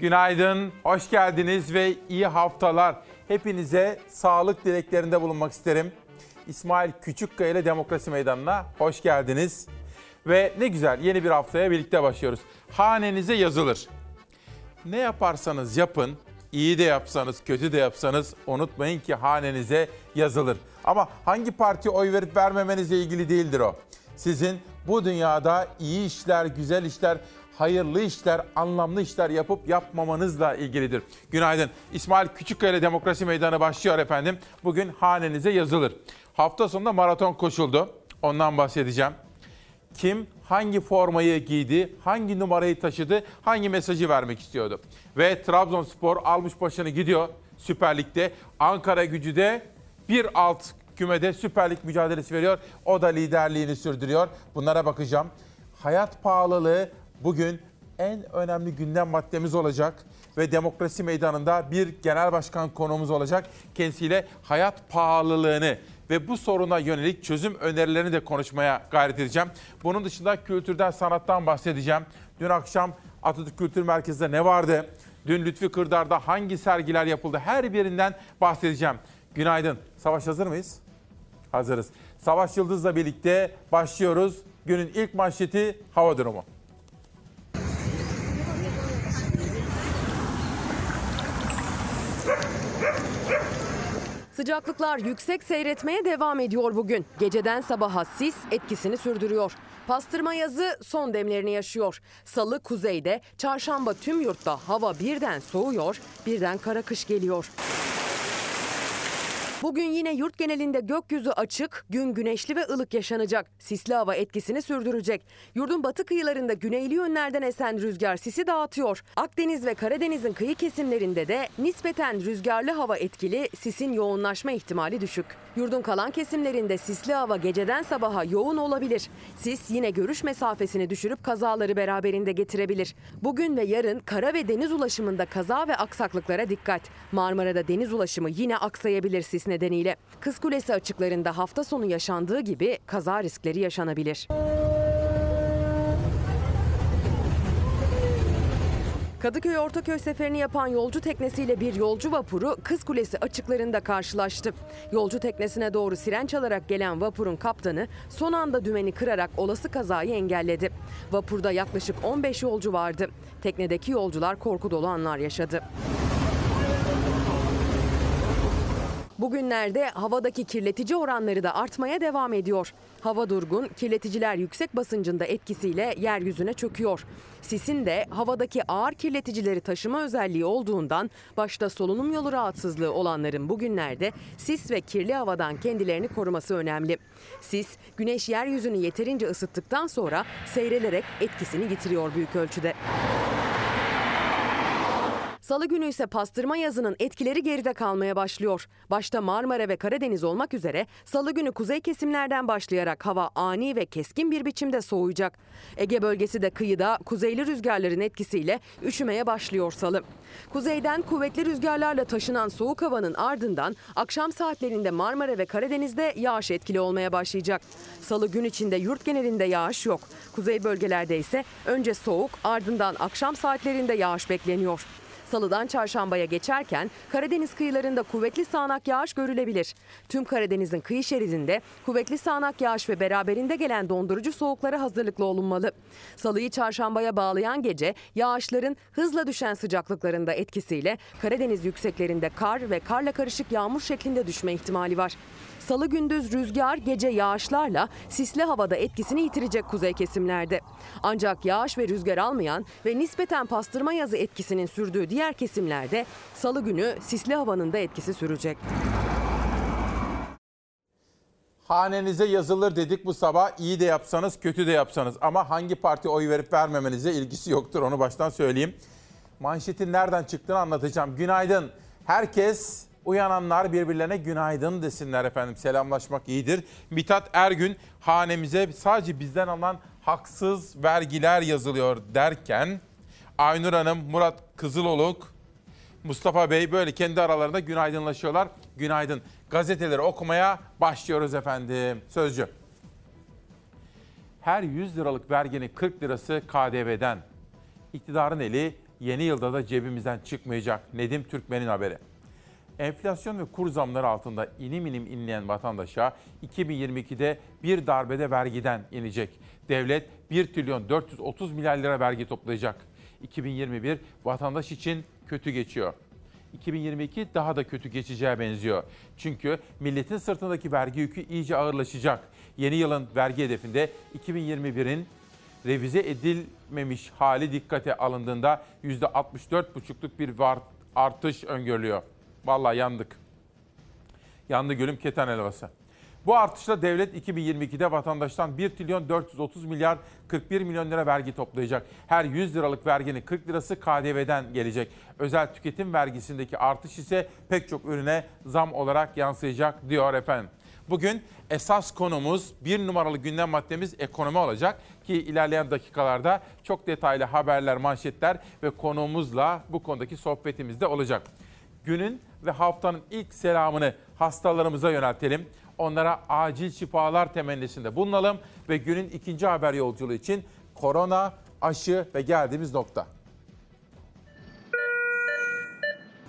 Günaydın, hoş geldiniz ve iyi haftalar. Hepinize sağlık dileklerinde bulunmak isterim. İsmail Küçükkaya ile Demokrasi Meydanı'na hoş geldiniz. Ve ne güzel yeni bir haftaya birlikte başlıyoruz. Hanenize yazılır. Ne yaparsanız yapın, iyi de yapsanız, kötü de yapsanız unutmayın ki hanenize yazılır. Ama hangi partiye oy verip vermemenizle ilgili değildir o. Sizin bu dünyada iyi işler, güzel işler, hayırlı işler, anlamlı işler yapıp yapmamanızla ilgilidir. Günaydın. İsmail Küçükkaya Demokrasi Meydanı başlıyor efendim. Bugün hanenize yazılır. Hafta sonunda maraton koşuldu. Ondan bahsedeceğim. Kim hangi formayı giydi, hangi numarayı taşıdı, hangi mesajı vermek istiyordu. Ve Trabzonspor almış başını gidiyor Süper Lig'de. Ankara gücü de bir alt kümede Süper Lig mücadelesi veriyor. O da liderliğini sürdürüyor. Bunlara bakacağım. Hayat pahalılığı bugün en önemli gündem maddemiz olacak ve demokrasi meydanında bir genel başkan konuğumuz olacak. Kendisiyle hayat pahalılığını ve bu soruna yönelik çözüm önerilerini de konuşmaya gayret edeceğim. Bunun dışında kültürden, sanattan bahsedeceğim. Dün akşam Atatürk Kültür Merkezi'nde ne vardı? Dün Lütfi Kırdar'da hangi sergiler yapıldı? Her birinden bahsedeceğim. Günaydın. Savaş hazır mıyız? Hazırız. Savaş Yıldız'la birlikte başlıyoruz. Günün ilk manşeti hava durumu. Sıcaklıklar yüksek seyretmeye devam ediyor bugün. Geceden sabaha sis etkisini sürdürüyor. Pastırma yazı son demlerini yaşıyor. Salı kuzeyde, çarşamba tüm yurtta hava birden soğuyor, birden kara kış geliyor. Bugün yine yurt genelinde gökyüzü açık, gün güneşli ve ılık yaşanacak. Sisli hava etkisini sürdürecek. Yurdun batı kıyılarında güneyli yönlerden esen rüzgar sisi dağıtıyor. Akdeniz ve Karadeniz'in kıyı kesimlerinde de nispeten rüzgarlı hava etkili, sisin yoğunlaşma ihtimali düşük. Yurdun kalan kesimlerinde sisli hava geceden sabaha yoğun olabilir. Sis yine görüş mesafesini düşürüp kazaları beraberinde getirebilir. Bugün ve yarın kara ve deniz ulaşımında kaza ve aksaklıklara dikkat. Marmara'da deniz ulaşımı yine aksayabilir sis nedeniyle. Kız Kulesi açıklarında hafta sonu yaşandığı gibi kaza riskleri yaşanabilir. Kadıköy Ortaköy seferini yapan yolcu teknesiyle bir yolcu vapuru Kız Kulesi açıklarında karşılaştı. Yolcu teknesine doğru siren çalarak gelen vapurun kaptanı son anda dümeni kırarak olası kazayı engelledi. Vapurda yaklaşık 15 yolcu vardı. Teknedeki yolcular korku dolu anlar yaşadı. Bugünlerde havadaki kirletici oranları da artmaya devam ediyor. Hava durgun, kirleticiler yüksek basıncında etkisiyle yeryüzüne çöküyor. Sisin de havadaki ağır kirleticileri taşıma özelliği olduğundan başta solunum yolu rahatsızlığı olanların bugünlerde sis ve kirli havadan kendilerini koruması önemli. Sis, güneş yeryüzünü yeterince ısıttıktan sonra seyrelerek etkisini yitiriyor büyük ölçüde. Salı günü ise pastırma yazının etkileri geride kalmaya başlıyor. Başta Marmara ve Karadeniz olmak üzere salı günü kuzey kesimlerden başlayarak hava ani ve keskin bir biçimde soğuyacak. Ege bölgesi de kıyıda kuzeyli rüzgarların etkisiyle üşümeye başlıyor salı. Kuzeyden kuvvetli rüzgarlarla taşınan soğuk havanın ardından akşam saatlerinde Marmara ve Karadeniz'de yağış etkili olmaya başlayacak. Salı gün içinde yurt genelinde yağış yok. Kuzey bölgelerde ise önce soğuk ardından akşam saatlerinde yağış bekleniyor. Salıdan çarşambaya geçerken Karadeniz kıyılarında kuvvetli sağanak yağış görülebilir. Tüm Karadeniz'in kıyı şeridinde kuvvetli sağanak yağış ve beraberinde gelen dondurucu soğuklara hazırlıklı olunmalı. Salıyı çarşambaya bağlayan gece yağışların hızla düşen sıcaklıklarında etkisiyle Karadeniz yükseklerinde kar ve karla karışık yağmur şeklinde düşme ihtimali var. Salı gündüz rüzgar, gece yağışlarla sisli havada etkisini yitirecek kuzey kesimlerde. Ancak yağış ve rüzgar almayan ve nispeten pastırma yazı etkisinin sürdüğü diğer kesimlerde salı günü sisli havanın da etkisi sürecek. Hanenize yazılır dedik bu sabah. İyi de yapsanız, kötü de yapsanız. Ama hangi parti oy verip vermemenize ilgisi yoktur. Onu baştan söyleyeyim. Manşetin nereden çıktığını anlatacağım. Günaydın. Herkes Uyananlar birbirlerine günaydın desinler efendim. Selamlaşmak iyidir. Mithat Ergün hanemize sadece bizden alınan haksız vergiler yazılıyor derken Aynur Hanım, Murat Kızıloluk, Mustafa Bey böyle kendi aralarında günaydınlaşıyorlar. Günaydın. Gazeteleri okumaya başlıyoruz efendim. Sözcü. Her 100 liralık verginin 40 lirası KDV'den. İktidarın eli yeni yılda da cebimizden çıkmayacak. Nedim Türkmen'in haberi. Enflasyon ve kur zamları altında inim inim inleyen vatandaşa 2022'de bir darbede vergiden inecek. Devlet 1 trilyon 430 milyar lira vergi toplayacak. 2021 vatandaş için kötü geçiyor. 2022 daha da kötü geçeceğe benziyor. Çünkü milletin sırtındaki vergi yükü iyice ağırlaşacak. Yeni yılın vergi hedefinde 2021'in revize edilmemiş hali dikkate alındığında %64,5'luk bir artış öngörülüyor. Vallahi yandık. Yandı gülüm keten elvası. Bu artışla devlet 2022'de vatandaştan 1 trilyon 430 milyar 41 milyon lira vergi toplayacak. Her 100 liralık verginin 40 lirası KDV'den gelecek. Özel tüketim vergisindeki artış ise pek çok ürüne zam olarak yansıyacak diyor efendim. Bugün esas konumuz bir numaralı gündem maddemiz ekonomi olacak ki ilerleyen dakikalarda çok detaylı haberler, manşetler ve konuğumuzla bu konudaki sohbetimizde olacak. Günün ve haftanın ilk selamını hastalarımıza yöneltelim. Onlara acil şifalar temennisinde bulunalım ve günün ikinci haber yolculuğu için korona, aşı ve geldiğimiz nokta.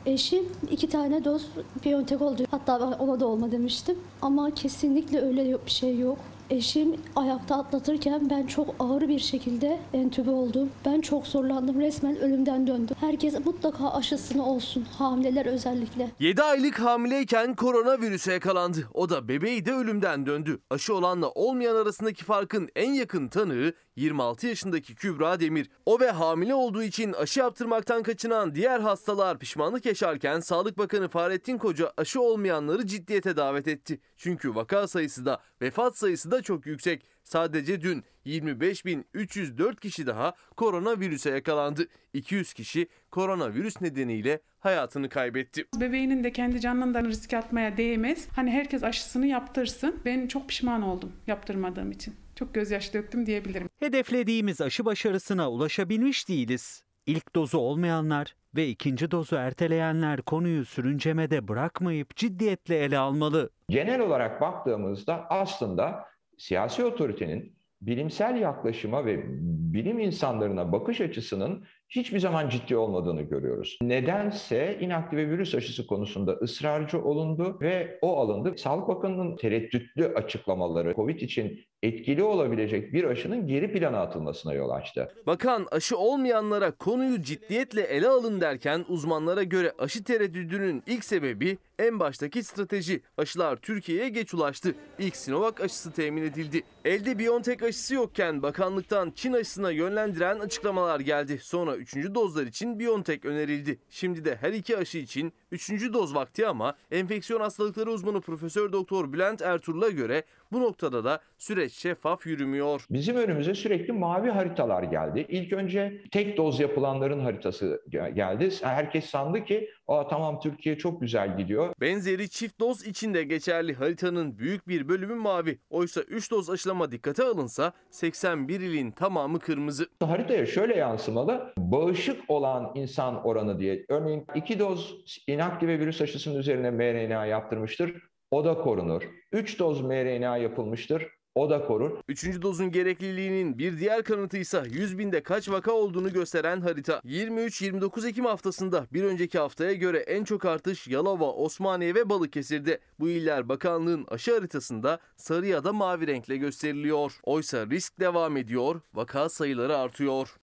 Eşim iki tane doz Biontech oldu. Hatta ona da olma demiştim. Ama kesinlikle öyle bir şey yok. Eşim ayakta atlatırken ben çok ağır bir şekilde entübe oldum. Ben çok zorlandım. Resmen ölümden döndüm. Herkes mutlaka aşısını olsun. Hamileler özellikle. 7 aylık hamileyken koronavirüse yakalandı. O da bebeği de ölümden döndü. Aşı olanla olmayan arasındaki farkın en yakın tanığı 26 yaşındaki Kübra Demir. O ve hamile olduğu için aşı yaptırmaktan kaçınan diğer hastalar pişmanlık yaşarken Sağlık Bakanı Fahrettin Koca aşı olmayanları ciddiyete davet etti. Çünkü vaka sayısı da vefat sayısı da çok yüksek. Sadece dün 25.304 kişi daha koronavirüse yakalandı. 200 kişi koronavirüs nedeniyle hayatını kaybetti. Bebeğinin de kendi canından risk atmaya değmez. Hani herkes aşısını yaptırsın. Ben çok pişman oldum yaptırmadığım için. Çok gözyaşı döktüm diyebilirim. Hedeflediğimiz aşı başarısına ulaşabilmiş değiliz. İlk dozu olmayanlar ve ikinci dozu erteleyenler konuyu sürüncemede bırakmayıp ciddiyetle ele almalı. Genel olarak baktığımızda aslında siyasi otoritenin bilimsel yaklaşıma ve bilim insanlarına bakış açısının hiçbir zaman ciddi olmadığını görüyoruz. Nedense inaktive virüs aşısı konusunda ısrarcı olundu ve o alındı. Sağlık Bakanı'nın tereddütlü açıklamaları COVID için etkili olabilecek bir aşının geri plana atılmasına yol açtı. Bakan aşı olmayanlara konuyu ciddiyetle ele alın derken uzmanlara göre aşı tereddüdünün ilk sebebi en baştaki strateji. Aşılar Türkiye'ye geç ulaştı. İlk Sinovac aşısı temin edildi. Elde BioNTech aşısı yokken bakanlıktan Çin aşısına yönlendiren açıklamalar geldi. Sonra 3. dozlar için BioNTech önerildi. Şimdi de her iki aşı için 3. doz vakti ama enfeksiyon hastalıkları uzmanı Profesör Doktor Bülent Ertuğrul'a göre bu noktada da süreç şeffaf yürümüyor. Bizim önümüze sürekli mavi haritalar geldi. İlk önce tek doz yapılanların haritası geldi. Herkes sandı ki Aa, tamam Türkiye çok güzel gidiyor. Benzeri çift doz için de geçerli haritanın büyük bir bölümü mavi. Oysa 3 doz aşılama dikkate alınsa 81 ilin tamamı kırmızı. Haritaya şöyle yansımalı. Bağışık olan insan oranı diye. Örneğin 2 doz inaktive virüs aşısının üzerine mRNA yaptırmıştır. O da korunur. 3 doz mRNA yapılmıştır. O da korur. Üçüncü dozun gerekliliğinin bir diğer kanıtı ise 100 binde kaç vaka olduğunu gösteren harita. 23-29 Ekim haftasında bir önceki haftaya göre en çok artış Yalova, Osmaniye ve Balıkesir'de. Bu iller bakanlığın aşı haritasında sarı ya da mavi renkle gösteriliyor. Oysa risk devam ediyor, vaka sayıları artıyor.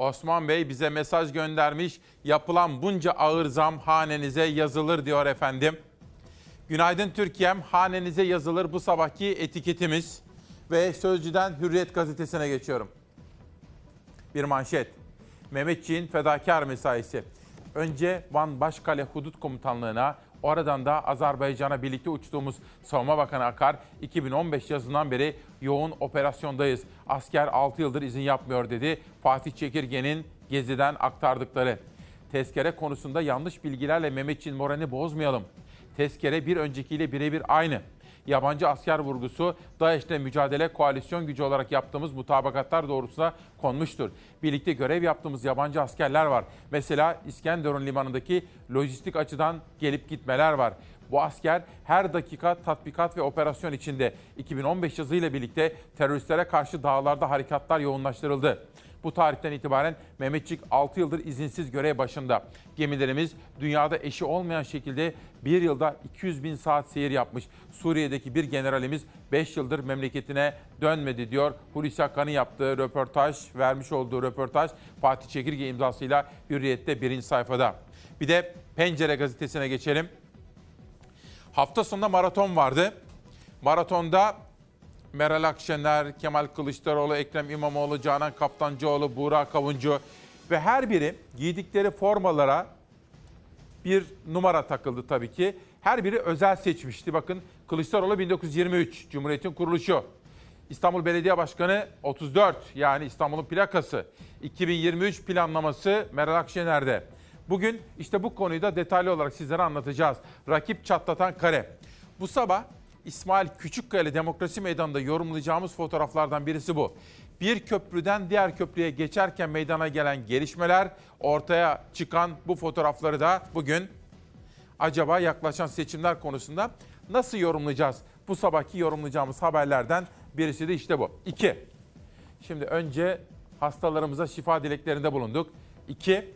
Osman Bey bize mesaj göndermiş. Yapılan bunca ağır zam hanenize yazılır diyor efendim. Günaydın Türkiye'm, hanenize yazılır bu sabahki etiketimiz. Ve Sözcü'den Hürriyet gazetesine geçiyorum. Bir manşet. Mehmetçiğin fedakar mesaisi. Önce Van Başkale Hudut Komutanlığı'na, oradan da Azerbaycan'a birlikte uçtuğumuz Savunma Bakanı Akar, 2015 yazından beri yoğun operasyondayız. Asker 6 yıldır izin yapmıyor dedi. Fatih Çekirge'nin Gezi'den aktardıkları. Tezkere konusunda yanlış bilgilerle Mehmetçiğin moralini bozmayalım. Tezkere bir öncekiyle birebir aynı. Yabancı asker vurgusu DAEŞ'le mücadele koalisyon gücü olarak yaptığımız mutabakatlar doğrultusunda konmuştur. Birlikte görev yaptığımız yabancı askerler var. Mesela İskenderun limanındaki lojistik açıdan gelip gitmeler var. Bu asker her dakika tatbikat ve operasyon içinde 2015 yazıyla birlikte teröristlere karşı dağlarda harekatlar yoğunlaştırıldı. Bu tarihten itibaren Mehmetçik 6 yıldır izinsiz görev başında. Gemilerimiz dünyada eşi olmayan şekilde bir yılda 200 bin saat seyir yapmış. Suriye'deki bir generalimiz 5 yıldır memleketine dönmedi diyor. Hulusi Akar'ın yaptığı röportaj, vermiş olduğu röportaj Fatih Çekirge imzasıyla Hürriyet'te birinci sayfada. Bir de Pencere gazetesine geçelim. Hafta sonunda maraton vardı. Maratonda Meral Akşener, Kemal Kılıçdaroğlu, Ekrem İmamoğlu, Canan Kaftancıoğlu, Buğra Kavuncu ve her biri giydikleri formalara bir numara takıldı tabii ki. Her biri özel seçmişti. Bakın Kılıçdaroğlu 1923, Cumhuriyet'in kuruluşu. İstanbul Belediye Başkanı 34 yani İstanbul'un plakası. 2023 planlaması Meral Akşener'de. Bugün işte bu konuyu da detaylı olarak sizlere anlatacağız. Rakip çatlatan kare. Bu sabah İsmail Küçükkaya Demokrasi Meydanı'nda yorumlayacağımız fotoğraflardan birisi bu. Bir köprüden diğer köprüye geçerken meydana gelen gelişmeler, ortaya çıkan bu fotoğrafları da bugün acaba yaklaşan seçimler konusunda nasıl yorumlayacağız? Bu sabahki yorumlayacağımız haberlerden birisi de işte bu. İki, şimdi önce hastalarımıza şifa dileklerinde bulunduk. İki,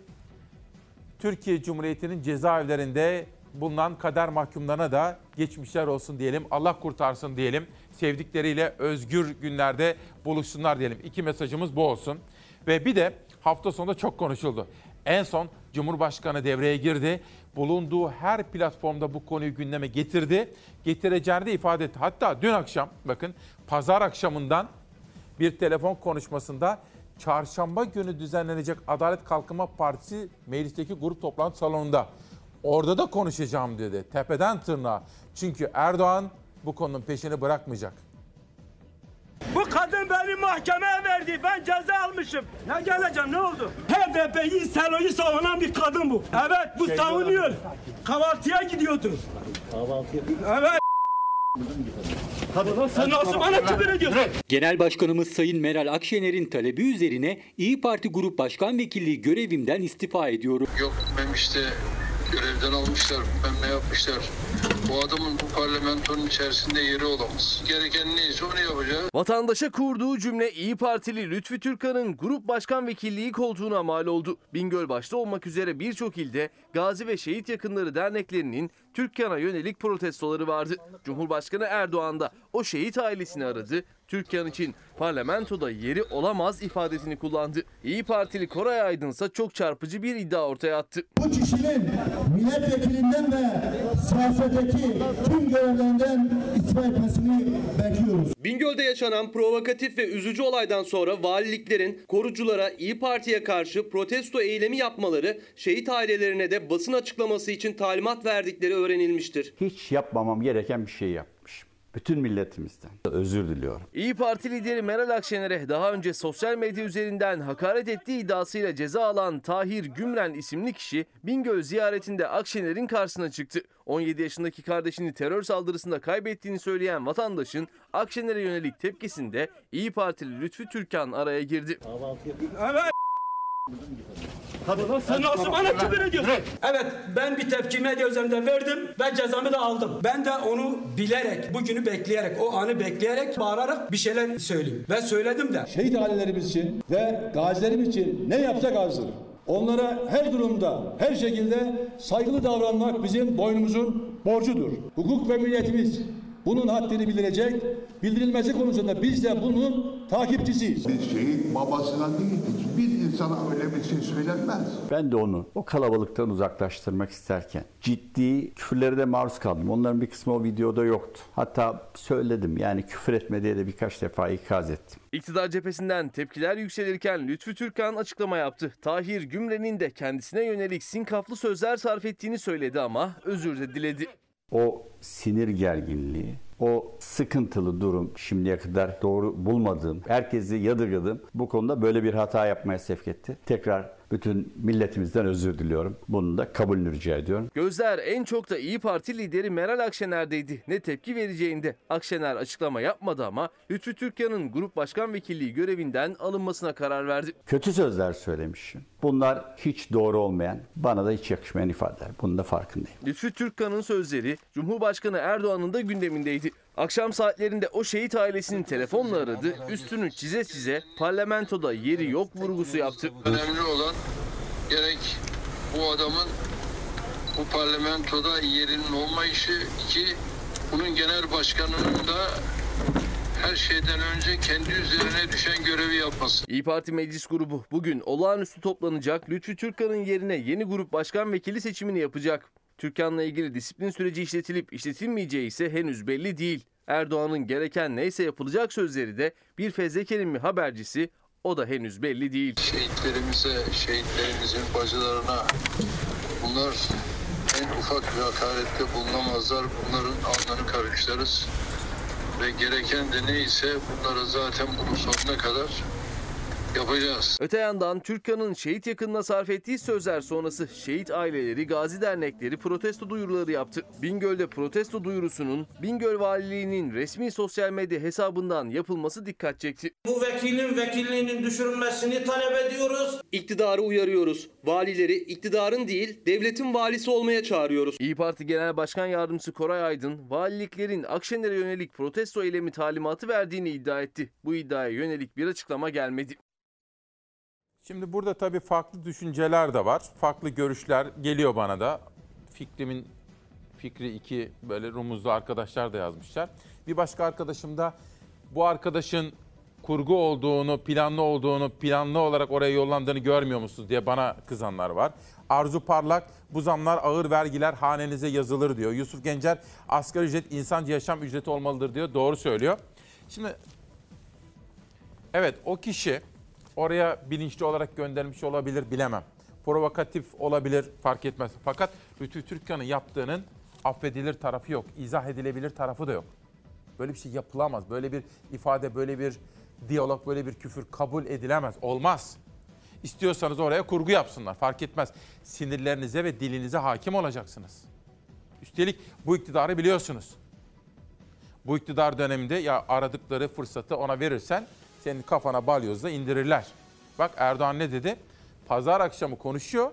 Türkiye Cumhuriyeti'nin cezaevlerinde bulunan kader mahkumlarına da geçmişler olsun diyelim. Allah kurtarsın diyelim. Sevdikleriyle özgür günlerde buluşsunlar diyelim. İki mesajımız bu olsun. Ve bir de hafta sonunda çok konuşuldu. En son Cumhurbaşkanı devreye girdi. Bulunduğu her platformda bu konuyu gündeme getirdi. Getireceğini de ifade etti. Hatta dün akşam bakın pazar akşamından bir telefon konuşmasında çarşamba günü düzenlenecek Adalet Kalkınma Partisi meclisteki grup toplantı salonunda orada da konuşacağım dedi. Tepeden tırnağa. Çünkü Erdoğan bu konunun peşini bırakmayacak. Bu kadın beni mahkemeye verdi. Ben ceza almışım. Ne geleceğim ne oldu? HDP'yi, Selo'yu savunan bir kadın bu. Evet bu savunuyor. Kahvaltıya gidiyordu. Kahvaltıya? Evet. Kadın sen nasıl bana küfür ediyorsun? Genel Başkanımız Sayın Meral Akşener'in talebi üzerine İyi Parti Grup Başkan Vekilliği görevimden istifa ediyorum. Yok Memiş'te görevden almışlar, ne yapmışlar. Bu adamın bu parlamentonun içerisinde yeri olamaz. Gereken neyse onu yapacağız. Vatandaşa kurduğu cümle İyi Partili Lütfü Türkan'ın Grup Başkan Vekilliği koltuğuna mal oldu. Bingöl başta olmak üzere birçok ilde Gazi ve Şehit Yakınları derneklerinin Türkan'a yönelik protestoları vardı. Cumhurbaşkanı Erdoğan da o şehit ailesini aradı. Türkan için parlamentoda yeri olamaz ifadesini kullandı. İyi Partili Koray Aydın ise çok çarpıcı bir iddia ortaya attı. Bu kişinin milletvekilinden ve siyasetteki tüm görevlerinden istifa etmesini bekliyoruz. Bingöl'de yaşanan provokatif ve üzücü olaydan sonra valiliklerin koruculara İyi Parti'ye karşı protesto eylemi yapmaları, şehit ailelerine de basın açıklaması için talimat verdikleri öğrenilmiştir. Hiç yapmamam gereken bir şey yapmışım. Bütün milletimizden özür diliyorum. İyi Parti lideri Meral Akşener'e daha önce sosyal medya üzerinden hakaret ettiği iddiasıyla ceza alan Tahir Gümren isimli kişi Bingöl ziyaretinde Akşener'in karşısına çıktı. 17 yaşındaki kardeşini terör saldırısında kaybettiğini söyleyen vatandaşın Akşener'e yönelik tepkisinde İyi Partili Lütfü Türkan araya girdi. Evet. Kadın sen nasıl bana küfür ediyorsun? Evet ben bir tepki medya üzerinden verdim. Ben cezamı da aldım. Ben de onu bilerek, bugünü bekleyerek, o anı bekleyerek, bağırarak bir şeyler söyleyeyim. Ve söyledim de. Şehit ailelerimiz için ve gazilerimiz için ne yapsak azdır. Onlara her durumda, her şekilde saygılı davranmak bizim boynumuzun borcudur. Hukuk ve milletimiz bunun haddini bildirecek, bildirilmesi konusunda biz de bunun takipçisiyiz. Bir şehit babasına değil, hiçbir insana öyle bir şey söylenmez. Ben de onu o kalabalıktan uzaklaştırmak isterken ciddi küfürlere de maruz kaldım. Onların bir kısmı o videoda yoktu. Hatta söyledim yani küfür etme diye de birkaç defa ikaz ettim. İktidar cephesinden tepkiler yükselirken Lütfü Türkan açıklama yaptı. Tahir Gümren'in de kendisine yönelik sinkaflı sözler sarf ettiğini söyledi ama özür de diledi. O sinir gerginliği, o sıkıntılı durum şimdiye kadar doğru bulmadığım, herkesi yadırgadım. Bu konuda böyle bir hata yapmaya sevk etti. Tekrar bütün milletimizden özür diliyorum. Bunun da kabulünü rica ediyorum. Gözler en çok da İyi Parti lideri Meral Akşener'deydi. Ne tepki vereceğinde Akşener açıklama yapmadı ama Lütfü Türkan'ın Grup Başkan Vekilliği görevinden alınmasına karar verdi. Kötü sözler söylemişim. Bunlar hiç doğru olmayan, bana da hiç yakışmayan ifadeler. Bunun da farkındayım. Lütfü Türkan'ın sözleri Cumhurbaşkanı Erdoğan'ın da gündemindeydi. Akşam saatlerinde o şehit ailesini telefonla aradı, üstünü çize çize parlamentoda yeri yok vurgusu yaptı. Önemli olan gerek bu adamın bu parlamentoda yerinin olmayışı, iki bunun genel başkanının da her şeyden önce kendi üzerine düşen görevi yapması. İyi Parti Meclis Grubu bugün olağanüstü toplanacak Lütfü Türkan'ın yerine yeni grup başkan vekili seçimini yapacak. Türkan'la ilgili disiplin süreci işletilip işletilmeyeceği ise henüz belli değil. Erdoğan'ın gereken neyse yapılacak sözleri de bir fezlekenin mi habercisi o da henüz belli değil. Şehitlerimize, şehitlerimizin bacılarına bunlar en ufak bir hakarette bulunamazlar. Bunların alnını karıştırırız. Ve gereken de neyse bunları zaten bunun sonuna kadar yapacağız. Öte yandan Türkan'ın şehit yakınına sarf ettiği sözler sonrası şehit aileleri, gazi dernekleri protesto duyuruları yaptı. Bingöl'de protesto duyurusunun Bingöl Valiliği'nin resmi sosyal medya hesabından yapılması dikkat çekti. Bu vekilin vekilliğinin düşürülmesini talep ediyoruz. İktidarı uyarıyoruz. Valileri iktidarın değil devletin valisi olmaya çağırıyoruz. İyi Parti Genel Başkan Yardımcısı Koray Aydın, valiliklerin Akşener'e yönelik protesto eylemi talimatı verdiğini iddia etti. Bu iddiaya yönelik bir açıklama gelmedi. Şimdi burada tabii farklı düşünceler de var. Farklı görüşler geliyor bana da. Fikrimin fikri iki böyle rumuzlu arkadaşlar da yazmışlar. Bir başka arkadaşım da bu arkadaşın kurgu olduğunu, planlı olduğunu, planlı olarak oraya yollandığını görmüyor musunuz diye bana kızanlar var. Arzu Parlak, bu zamlar ağır vergiler hanenize yazılır diyor. Yusuf Gencer, asgari ücret insancı yaşam ücreti olmalıdır diyor. Doğru söylüyor. Şimdi evet o kişi oraya bilinçli olarak göndermiş olabilir bilemem. Provokatif olabilir fark etmez. Fakat Lütfü Türkkan'ın yaptığının affedilir tarafı yok. izah edilebilir tarafı da yok. Böyle bir şey yapılamaz. Böyle bir ifade, böyle bir diyalog, böyle bir küfür kabul edilemez. Olmaz. İstiyorsanız oraya kurgu yapsınlar. Fark etmez. Sinirlerinize ve dilinize hakim olacaksınız. Üstelik bu iktidarı biliyorsunuz. Bu iktidar döneminde ya aradıkları fırsatı ona verirsen senin kafana balyozla indirirler. Bak Erdoğan ne dedi? Pazar akşamı konuşuyor.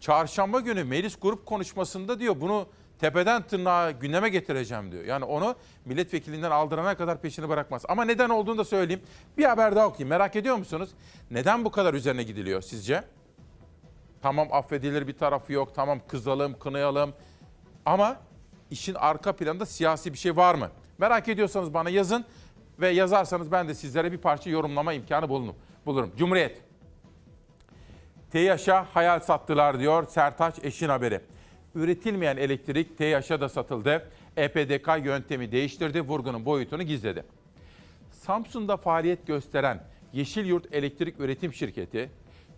Çarşamba günü meclis grup konuşmasında diyor bunu tepeden tırnağa gündeme getireceğim diyor. Yani onu milletvekilinden aldırana kadar peşini bırakmaz. Ama neden olduğunu da söyleyeyim. Bir haber daha okuyayım. Merak ediyor musunuz? Neden bu kadar üzerine gidiliyor sizce? Tamam affedilir bir tarafı yok. Tamam kızalım, kınayalım. Ama işin arka planında siyasi bir şey var mı? Merak ediyorsanız bana yazın ve yazarsanız ben de sizlere bir parça yorumlama imkanı bulurum. bulurum. Cumhuriyet. TEYAŞ'a hayal sattılar diyor Sertaç Eşin haberi. Üretilmeyen elektrik TEYAŞ'a da satıldı. EPDK yöntemi değiştirdi, vurgunun boyutunu gizledi. Samsun'da faaliyet gösteren Yeşil Yurt Elektrik Üretim Şirketi,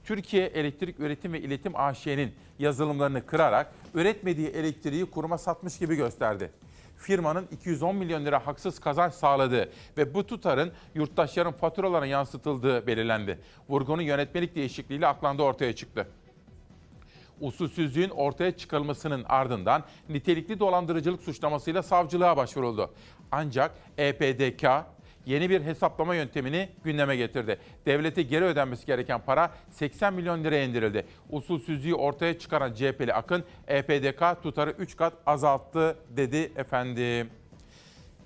Türkiye Elektrik Üretim ve İletim AŞ'nin yazılımlarını kırarak üretmediği elektriği kuruma satmış gibi gösterdi firmanın 210 milyon lira haksız kazanç sağladığı ve bu tutarın yurttaşların faturalarına yansıtıldığı belirlendi. Vurgunun yönetmelik değişikliğiyle aklandı ortaya çıktı. Usulsüzlüğün ortaya çıkarılmasının ardından nitelikli dolandırıcılık suçlamasıyla savcılığa başvuruldu. Ancak EPDK yeni bir hesaplama yöntemini gündeme getirdi. Devlete geri ödenmesi gereken para 80 milyon liraya indirildi. Usulsüzlüğü ortaya çıkaran CHP'li Akın EPDK tutarı 3 kat azalttı dedi efendim.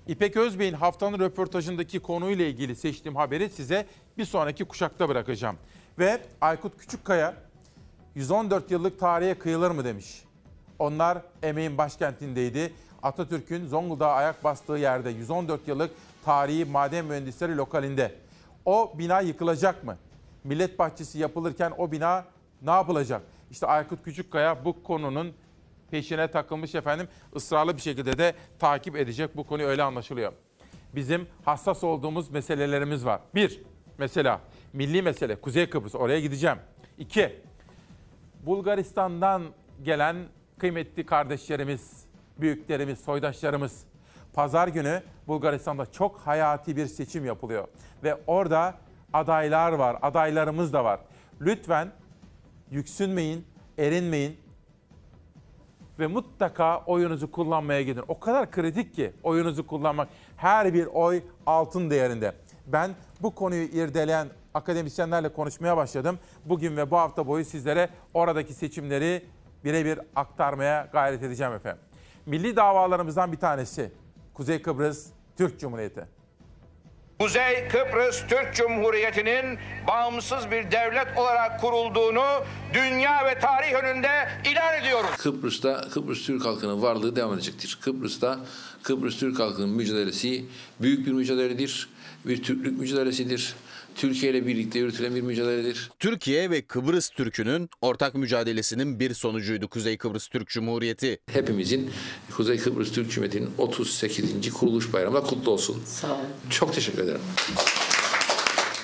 İpek Özbey'in haftanın röportajındaki konuyla ilgili seçtiğim haberi size bir sonraki kuşakta bırakacağım. Ve Aykut Küçükkaya 114 yıllık tarihe kıyılır mı demiş. Onlar emeğin başkentindeydi. Atatürk'ün Zonguldak'a ayak bastığı yerde 114 yıllık tarihi maden mühendisleri lokalinde. O bina yıkılacak mı? Millet bahçesi yapılırken o bina ne yapılacak? İşte Aykut Küçükkaya bu konunun peşine takılmış efendim. ısrarlı bir şekilde de takip edecek bu konu öyle anlaşılıyor. Bizim hassas olduğumuz meselelerimiz var. Bir, mesela milli mesele Kuzey Kıbrıs oraya gideceğim. İki, Bulgaristan'dan gelen kıymetli kardeşlerimiz, büyüklerimiz, soydaşlarımız Pazar günü Bulgaristan'da çok hayati bir seçim yapılıyor. Ve orada adaylar var, adaylarımız da var. Lütfen yüksünmeyin, erinmeyin ve mutlaka oyunuzu kullanmaya gidin. O kadar kritik ki oyunuzu kullanmak. Her bir oy altın değerinde. Ben bu konuyu irdeleyen akademisyenlerle konuşmaya başladım. Bugün ve bu hafta boyu sizlere oradaki seçimleri birebir aktarmaya gayret edeceğim efendim. Milli davalarımızdan bir tanesi Kuzey Kıbrıs Türk Cumhuriyeti. Kuzey Kıbrıs Türk Cumhuriyeti'nin bağımsız bir devlet olarak kurulduğunu dünya ve tarih önünde ilan ediyoruz. Kıbrıs'ta Kıbrıs Türk halkının varlığı devam edecektir. Kıbrıs'ta Kıbrıs Türk halkının mücadelesi büyük bir mücadeledir. Bir Türklük mücadelesidir. Türkiye ile birlikte yürütülen bir mücadeledir. Türkiye ve Kıbrıs Türk'ünün ortak mücadelesinin bir sonucuydu Kuzey Kıbrıs Türk Cumhuriyeti. Hepimizin Kuzey Kıbrıs Türk Cumhuriyeti'nin 38. kuruluş bayramı da kutlu olsun. Sağ olun. Çok teşekkür ederim.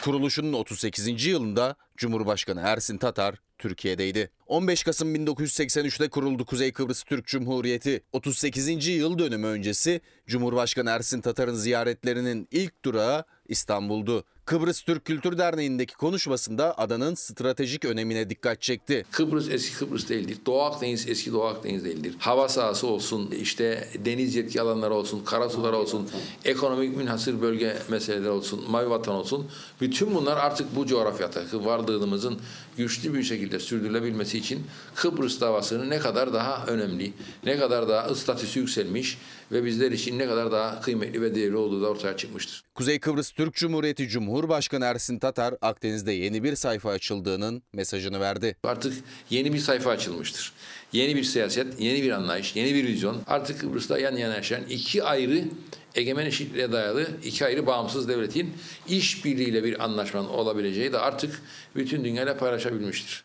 Kuruluşunun 38. yılında Cumhurbaşkanı Ersin Tatar Türkiye'deydi. 15 Kasım 1983'te kuruldu Kuzey Kıbrıs Türk Cumhuriyeti. 38. yıl dönümü öncesi Cumhurbaşkanı Ersin Tatar'ın ziyaretlerinin ilk durağı İstanbul'du. Kıbrıs Türk Kültür Derneği'ndeki konuşmasında adanın stratejik önemine dikkat çekti. Kıbrıs eski Kıbrıs değildir. Doğu Akdeniz eski Doğu Akdeniz değildir. Hava sahası olsun, işte deniz yetki alanları olsun, karasular olsun, ekonomik münhasır bölge meseleleri olsun, mavi vatan olsun. Bütün bunlar artık bu coğrafyada varlığımızın güçlü bir şekilde sürdürülebilmesi için Kıbrıs davasının ne kadar daha önemli, ne kadar daha statüsü yükselmiş ve bizler için ne kadar daha kıymetli ve değerli olduğu da ortaya çıkmıştır. Kuzey Kıbrıs Türk Cumhuriyeti Cumhurbaşkanı Ersin Tatar Akdeniz'de yeni bir sayfa açıldığının mesajını verdi. Artık yeni bir sayfa açılmıştır. Yeni bir siyaset, yeni bir anlayış, yeni bir vizyon. Artık Kıbrıs'ta yan yana yaşayan iki ayrı egemen eşitliğe dayalı iki ayrı bağımsız devletin işbirliğiyle bir anlaşmanın olabileceği de artık bütün dünyayla paylaşabilmiştir.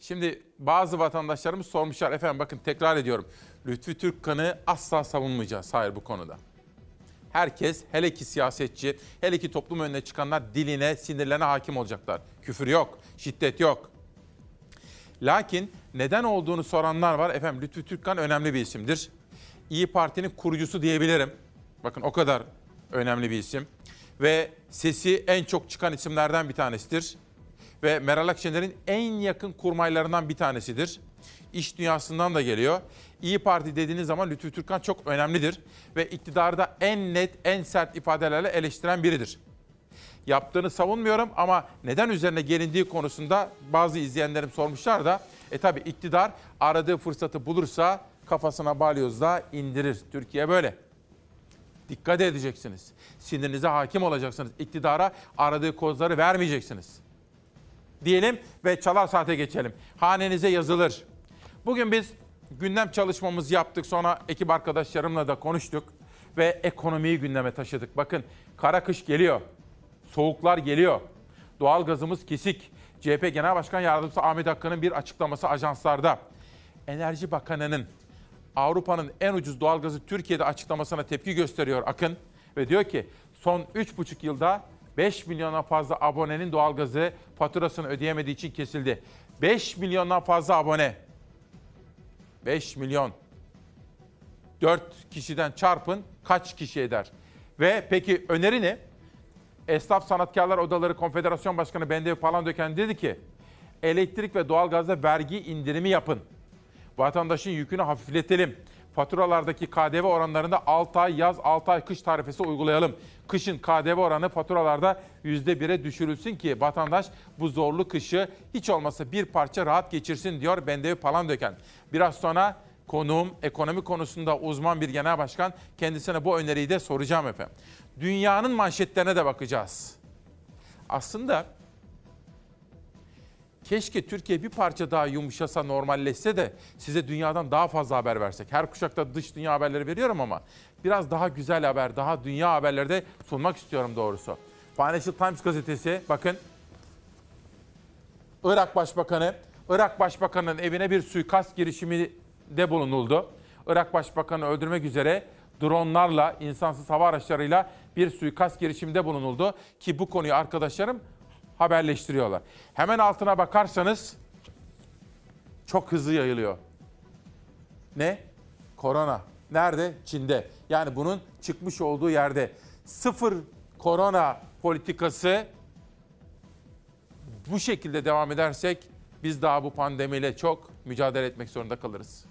Şimdi bazı vatandaşlarımız sormuşlar efendim bakın tekrar ediyorum. Lütfü Türkkan'ı asla savunmayacağız hayır bu konuda. Herkes hele ki siyasetçi, hele ki toplum önüne çıkanlar diline, sinirlerine hakim olacaklar. Küfür yok, şiddet yok. Lakin neden olduğunu soranlar var. Efendim Lütfü Türkkan önemli bir isimdir. İyi Parti'nin kurucusu diyebilirim. Bakın o kadar önemli bir isim. Ve sesi en çok çıkan isimlerden bir tanesidir. Ve Meral Akşener'in en yakın kurmaylarından bir tanesidir. İş dünyasından da geliyor. İyi Parti dediğiniz zaman Lütfü Türkkan çok önemlidir. Ve iktidarda en net, en sert ifadelerle eleştiren biridir. Yaptığını savunmuyorum ama neden üzerine gelindiği konusunda bazı izleyenlerim sormuşlar da e tabi iktidar aradığı fırsatı bulursa kafasına balyozla indirir. Türkiye böyle. Dikkat edeceksiniz. Sinirinize hakim olacaksınız. İktidara aradığı kozları vermeyeceksiniz. Diyelim ve çalar saate geçelim. Hanenize yazılır. Bugün biz gündem çalışmamızı yaptık. Sonra ekip arkadaşlarımla da konuştuk. Ve ekonomiyi gündeme taşıdık. Bakın kara kış geliyor. Soğuklar geliyor. Doğalgazımız kesik. CHP Genel Başkan Yardımcısı Ahmet Hakkı'nın bir açıklaması ajanslarda. Enerji Bakanı'nın Avrupa'nın en ucuz doğalgazı Türkiye'de açıklamasına tepki gösteriyor Akın. Ve diyor ki son 3,5 yılda 5 milyondan fazla abonenin doğalgazı faturasını ödeyemediği için kesildi. 5 milyondan fazla abone. 5 milyon. 4 kişiden çarpın kaç kişi eder? Ve peki öneri ne? Esnaf Sanatkarlar Odaları Konfederasyon Başkanı Bendevi Palandöken dedi ki elektrik ve doğalgazda vergi indirimi yapın. Vatandaşın yükünü hafifletelim. Faturalardaki KDV oranlarında 6 ay yaz 6 ay kış tarifesi uygulayalım. Kışın KDV oranı faturalarda %1'e düşürülsün ki vatandaş bu zorlu kışı hiç olmasa bir parça rahat geçirsin diyor Bendevi Palandöken. Biraz sonra konuğum ekonomi konusunda uzman bir genel başkan kendisine bu öneriyi de soracağım efendim. Dünyanın manşetlerine de bakacağız. Aslında keşke Türkiye bir parça daha yumuşasa, normalleşse de size dünyadan daha fazla haber versek. Her kuşakta dış dünya haberleri veriyorum ama biraz daha güzel haber, daha dünya haberleri de sunmak istiyorum doğrusu. Financial Times gazetesi bakın Irak Başbakanı, Irak Başbakanı'nın evine bir suikast girişimi de bulunuldu. Irak Başbakanı öldürmek üzere dronlarla, insansız hava araçlarıyla bir suikast girişiminde bulunuldu. Ki bu konuyu arkadaşlarım haberleştiriyorlar. Hemen altına bakarsanız çok hızlı yayılıyor. Ne? Korona. Nerede? Çin'de. Yani bunun çıkmış olduğu yerde. Sıfır korona politikası bu şekilde devam edersek biz daha bu pandemiyle çok mücadele etmek zorunda kalırız.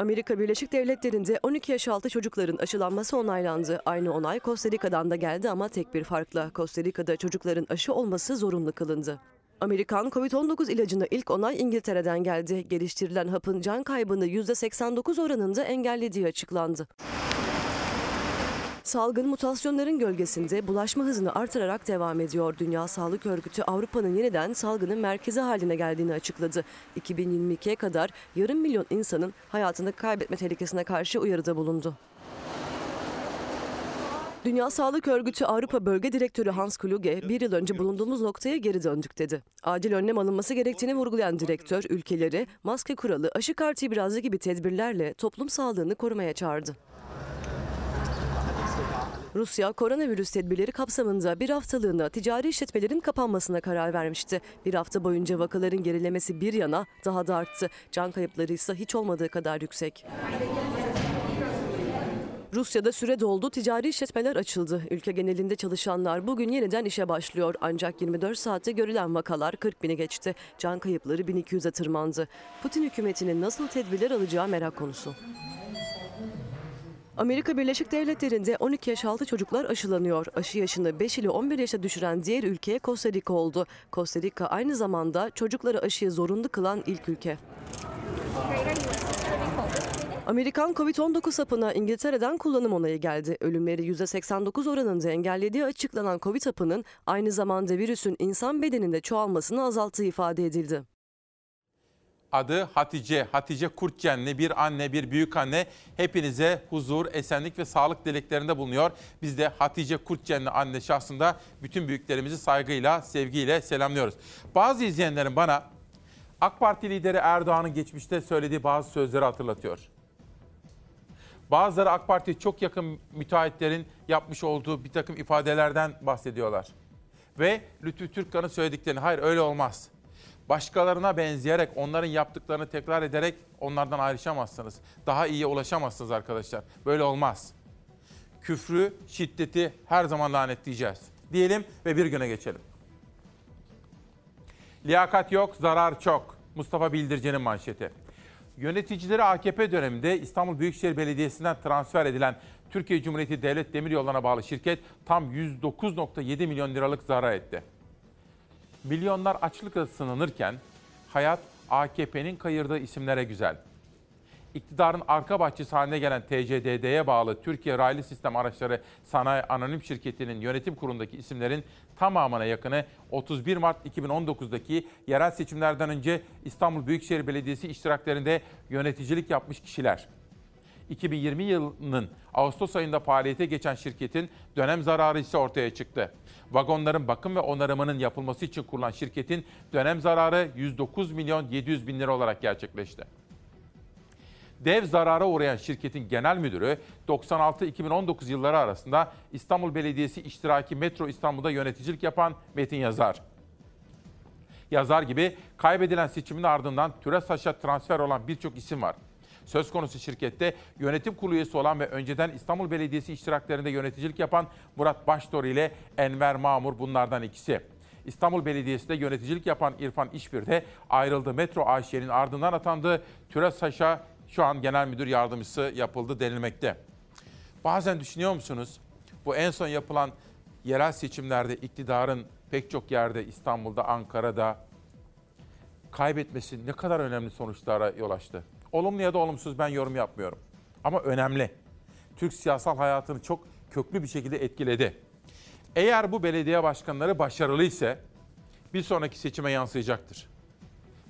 Amerika Birleşik Devletleri'nde 12 yaş altı çocukların aşılanması onaylandı. Aynı onay Costa Rica'dan da geldi ama tek bir farkla Costa Rica'da çocukların aşı olması zorunlu kılındı. Amerikan Covid-19 ilacına ilk onay İngiltere'den geldi. Geliştirilen hapın can kaybını %89 oranında engellediği açıklandı. Salgın mutasyonların gölgesinde bulaşma hızını artırarak devam ediyor. Dünya Sağlık Örgütü Avrupa'nın yeniden salgının merkezi haline geldiğini açıkladı. 2022'ye kadar yarım milyon insanın hayatını kaybetme tehlikesine karşı uyarıda bulundu. Dünya Sağlık Örgütü Avrupa Bölge Direktörü Hans Kluge, bir yıl önce bulunduğumuz noktaya geri döndük dedi. Acil önlem alınması gerektiğini vurgulayan direktör, ülkeleri maske kuralı, aşı kartı ibrazı gibi tedbirlerle toplum sağlığını korumaya çağırdı. Rusya, koronavirüs tedbirleri kapsamında bir haftalığına ticari işletmelerin kapanmasına karar vermişti. Bir hafta boyunca vakaların gerilemesi bir yana daha da arttı. Can kayıpları ise hiç olmadığı kadar yüksek. Rusya'da süre doldu, ticari işletmeler açıldı. Ülke genelinde çalışanlar bugün yeniden işe başlıyor. Ancak 24 saatte görülen vakalar 40 bini geçti. Can kayıpları 1200'e tırmandı. Putin hükümetinin nasıl tedbirler alacağı merak konusu. Amerika Birleşik Devletleri'nde 12 yaş altı çocuklar aşılanıyor. Aşı yaşını 5 ile 11 yaşa düşüren diğer ülke Costa Rica oldu. Costa Rica aynı zamanda çocukları aşıya zorunlu kılan ilk ülke. Amerikan Covid-19 hapına İngiltere'den kullanım onayı geldi. Ölümleri %89 oranında engellediği açıklanan Covid hapının aynı zamanda virüsün insan bedeninde çoğalmasını azalttığı ifade edildi. Adı Hatice. Hatice Kurtçenli bir anne, bir büyük anne. Hepinize huzur, esenlik ve sağlık dileklerinde bulunuyor. Biz de Hatice Kurtçenli anne şahsında bütün büyüklerimizi saygıyla, sevgiyle selamlıyoruz. Bazı izleyenlerin bana AK Parti lideri Erdoğan'ın geçmişte söylediği bazı sözleri hatırlatıyor. Bazıları AK Parti'ye çok yakın müteahhitlerin yapmış olduğu bir takım ifadelerden bahsediyorlar. Ve Lütfü Türkkan'ın söylediklerini, hayır öyle olmaz. Başkalarına benzeyerek, onların yaptıklarını tekrar ederek onlardan ayrışamazsınız. Daha iyiye ulaşamazsınız arkadaşlar. Böyle olmaz. Küfrü, şiddeti her zaman lanetleyeceğiz. Diyelim ve bir güne geçelim. Liyakat yok, zarar çok. Mustafa Bildirici'nin manşeti. Yöneticileri AKP döneminde İstanbul Büyükşehir Belediyesi'nden transfer edilen Türkiye Cumhuriyeti Devlet Demiryolları'na bağlı şirket tam 109.7 milyon liralık zarar etti. Milyonlar açlıkla sınanırken hayat AKP'nin kayırdığı isimlere güzel. İktidarın arka bahçesi haline gelen TCDD'ye bağlı Türkiye Raylı Sistem Araçları Sanayi Anonim Şirketi'nin yönetim kurulundaki isimlerin tamamına yakını 31 Mart 2019'daki yerel seçimlerden önce İstanbul Büyükşehir Belediyesi iştiraklerinde yöneticilik yapmış kişiler. 2020 yılının Ağustos ayında faaliyete geçen şirketin dönem zararı ise ortaya çıktı. Vagonların bakım ve onarımının yapılması için kurulan şirketin dönem zararı 109 milyon 700 bin lira olarak gerçekleşti. Dev zarara uğrayan şirketin genel müdürü 96-2019 yılları arasında İstanbul Belediyesi iştiraki Metro İstanbul'da yöneticilik yapan Metin Yazar. Yazar gibi kaybedilen seçimin ardından TÜRESAŞ'a transfer olan birçok isim var. Söz konusu şirkette yönetim kurulu üyesi olan ve önceden İstanbul Belediyesi iştiraklerinde yöneticilik yapan Murat Baştor ile Enver Mamur bunlardan ikisi. İstanbul Belediyesi'nde yöneticilik yapan İrfan İşbir de ayrıldı. Metro AŞ'nin ardından atandığı TÜRESAŞ'a şu an genel müdür yardımcısı yapıldı denilmekte. Bazen düşünüyor musunuz? Bu en son yapılan yerel seçimlerde iktidarın pek çok yerde İstanbul'da, Ankara'da kaybetmesi ne kadar önemli sonuçlara yol açtı. Olumlu ya da olumsuz ben yorum yapmıyorum. Ama önemli. Türk siyasal hayatını çok köklü bir şekilde etkiledi. Eğer bu belediye başkanları başarılı ise bir sonraki seçime yansıyacaktır.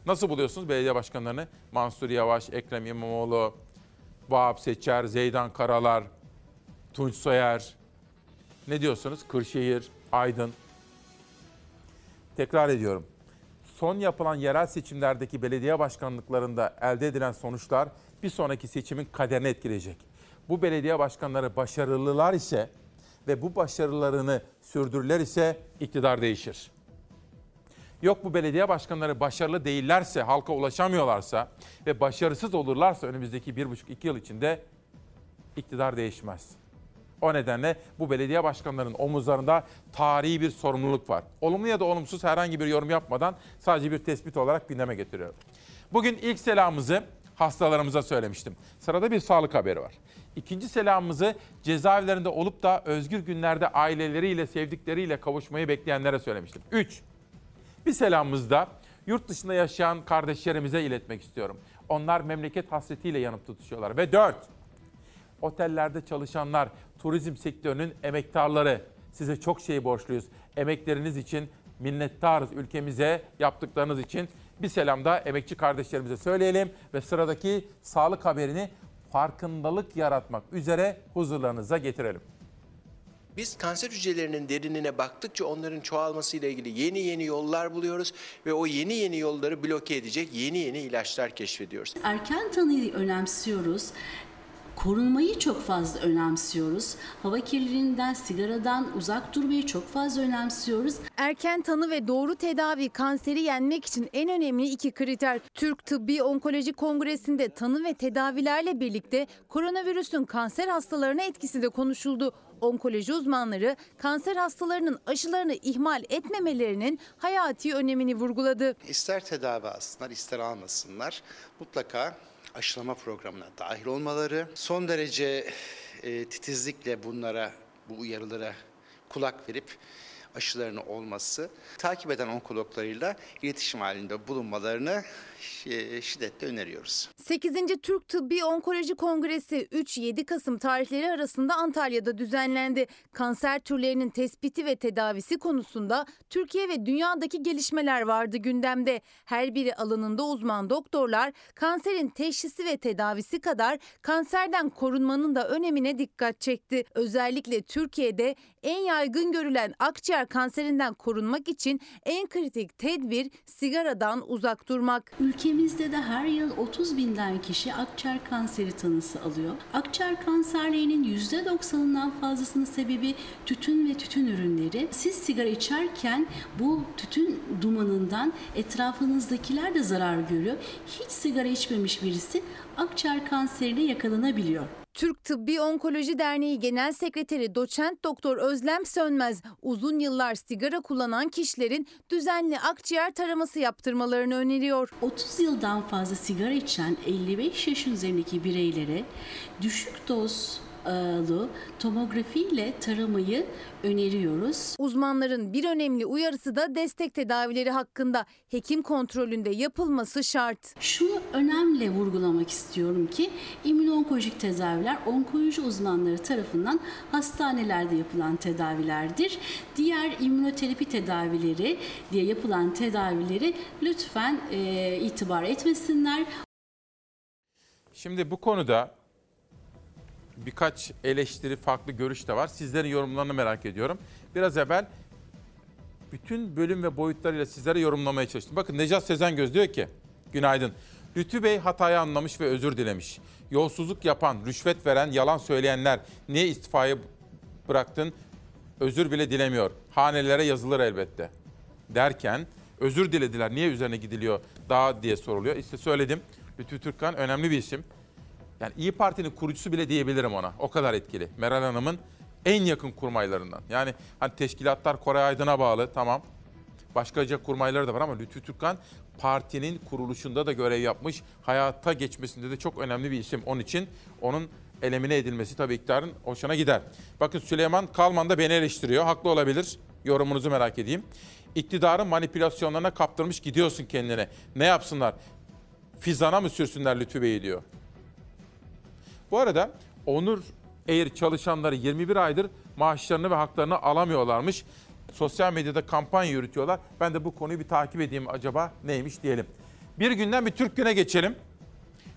Nasıl buluyorsunuz belediye başkanlarını? Mansur Yavaş, Ekrem İmamoğlu, Vahap Seçer, Zeydan Karalar, Tunç Soyer. Ne diyorsunuz? Kırşehir, Aydın. Tekrar ediyorum. Son yapılan yerel seçimlerdeki belediye başkanlıklarında elde edilen sonuçlar bir sonraki seçimin kaderini etkileyecek. Bu belediye başkanları başarılılar ise ve bu başarılarını sürdürürler ise iktidar değişir. Yok bu belediye başkanları başarılı değillerse, halka ulaşamıyorlarsa ve başarısız olurlarsa önümüzdeki bir buçuk iki yıl içinde iktidar değişmez. O nedenle bu belediye başkanlarının omuzlarında tarihi bir sorumluluk var. Olumlu ya da olumsuz herhangi bir yorum yapmadan sadece bir tespit olarak gündeme getiriyorum. Bugün ilk selamımızı hastalarımıza söylemiştim. Sırada bir sağlık haberi var. İkinci selamımızı cezaevlerinde olup da özgür günlerde aileleriyle, sevdikleriyle kavuşmayı bekleyenlere söylemiştim. 3. Bir selamımızı da yurt dışında yaşayan kardeşlerimize iletmek istiyorum. Onlar memleket hasretiyle yanıp tutuşuyorlar. Ve dört, otellerde çalışanlar, turizm sektörünün emektarları. Size çok şey borçluyuz. Emekleriniz için minnettarız ülkemize yaptıklarınız için. Bir selam da emekçi kardeşlerimize söyleyelim ve sıradaki sağlık haberini farkındalık yaratmak üzere huzurlarınıza getirelim. Biz kanser hücrelerinin derinine baktıkça onların çoğalmasıyla ilgili yeni yeni yollar buluyoruz ve o yeni yeni yolları bloke edecek yeni yeni ilaçlar keşfediyoruz. Erken tanıyı önemsiyoruz. Korunmayı çok fazla önemsiyoruz. Hava kirliliğinden, sigaradan uzak durmayı çok fazla önemsiyoruz. Erken tanı ve doğru tedavi kanseri yenmek için en önemli iki kriter. Türk Tıbbi Onkoloji Kongresi'nde tanı ve tedavilerle birlikte koronavirüsün kanser hastalarına etkisi de konuşuldu. Onkoloji uzmanları kanser hastalarının aşılarını ihmal etmemelerinin hayati önemini vurguladı. İster tedavi alsınlar ister almasınlar mutlaka aşılama programına dahil olmaları, son derece e, titizlikle bunlara, bu uyarılara kulak verip aşılarını olması, takip eden onkologlarıyla iletişim halinde bulunmalarını şiddetle öneriyoruz. 8. Türk Tıbbi Onkoloji Kongresi 3-7 Kasım tarihleri arasında Antalya'da düzenlendi. Kanser türlerinin tespiti ve tedavisi konusunda Türkiye ve dünyadaki gelişmeler vardı gündemde. Her biri alanında uzman doktorlar kanserin teşhisi ve tedavisi kadar kanserden korunmanın da önemine dikkat çekti. Özellikle Türkiye'de en yaygın görülen akciğer kanserinden korunmak için en kritik tedbir sigaradan uzak durmak. Ülkemizde de her yıl 30 binden kişi akciğer kanseri tanısı alıyor. Akciğer kanserlerinin %90'ından fazlasının sebebi tütün ve tütün ürünleri. Siz sigara içerken bu tütün dumanından etrafınızdakiler de zarar görüyor. Hiç sigara içmemiş birisi akciğer kanserine yakalanabiliyor. Türk Tıbbi Onkoloji Derneği Genel Sekreteri Doçent Doktor Özlem Sönmez uzun yıllar sigara kullanan kişilerin düzenli akciğer taraması yaptırmalarını öneriyor. 30 yıldan fazla sigara içen 55 yaş üzerindeki bireylere düşük doz tomografi ile taramayı öneriyoruz. Uzmanların bir önemli uyarısı da destek tedavileri hakkında hekim kontrolünde yapılması şart. Şunu önemli vurgulamak istiyorum ki immünonkolojik tedaviler onkoloji uzmanları tarafından hastanelerde yapılan tedavilerdir. Diğer immünoterapi tedavileri diye yapılan tedavileri lütfen e, itibar etmesinler. Şimdi bu konuda birkaç eleştiri, farklı görüş de var. Sizlerin yorumlarını merak ediyorum. Biraz evvel bütün bölüm ve boyutlarıyla sizlere yorumlamaya çalıştım. Bakın Necat Sezengöz diyor ki, günaydın. Lütfü Bey hatayı anlamış ve özür dilemiş. Yolsuzluk yapan, rüşvet veren, yalan söyleyenler niye istifayı bıraktın? Özür bile dilemiyor. Hanelere yazılır elbette. Derken özür dilediler. Niye üzerine gidiliyor daha diye soruluyor. İşte söyledim. Lütfü Türkkan önemli bir isim. Yani İyi Parti'nin kurucusu bile diyebilirim ona. O kadar etkili. Meral Hanım'ın en yakın kurmaylarından. Yani hani teşkilatlar Koray Aydın'a bağlı tamam. Başkaca kurmayları da var ama Lütfü Türkkan partinin kuruluşunda da görev yapmış. Hayata geçmesinde de çok önemli bir isim. Onun için onun elemine edilmesi tabii iktidarın hoşuna gider. Bakın Süleyman Kalman da beni eleştiriyor. Haklı olabilir. Yorumunuzu merak edeyim. İktidarın manipülasyonlarına kaptırmış gidiyorsun kendine. Ne yapsınlar? Fizana mı sürsünler Lütfü Bey'i diyor. Bu arada Onur Air çalışanları 21 aydır maaşlarını ve haklarını alamıyorlarmış. Sosyal medyada kampanya yürütüyorlar. Ben de bu konuyu bir takip edeyim acaba neymiş diyelim. Bir günden bir Türk güne geçelim.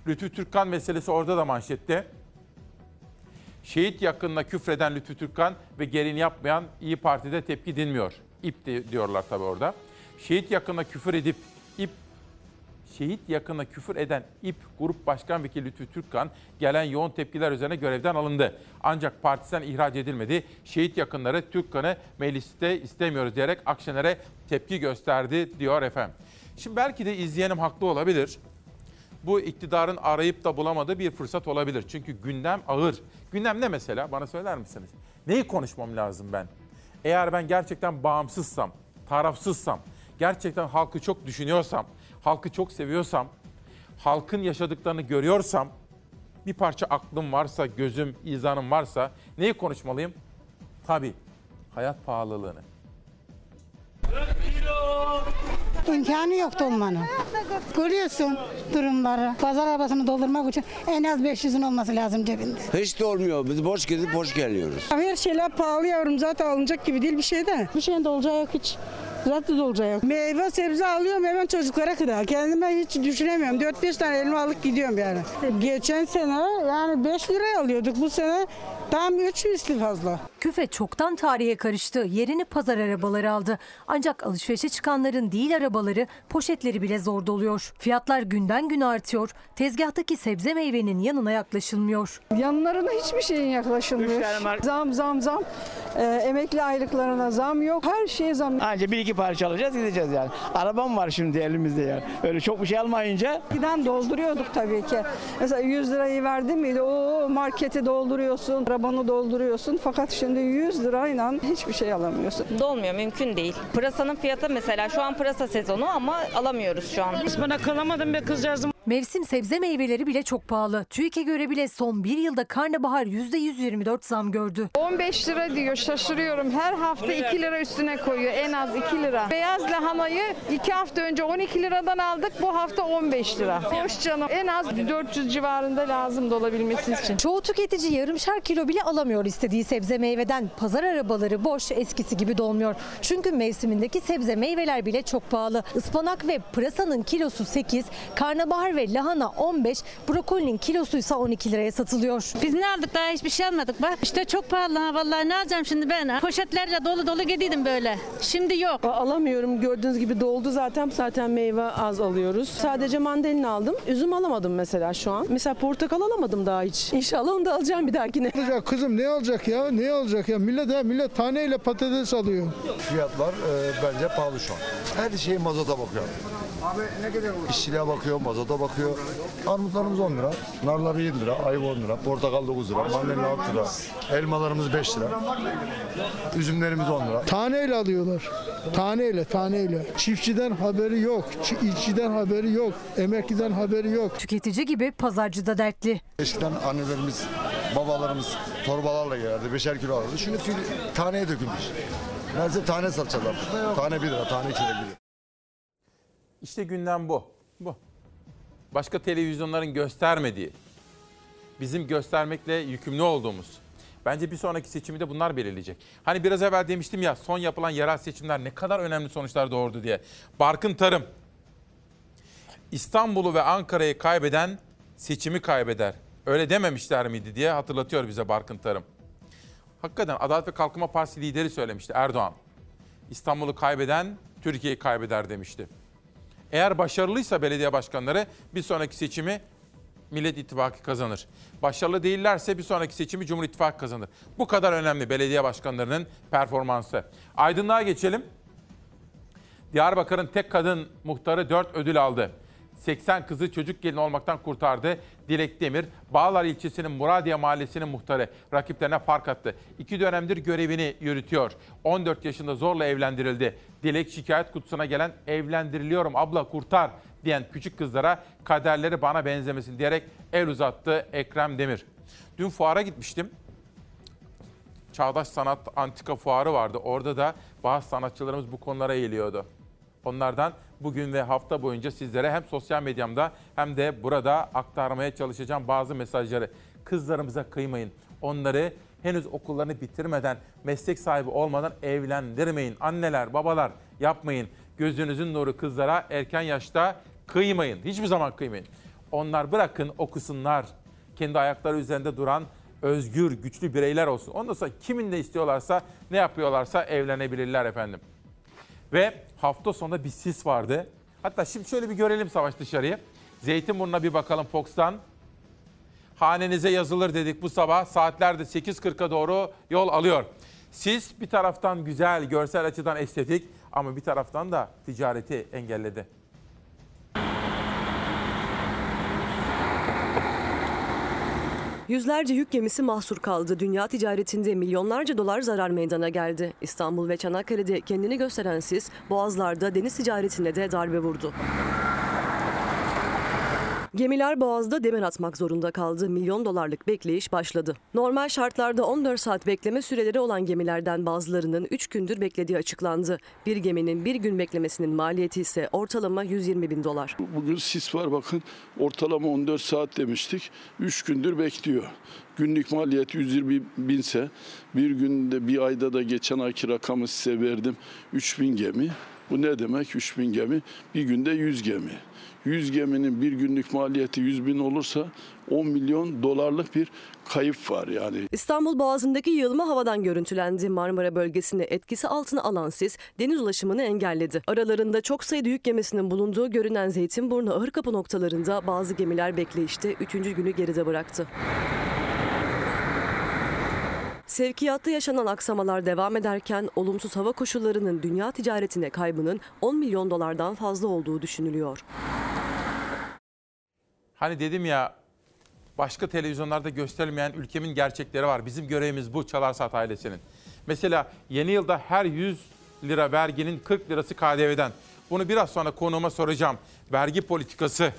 Lütfü Türkkan meselesi orada da manşette. Şehit yakınına küfreden Lütfü Türkkan ve gereğini yapmayan İyi Parti'de tepki dinmiyor. İp diyorlar tabii orada. Şehit yakınına küfür edip ip şehit yakına küfür eden İP Grup Başkan Vekili Lütfü Türkkan gelen yoğun tepkiler üzerine görevden alındı. Ancak partisinden ihraç edilmedi. Şehit yakınları Türkkan'ı mecliste istemiyoruz diyerek Akşener'e tepki gösterdi diyor efendim. Şimdi belki de izleyenim haklı olabilir. Bu iktidarın arayıp da bulamadığı bir fırsat olabilir. Çünkü gündem ağır. Gündem ne mesela? Bana söyler misiniz? Neyi konuşmam lazım ben? Eğer ben gerçekten bağımsızsam, tarafsızsam, gerçekten halkı çok düşünüyorsam, halkı çok seviyorsam, halkın yaşadıklarını görüyorsam, bir parça aklım varsa, gözüm, izanım varsa neyi konuşmalıyım? Tabii hayat pahalılığını. 40 kilo İmkanı yok dolmanın. Görüyorsun durumları. Pazar arabasını doldurmak için en az 500'ün olması lazım cebinde. Hiç de olmuyor. Biz boş gidip boş geliyoruz. Her şeyler pahalı yavrum zaten alınacak gibi değil bir şey de. Bir şeyin de olacağı yok hiç. Zaten yok. Meyve sebze alıyorum hemen çocuklara kadar. Kendime hiç düşünemiyorum. 4-5 tane elma alıp gidiyorum yani. Geçen sene yani 5 liraya alıyorduk. Bu sene tam 3 misli fazla. Küfe çoktan tarihe karıştı. Yerini pazar arabaları aldı. Ancak alışverişe çıkanların değil arabaları poşetleri bile zor doluyor. Fiyatlar günden güne artıyor. Tezgahtaki sebze meyvenin yanına yaklaşılmıyor. Yanlarına hiçbir şeyin yaklaşılmıyor. Zam zam zam. Ee, emekli aylıklarına zam yok. Her şeye zam. Anca bir iki parça alacağız gideceğiz yani. Arabam var şimdi elimizde yani. Öyle çok bir şey almayınca. Giden dolduruyorduk tabii ki. Mesela 100 lirayı verdin miydi? O marketi dolduruyorsun, arabanı dolduruyorsun. Fakat şimdi 100 lirayla hiçbir şey alamıyorsun. Dolmuyor mümkün değil. Pırasanın fiyatı mesela şu an pırasa sezonu ama alamıyoruz şu an. Bana kalamadım be kızcağızım. Mevsim sebze meyveleri bile çok pahalı. TÜİK'e göre bile son bir yılda karnabahar %124 zam gördü. 15 lira diyor şaşırıyorum. Her hafta 2 lira üstüne koyuyor en az 2 lira. Beyaz lahanayı 2 hafta önce 12 liradan aldık bu hafta 15 lira. Hoş canım en az 400 civarında lazım da olabilmesi için. Çoğu tüketici yarımşar kilo bile alamıyor istediği sebze meyveden. Pazar arabaları boş eskisi gibi dolmuyor. Çünkü mevsimindeki sebze meyveler bile çok pahalı. Ispanak ve pırasanın kilosu 8, karnabahar ve lahana 15, brokolinin kilosu ise 12 liraya satılıyor. Biz ne aldık daha hiçbir şey almadık bak. İşte çok pahalı ha vallahi ne alacağım şimdi ben ha. Poşetlerle dolu dolu gidiydim böyle. Şimdi yok. Alamıyorum gördüğünüz gibi doldu zaten. Zaten meyve az alıyoruz. Sadece mandalina aldım. Üzüm alamadım mesela şu an. Mesela portakal alamadım daha hiç. İnşallah onu da alacağım bir dahakine. Alacak kızım ne alacak ya? Ne alacak ya? Millet ha millet taneyle patates alıyor. Fiyatlar e, bence pahalı şu an. Her şey mazota bakıyor. Abi ne kadar İşçiliğe bakıyor, mazota bakıyor. Armutlarımız 10 lira, narlar 7 lira, ayva 10 lira, portakal 9 lira, mandalina 6 lira, elmalarımız 5 lira, üzümlerimiz 10 lira. Taneyle alıyorlar. Taneyle, taneyle. Çiftçiden haberi yok. Çi- işçiden haberi yok. Emekliden haberi yok. Tüketici gibi pazarcı da dertli. Eskiden annelerimiz, babalarımız torbalarla gelirdi, beşer kilo alırdı. Şimdi fil- taneye dökülmüş. Neredeyse tane satacaklar. Tane 1 lira, tane 2 lira. İşte gündem bu. Bu. Başka televizyonların göstermediği, bizim göstermekle yükümlü olduğumuz. Bence bir sonraki seçimi de bunlar belirleyecek. Hani biraz evvel demiştim ya son yapılan yerel seçimler ne kadar önemli sonuçlar doğurdu diye. Barkın Tarım. İstanbul'u ve Ankara'yı kaybeden seçimi kaybeder. Öyle dememişler miydi diye hatırlatıyor bize Barkın Tarım. Hakikaten Adalet ve Kalkınma Partisi lideri söylemişti Erdoğan. İstanbul'u kaybeden Türkiye'yi kaybeder demişti. Eğer başarılıysa belediye başkanları bir sonraki seçimi Millet İttifakı kazanır. Başarılı değillerse bir sonraki seçimi Cumhur İttifakı kazanır. Bu kadar önemli belediye başkanlarının performansı. Aydınlığa geçelim. Diyarbakır'ın tek kadın muhtarı 4 ödül aldı. 80 kızı çocuk gelin olmaktan kurtardı. Dilek Demir, Bağlar ilçesinin Muradiye mahallesinin muhtarı rakiplerine fark attı. İki dönemdir görevini yürütüyor. 14 yaşında zorla evlendirildi. Dilek şikayet kutusuna gelen evlendiriliyorum abla kurtar diyen küçük kızlara kaderleri bana benzemesin diyerek el uzattı Ekrem Demir. Dün fuara gitmiştim. Çağdaş Sanat Antika Fuarı vardı. Orada da bazı sanatçılarımız bu konulara eğiliyordu. Onlardan bugün ve hafta boyunca sizlere hem sosyal medyamda hem de burada aktarmaya çalışacağım bazı mesajları. Kızlarımıza kıymayın. Onları henüz okullarını bitirmeden, meslek sahibi olmadan evlendirmeyin. Anneler, babalar yapmayın. Gözünüzün nuru kızlara erken yaşta kıymayın. Hiçbir zaman kıymayın. Onlar bırakın okusunlar. Kendi ayakları üzerinde duran özgür, güçlü bireyler olsun. Ondan sonra kiminle istiyorlarsa, ne yapıyorlarsa evlenebilirler efendim. Ve hafta sonunda bir sis vardı. Hatta şimdi şöyle bir görelim Savaş dışarıyı. Zeytinburnu'na bir bakalım Fox'tan. Hanenize yazılır dedik bu sabah. Saatlerde 8.40'a doğru yol alıyor. Sis bir taraftan güzel, görsel açıdan estetik ama bir taraftan da ticareti engelledi. Yüzlerce yük gemisi mahsur kaldı. Dünya ticaretinde milyonlarca dolar zarar meydana geldi. İstanbul ve Çanakkale'de kendini gösteren sis, boğazlarda deniz ticaretine de darbe vurdu. Gemiler Boğaz'da demir atmak zorunda kaldı. Milyon dolarlık bekleyiş başladı. Normal şartlarda 14 saat bekleme süreleri olan gemilerden bazılarının 3 gündür beklediği açıklandı. Bir geminin bir gün beklemesinin maliyeti ise ortalama 120 bin dolar. Bugün sis var bakın ortalama 14 saat demiştik. 3 gündür bekliyor. Günlük maliyet 120 binse bir günde bir ayda da geçen ayki rakamı size verdim 3000 gemi. Bu ne demek 3000 gemi? Bir günde 100 gemi. 100 geminin bir günlük maliyeti 100 bin olursa 10 milyon dolarlık bir kayıp var yani. İstanbul Boğazı'ndaki yığılma havadan görüntülendi. Marmara bölgesini etkisi altına alan sis deniz ulaşımını engelledi. Aralarında çok sayıda yük gemisinin bulunduğu görünen Zeytinburnu Ahırkapı noktalarında bazı gemiler bekleyişte 3. günü geride bıraktı. Sevkiyatta yaşanan aksamalar devam ederken olumsuz hava koşullarının dünya ticaretine kaybının 10 milyon dolardan fazla olduğu düşünülüyor. Hani dedim ya başka televizyonlarda gösterilmeyen ülkemin gerçekleri var. Bizim görevimiz bu Çalarsat ailesinin. Mesela yeni yılda her 100 lira verginin 40 lirası KDV'den. Bunu biraz sonra konuğuma soracağım. Vergi politikası.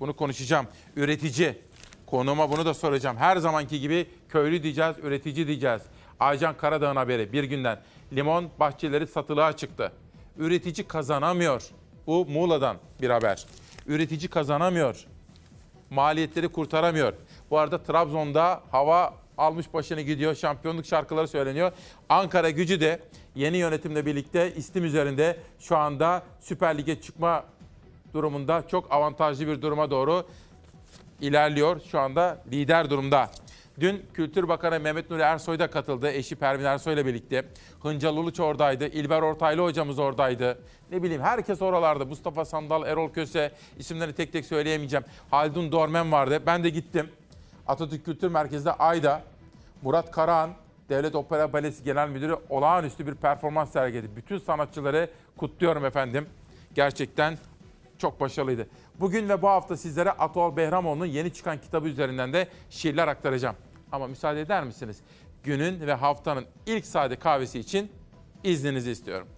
Bunu konuşacağım. Üretici. Konuğuma bunu da soracağım. Her zamanki gibi köylü diyeceğiz, üretici diyeceğiz. Aycan Karadağ'ın haberi bir günden. Limon bahçeleri satılığa çıktı. Üretici kazanamıyor. Bu Muğla'dan bir haber. Üretici kazanamıyor. Maliyetleri kurtaramıyor. Bu arada Trabzon'da hava almış başını gidiyor. Şampiyonluk şarkıları söyleniyor. Ankara gücü de yeni yönetimle birlikte istim üzerinde şu anda Süper Lig'e çıkma durumunda çok avantajlı bir duruma doğru ilerliyor. Şu anda lider durumda. Dün Kültür Bakanı Mehmet Nuri Ersoy da katıldı. Eşi Pervin Ersoy ile birlikte. Hıncal Uluç oradaydı. İlber Ortaylı hocamız oradaydı. Ne bileyim herkes oralarda. Mustafa Sandal, Erol Köse isimlerini tek tek söyleyemeyeceğim. Haldun Dormen vardı. Ben de gittim. Atatürk Kültür Merkezi'de Ayda. Murat Karahan, Devlet Opera Balesi Genel Müdürü olağanüstü bir performans sergiledi. Bütün sanatçıları kutluyorum efendim. Gerçekten çok başarılıydı. Bugün ve bu hafta sizlere Atol Behramoğlu'nun yeni çıkan kitabı üzerinden de şiirler aktaracağım. Ama müsaade eder misiniz? Günün ve haftanın ilk sade kahvesi için izninizi istiyorum.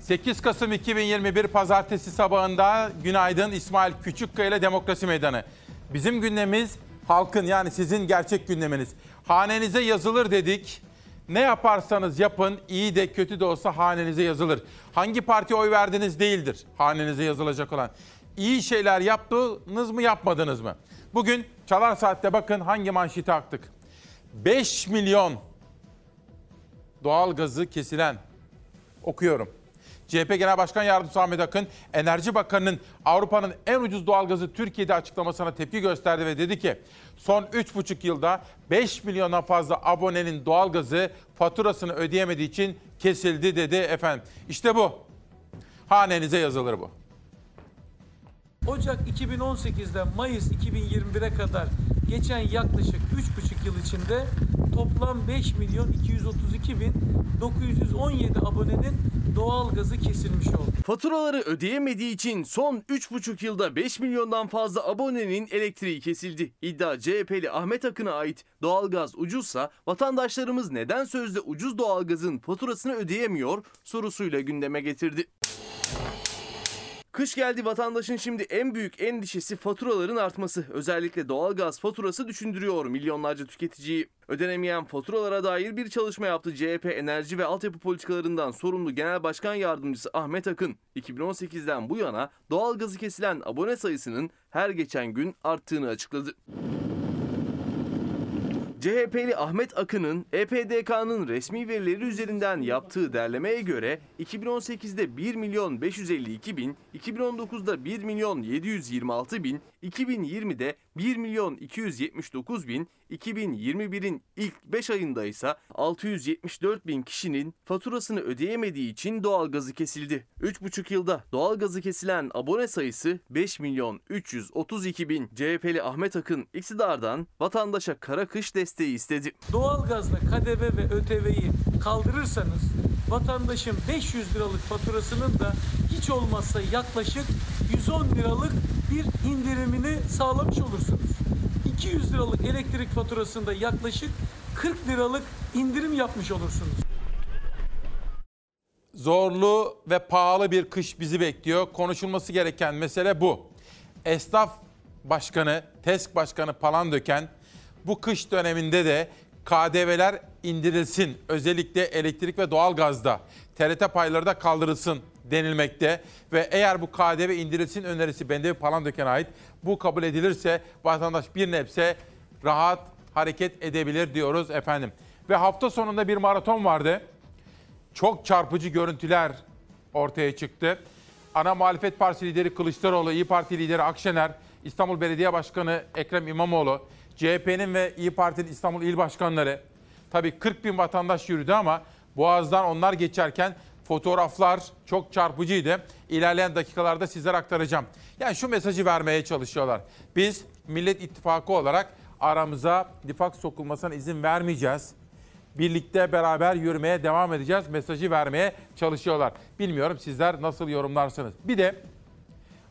8 Kasım 2021 Pazartesi sabahında günaydın İsmail Küçükkaya ile Demokrasi Meydanı. Bizim gündemimiz halkın yani sizin gerçek gündeminiz. Hanenize yazılır dedik. Ne yaparsanız yapın iyi de kötü de olsa hanenize yazılır. Hangi partiye oy verdiniz değildir hanenize yazılacak olan. İyi şeyler yaptınız mı yapmadınız mı? Bugün Çalar Saat'te bakın hangi manşeti aktık. 5 milyon doğal gazı kesilen okuyorum. CHP Genel Başkan Yardımcısı Ahmet Akın, Enerji Bakanı'nın Avrupa'nın en ucuz doğalgazı Türkiye'de açıklamasına tepki gösterdi ve dedi ki son 3,5 yılda 5 milyona fazla abonenin doğalgazı faturasını ödeyemediği için kesildi dedi efendim. İşte bu. Hanenize yazılır bu. Ocak 2018'den Mayıs 2021'e kadar geçen yaklaşık 3,5 yıl içinde toplam 5 milyon 232 bin 917 abonenin doğal gazı kesilmiş oldu. Faturaları ödeyemediği için son 3,5 yılda 5 milyondan fazla abonenin elektriği kesildi. İddia CHP'li Ahmet Akın'a ait doğalgaz ucuzsa vatandaşlarımız neden sözde ucuz doğalgazın faturasını ödeyemiyor sorusuyla gündeme getirdi. Kış geldi vatandaşın şimdi en büyük endişesi faturaların artması. Özellikle doğalgaz faturası düşündürüyor milyonlarca tüketiciyi. Ödenemeyen faturalara dair bir çalışma yaptı CHP Enerji ve Altyapı Politikalarından sorumlu Genel Başkan Yardımcısı Ahmet Akın. 2018'den bu yana doğalgazı kesilen abone sayısının her geçen gün arttığını açıkladı. CHP'li Ahmet Akın'ın EPDK'nın resmi verileri üzerinden yaptığı derlemeye göre 2018'de 1 milyon 552 bin, 2019'da 1 milyon 726 bin, 2020'de 1 milyon 279 bin, 2021'in ilk 5 ayında ise 674 bin kişinin faturasını ödeyemediği için doğalgazı kesildi. 3,5 yılda doğalgazı kesilen abone sayısı 5 milyon 332 bin. CHP'li Ahmet Akın iktidardan vatandaşa kara kış desteği istedi. Doğalgazla KDV ve ÖTV'yi kaldırırsanız vatandaşın 500 liralık faturasının da hiç olmazsa yaklaşık 110 liralık bir indirimini sağlamış olursunuz. 200 liralık elektrik faturasında yaklaşık 40 liralık indirim yapmış olursunuz. Zorlu ve pahalı bir kış bizi bekliyor. Konuşulması gereken mesele bu. Esnaf başkanı, TESK başkanı Palandöken bu kış döneminde de KDV'ler indirilsin. Özellikle elektrik ve doğalgazda. TRT payları da kaldırılsın denilmekte. Ve eğer bu KDV indirilsin önerisi Bendevi Palandöken'e ait. Bu kabul edilirse vatandaş bir nebze rahat hareket edebilir diyoruz efendim. Ve hafta sonunda bir maraton vardı. Çok çarpıcı görüntüler ortaya çıktı. Ana muhalefet partisi lideri Kılıçdaroğlu, İyi Parti lideri Akşener, İstanbul Belediye Başkanı Ekrem İmamoğlu, CHP'nin ve İyi Parti'nin İstanbul İl Başkanları. Tabii 40 bin vatandaş yürüdü ama Boğaz'dan onlar geçerken fotoğraflar çok çarpıcıydı. İlerleyen dakikalarda sizlere aktaracağım. Yani şu mesajı vermeye çalışıyorlar. Biz Millet İttifakı olarak aramıza nifak sokulmasına izin vermeyeceğiz. Birlikte beraber yürümeye devam edeceğiz. Mesajı vermeye çalışıyorlar. Bilmiyorum sizler nasıl yorumlarsınız. Bir de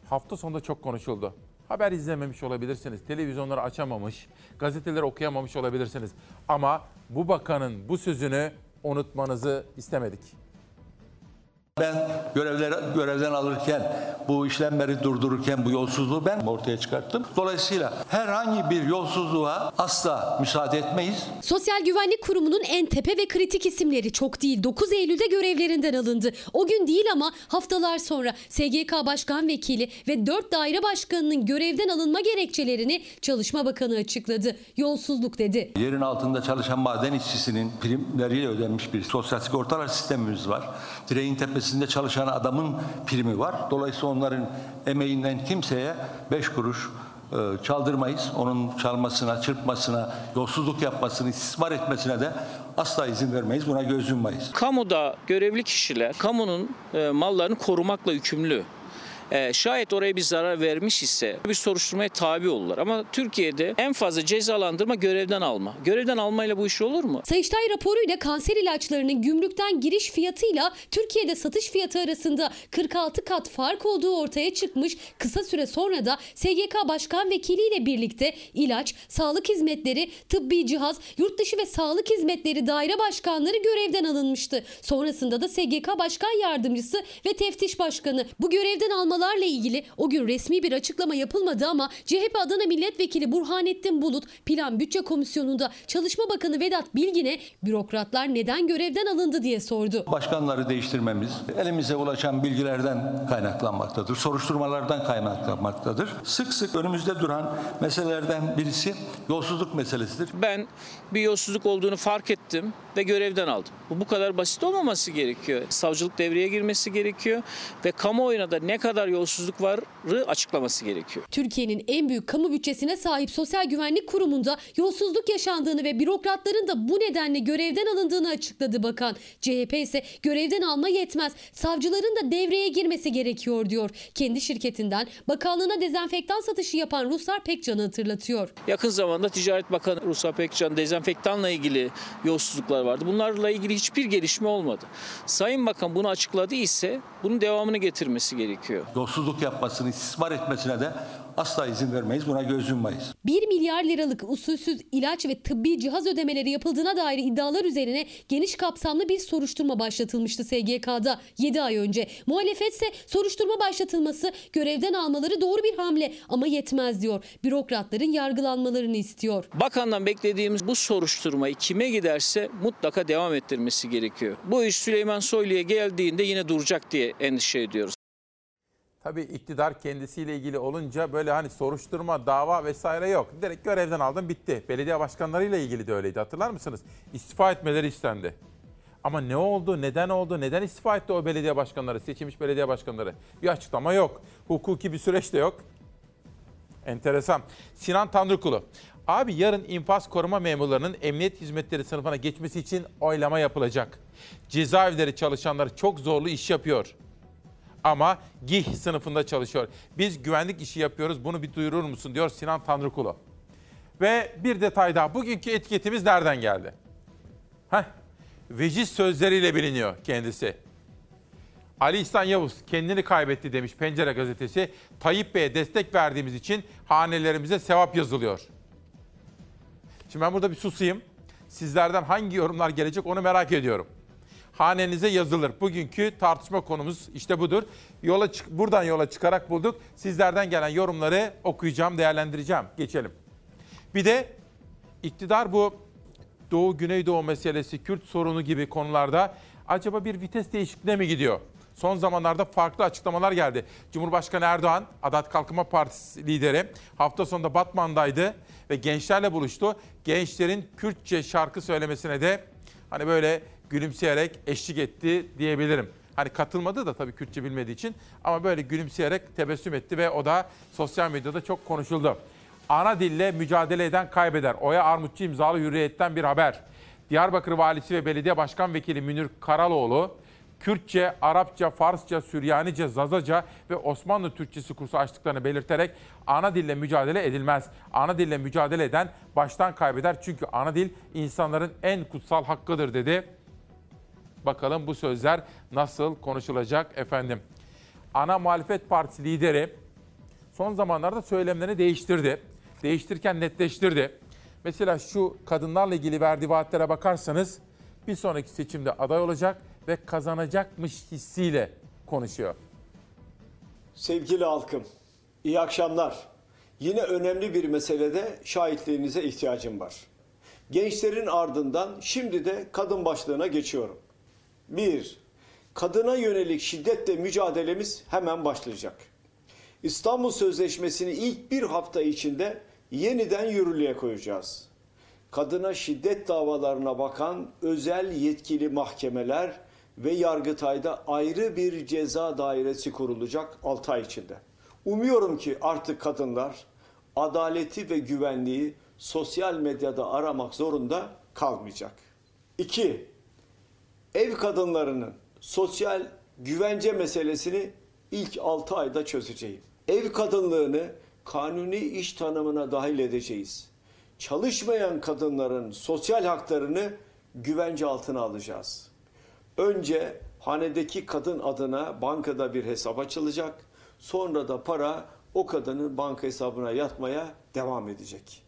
hafta sonunda çok konuşuldu. Haber izlememiş olabilirsiniz, televizyonları açamamış, gazeteleri okuyamamış olabilirsiniz. Ama bu bakanın bu sözünü unutmanızı istemedik. Ben görevler, görevden alırken, bu işlemleri durdururken bu yolsuzluğu ben ortaya çıkarttım. Dolayısıyla herhangi bir yolsuzluğa asla müsaade etmeyiz. Sosyal Güvenlik Kurumu'nun en tepe ve kritik isimleri çok değil 9 Eylül'de görevlerinden alındı. O gün değil ama haftalar sonra SGK Başkan Vekili ve 4 daire başkanının görevden alınma gerekçelerini Çalışma Bakanı açıkladı. Yolsuzluk dedi. Yerin altında çalışan maden işçisinin primleriyle ödenmiş bir sosyal sigortalar sistemimiz var. Direğin tepesi tesisinde çalışan adamın primi var. Dolayısıyla onların emeğinden kimseye beş kuruş e, çaldırmayız. Onun çalmasına, çırpmasına, yolsuzluk yapmasını, istismar etmesine de asla izin vermeyiz. Buna göz yummayız. Kamuda görevli kişiler kamunun e, mallarını korumakla yükümlü. E, şayet oraya bir zarar vermiş ise bir soruşturmaya tabi olurlar. Ama Türkiye'de en fazla cezalandırma görevden alma. Görevden almayla bu iş olur mu? Sayıştay raporuyla kanser ilaçlarının gümrükten giriş fiyatıyla Türkiye'de satış fiyatı arasında 46 kat fark olduğu ortaya çıkmış. Kısa süre sonra da SGK Başkan Vekili ile birlikte ilaç, sağlık hizmetleri, tıbbi cihaz, yurt dışı ve sağlık hizmetleri daire başkanları görevden alınmıştı. Sonrasında da SGK Başkan Yardımcısı ve Teftiş Başkanı bu görevden almalarla ilgili o gün resmi bir açıklama yapılmadı ama CHP Adana Milletvekili Burhanettin Bulut Plan Bütçe Komisyonu'nda Çalışma Bakanı Vedat Bilgin'e bürokratlar neden görevden alındı diye sordu. Başkanları değiştirmemiz elimize ulaşan bilgilerden kaynaklanmaktadır. Soruşturmalardan kaynaklanmaktadır. Sık sık önümüzde duran meselelerden birisi yolsuzluk meselesidir. Ben bir yolsuzluk olduğunu fark ettim ve görevden aldım. Bu bu kadar basit olmaması gerekiyor. Savcılık devreye girmesi gerekiyor ve kamuoyuna da ne kadar yolsuzluk varı açıklaması gerekiyor. Türkiye'nin en büyük kamu bütçesine sahip Sosyal Güvenlik Kurumu'nda yolsuzluk yaşandığını ve bürokratların da bu nedenle görevden alındığını açıkladı bakan. CHP ise görevden alma yetmez. Savcıların da devreye girmesi gerekiyor diyor. Kendi şirketinden bakanlığına dezenfektan satışı yapan Ruslar Pekcan'ı hatırlatıyor. Yakın zamanda Ticaret Bakanı Ruslar Pekcan dezenfektanla ilgili yolsuzluklar vardı. Bunlarla ilgili hiçbir gelişme olmadı. Sayın Bakan bunu açıkladı ise bunun devamını getirmesi gerekiyor. Yolsuzluk yapmasını, istismar etmesine de asla izin vermeyiz. Buna göz yummayız. 1 milyar liralık usulsüz ilaç ve tıbbi cihaz ödemeleri yapıldığına dair iddialar üzerine geniş kapsamlı bir soruşturma başlatılmıştı SGK'da 7 ay önce. Muhalefetse soruşturma başlatılması görevden almaları doğru bir hamle ama yetmez diyor. Bürokratların yargılanmalarını istiyor. Bakandan beklediğimiz bu soruşturmayı kime giderse mutlaka devam ettirmesi gerekiyor. Bu iş Süleyman Soylu'ya geldiğinde yine duracak diye endişe ediyoruz. Tabii iktidar kendisiyle ilgili olunca böyle hani soruşturma, dava vesaire yok. Direkt görevden aldım bitti. Belediye başkanlarıyla ilgili de öyleydi hatırlar mısınız? İstifa etmeleri istendi. Ama ne oldu, neden oldu, neden istifa etti o belediye başkanları, seçilmiş belediye başkanları? Bir açıklama yok. Hukuki bir süreç de yok. Enteresan. Sinan Tanrıkulu. Abi yarın infaz koruma memurlarının emniyet hizmetleri sınıfına geçmesi için oylama yapılacak. Cezaevleri çalışanları çok zorlu iş yapıyor ama GİH sınıfında çalışıyor. Biz güvenlik işi yapıyoruz bunu bir duyurur musun diyor Sinan Tanrıkulu. Ve bir detay daha bugünkü etiketimiz nereden geldi? Heh, veciz sözleriyle biliniyor kendisi. Ali İhsan Yavuz kendini kaybetti demiş Pencere gazetesi. Tayyip Bey'e destek verdiğimiz için hanelerimize sevap yazılıyor. Şimdi ben burada bir susayım. Sizlerden hangi yorumlar gelecek onu merak ediyorum. Hanenize yazılır. Bugünkü tartışma konumuz işte budur. Yola çık buradan yola çıkarak bulduk. Sizlerden gelen yorumları okuyacağım, değerlendireceğim. Geçelim. Bir de iktidar bu Doğu Güneydoğu meselesi, Kürt sorunu gibi konularda acaba bir vites değişikliğine mi gidiyor? Son zamanlarda farklı açıklamalar geldi. Cumhurbaşkanı Erdoğan, Adalet Kalkınma Partisi lideri hafta sonunda Batman'daydı ve gençlerle buluştu. Gençlerin Kürtçe şarkı söylemesine de hani böyle gülümseyerek eşlik etti diyebilirim. Hani katılmadı da tabii Kürtçe bilmediği için ama böyle gülümseyerek tebessüm etti ve o da sosyal medyada çok konuşuldu. Ana dille mücadele eden kaybeder. Oya Armutçu imzalı hürriyetten bir haber. Diyarbakır Valisi ve Belediye Başkan Vekili Münir Karaloğlu, Kürtçe, Arapça, Farsça, Süryanice, Zazaca ve Osmanlı Türkçesi kursu açtıklarını belirterek ana dille mücadele edilmez. Ana dille mücadele eden baştan kaybeder çünkü ana dil insanların en kutsal hakkıdır dedi. Bakalım bu sözler nasıl konuşulacak efendim. Ana Muhalefet Partisi lideri son zamanlarda söylemlerini değiştirdi. Değiştirirken netleştirdi. Mesela şu kadınlarla ilgili verdiği vaatlere bakarsanız bir sonraki seçimde aday olacak ve kazanacakmış hissiyle konuşuyor. Sevgili halkım, iyi akşamlar. Yine önemli bir meselede şahitliğinize ihtiyacım var. Gençlerin ardından şimdi de kadın başlığına geçiyorum. 1. Kadına yönelik şiddetle mücadelemiz hemen başlayacak. İstanbul Sözleşmesi'ni ilk bir hafta içinde yeniden yürürlüğe koyacağız. Kadına şiddet davalarına bakan özel yetkili mahkemeler ve Yargıtay'da ayrı bir ceza dairesi kurulacak 6 ay içinde. Umuyorum ki artık kadınlar adaleti ve güvenliği sosyal medyada aramak zorunda kalmayacak. 2. Ev kadınlarının sosyal güvence meselesini ilk 6 ayda çözeceğim. Ev kadınlığını kanuni iş tanımına dahil edeceğiz. Çalışmayan kadınların sosyal haklarını güvence altına alacağız. Önce hanedeki kadın adına bankada bir hesap açılacak. Sonra da para o kadının banka hesabına yatmaya devam edecek.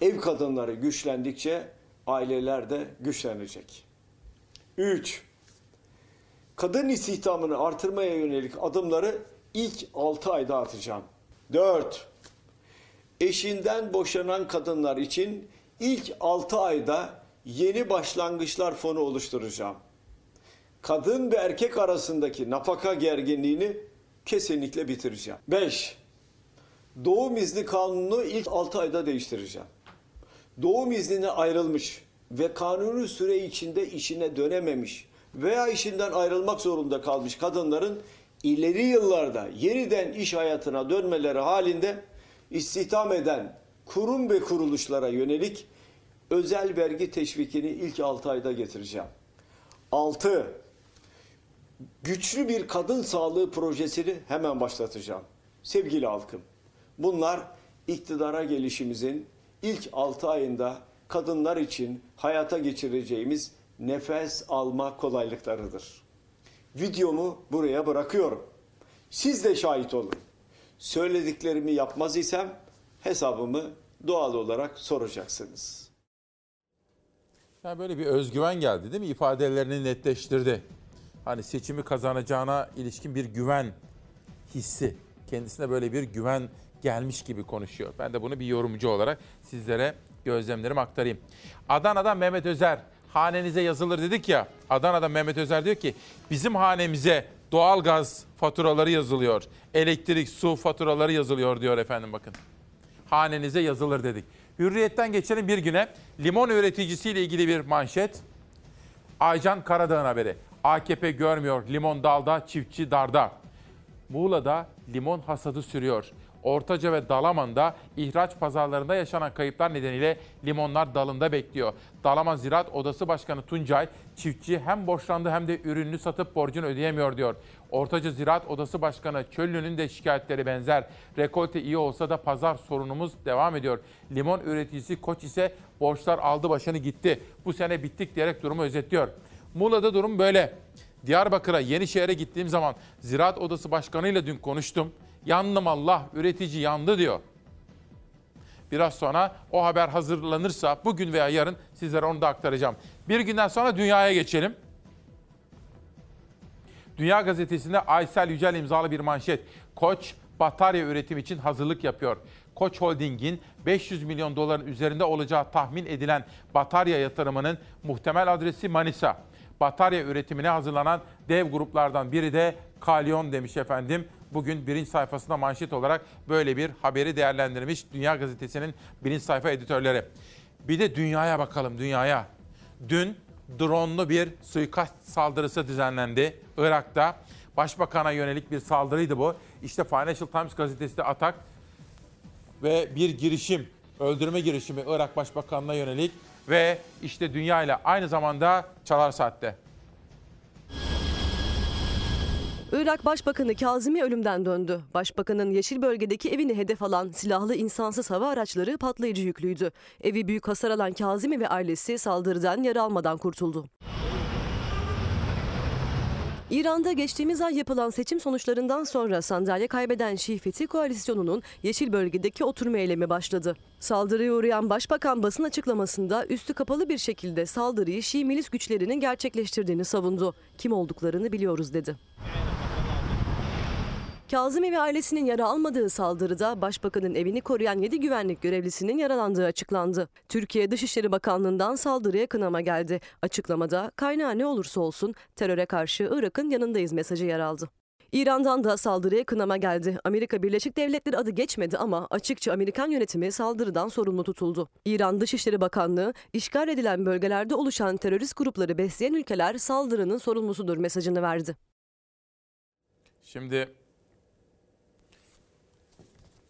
Ev kadınları güçlendikçe aileler de güçlenecek. 3. Kadın istihdamını artırmaya yönelik adımları ilk 6 ayda atacağım. 4. Eşinden boşanan kadınlar için ilk 6 ayda yeni başlangıçlar fonu oluşturacağım. Kadın ve erkek arasındaki nafaka gerginliğini kesinlikle bitireceğim. 5. Doğum izni kanunu ilk 6 ayda değiştireceğim. Doğum iznine ayrılmış ve kanuni süre içinde işine dönememiş veya işinden ayrılmak zorunda kalmış kadınların ileri yıllarda yeniden iş hayatına dönmeleri halinde istihdam eden kurum ve kuruluşlara yönelik özel vergi teşvikini ilk 6 ayda getireceğim. 6. Güçlü bir kadın sağlığı projesini hemen başlatacağım. Sevgili halkım, bunlar iktidara gelişimizin ilk 6 ayında kadınlar için hayata geçireceğimiz nefes alma kolaylıklarıdır. Videomu buraya bırakıyorum. Siz de şahit olun. Söylediklerimi yapmaz isem hesabımı doğal olarak soracaksınız. Yani böyle bir özgüven geldi değil mi? İfadelerini netleştirdi. Hani seçimi kazanacağına ilişkin bir güven hissi. Kendisine böyle bir güven gelmiş gibi konuşuyor. Ben de bunu bir yorumcu olarak sizlere gözlemlerimi aktarayım. Adana'dan Mehmet Özer hanenize yazılır dedik ya. Adana'da Mehmet Özer diyor ki bizim hanemize doğalgaz faturaları yazılıyor. Elektrik, su faturaları yazılıyor diyor efendim bakın. Hanenize yazılır dedik. Hürriyetten geçelim bir güne. Limon üreticisiyle ilgili bir manşet. Aycan Karadağ'ın haberi. AKP görmüyor limon dalda, çiftçi darda. Muğla'da limon hasadı sürüyor. Ortaca ve Dalaman'da ihraç pazarlarında yaşanan kayıplar nedeniyle limonlar dalında bekliyor. Dalaman Ziraat Odası Başkanı Tuncay, çiftçi hem borçlandı hem de ürününü satıp borcunu ödeyemiyor diyor. Ortaca Ziraat Odası Başkanı Çöllü'nün de şikayetleri benzer. Rekolte iyi olsa da pazar sorunumuz devam ediyor. Limon üreticisi Koç ise borçlar aldı başını gitti. Bu sene bittik diyerek durumu özetliyor. Muğla'da durum böyle. Diyarbakır'a, Yenişehir'e gittiğim zaman Ziraat Odası Başkanı ile dün konuştum. Yandım Allah, üretici yandı diyor. Biraz sonra o haber hazırlanırsa bugün veya yarın sizlere onu da aktaracağım. Bir günden sonra dünyaya geçelim. Dünya Gazetesi'nde Aysel Yücel imzalı bir manşet. Koç batarya üretim için hazırlık yapıyor. Koç Holding'in 500 milyon doların üzerinde olacağı tahmin edilen batarya yatırımının muhtemel adresi Manisa. Batarya üretimine hazırlanan dev gruplardan biri de Kalyon demiş efendim. Bugün birinci sayfasında manşet olarak böyle bir haberi değerlendirmiş Dünya Gazetesi'nin birinci sayfa editörleri. Bir de dünyaya bakalım dünyaya. Dün dronlu bir suikast saldırısı düzenlendi Irak'ta. Başbakan'a yönelik bir saldırıydı bu. İşte Financial Times gazetesi de atak ve bir girişim, öldürme girişimi Irak Başbakanı'na yönelik ve işte dünya ile aynı zamanda Çalar Saat'te. Irak Başbakanı Kazimi ölümden döndü. Başbakanın yeşil bölgedeki evini hedef alan silahlı insansız hava araçları patlayıcı yüklüydü. Evi büyük hasar alan Kazimi ve ailesi saldırıdan yara almadan kurtuldu. İran'da geçtiğimiz ay yapılan seçim sonuçlarından sonra sandalye kaybeden Şii Fethi Koalisyonu'nun Yeşil Bölge'deki oturma eylemi başladı. Saldırıya uğrayan Başbakan basın açıklamasında üstü kapalı bir şekilde saldırıyı Şii milis güçlerinin gerçekleştirdiğini savundu. Kim olduklarını biliyoruz dedi. Kazımi ve ailesinin yara almadığı saldırıda başbakanın evini koruyan 7 güvenlik görevlisinin yaralandığı açıklandı. Türkiye Dışişleri Bakanlığı'ndan saldırıya kınama geldi. Açıklamada kaynağı ne olursa olsun teröre karşı Irak'ın yanındayız mesajı yer aldı. İran'dan da saldırıya kınama geldi. Amerika Birleşik Devletleri adı geçmedi ama açıkça Amerikan yönetimi saldırıdan sorumlu tutuldu. İran Dışişleri Bakanlığı, işgal edilen bölgelerde oluşan terörist grupları besleyen ülkeler saldırının sorumlusudur mesajını verdi. Şimdi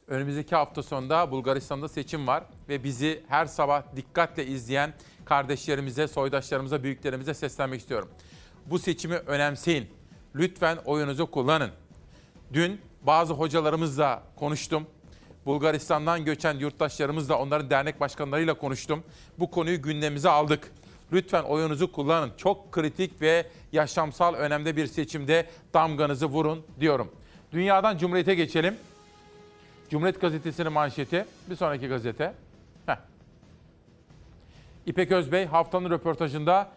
Önümüzdeki hafta sonunda Bulgaristan'da seçim var ve bizi her sabah dikkatle izleyen kardeşlerimize, soydaşlarımıza, büyüklerimize seslenmek istiyorum. Bu seçimi önemseyin. Lütfen oyunuzu kullanın. Dün bazı hocalarımızla konuştum. Bulgaristan'dan göçen yurttaşlarımızla, onların dernek başkanlarıyla konuştum. Bu konuyu gündemimize aldık. Lütfen oyunuzu kullanın. Çok kritik ve yaşamsal önemde bir seçimde damganızı vurun diyorum. Dünyadan Cumhuriyet'e geçelim. Cumhuriyet Gazetesi'nin manşeti. Bir sonraki gazete. Heh. İpek Özbey haftanın röportajında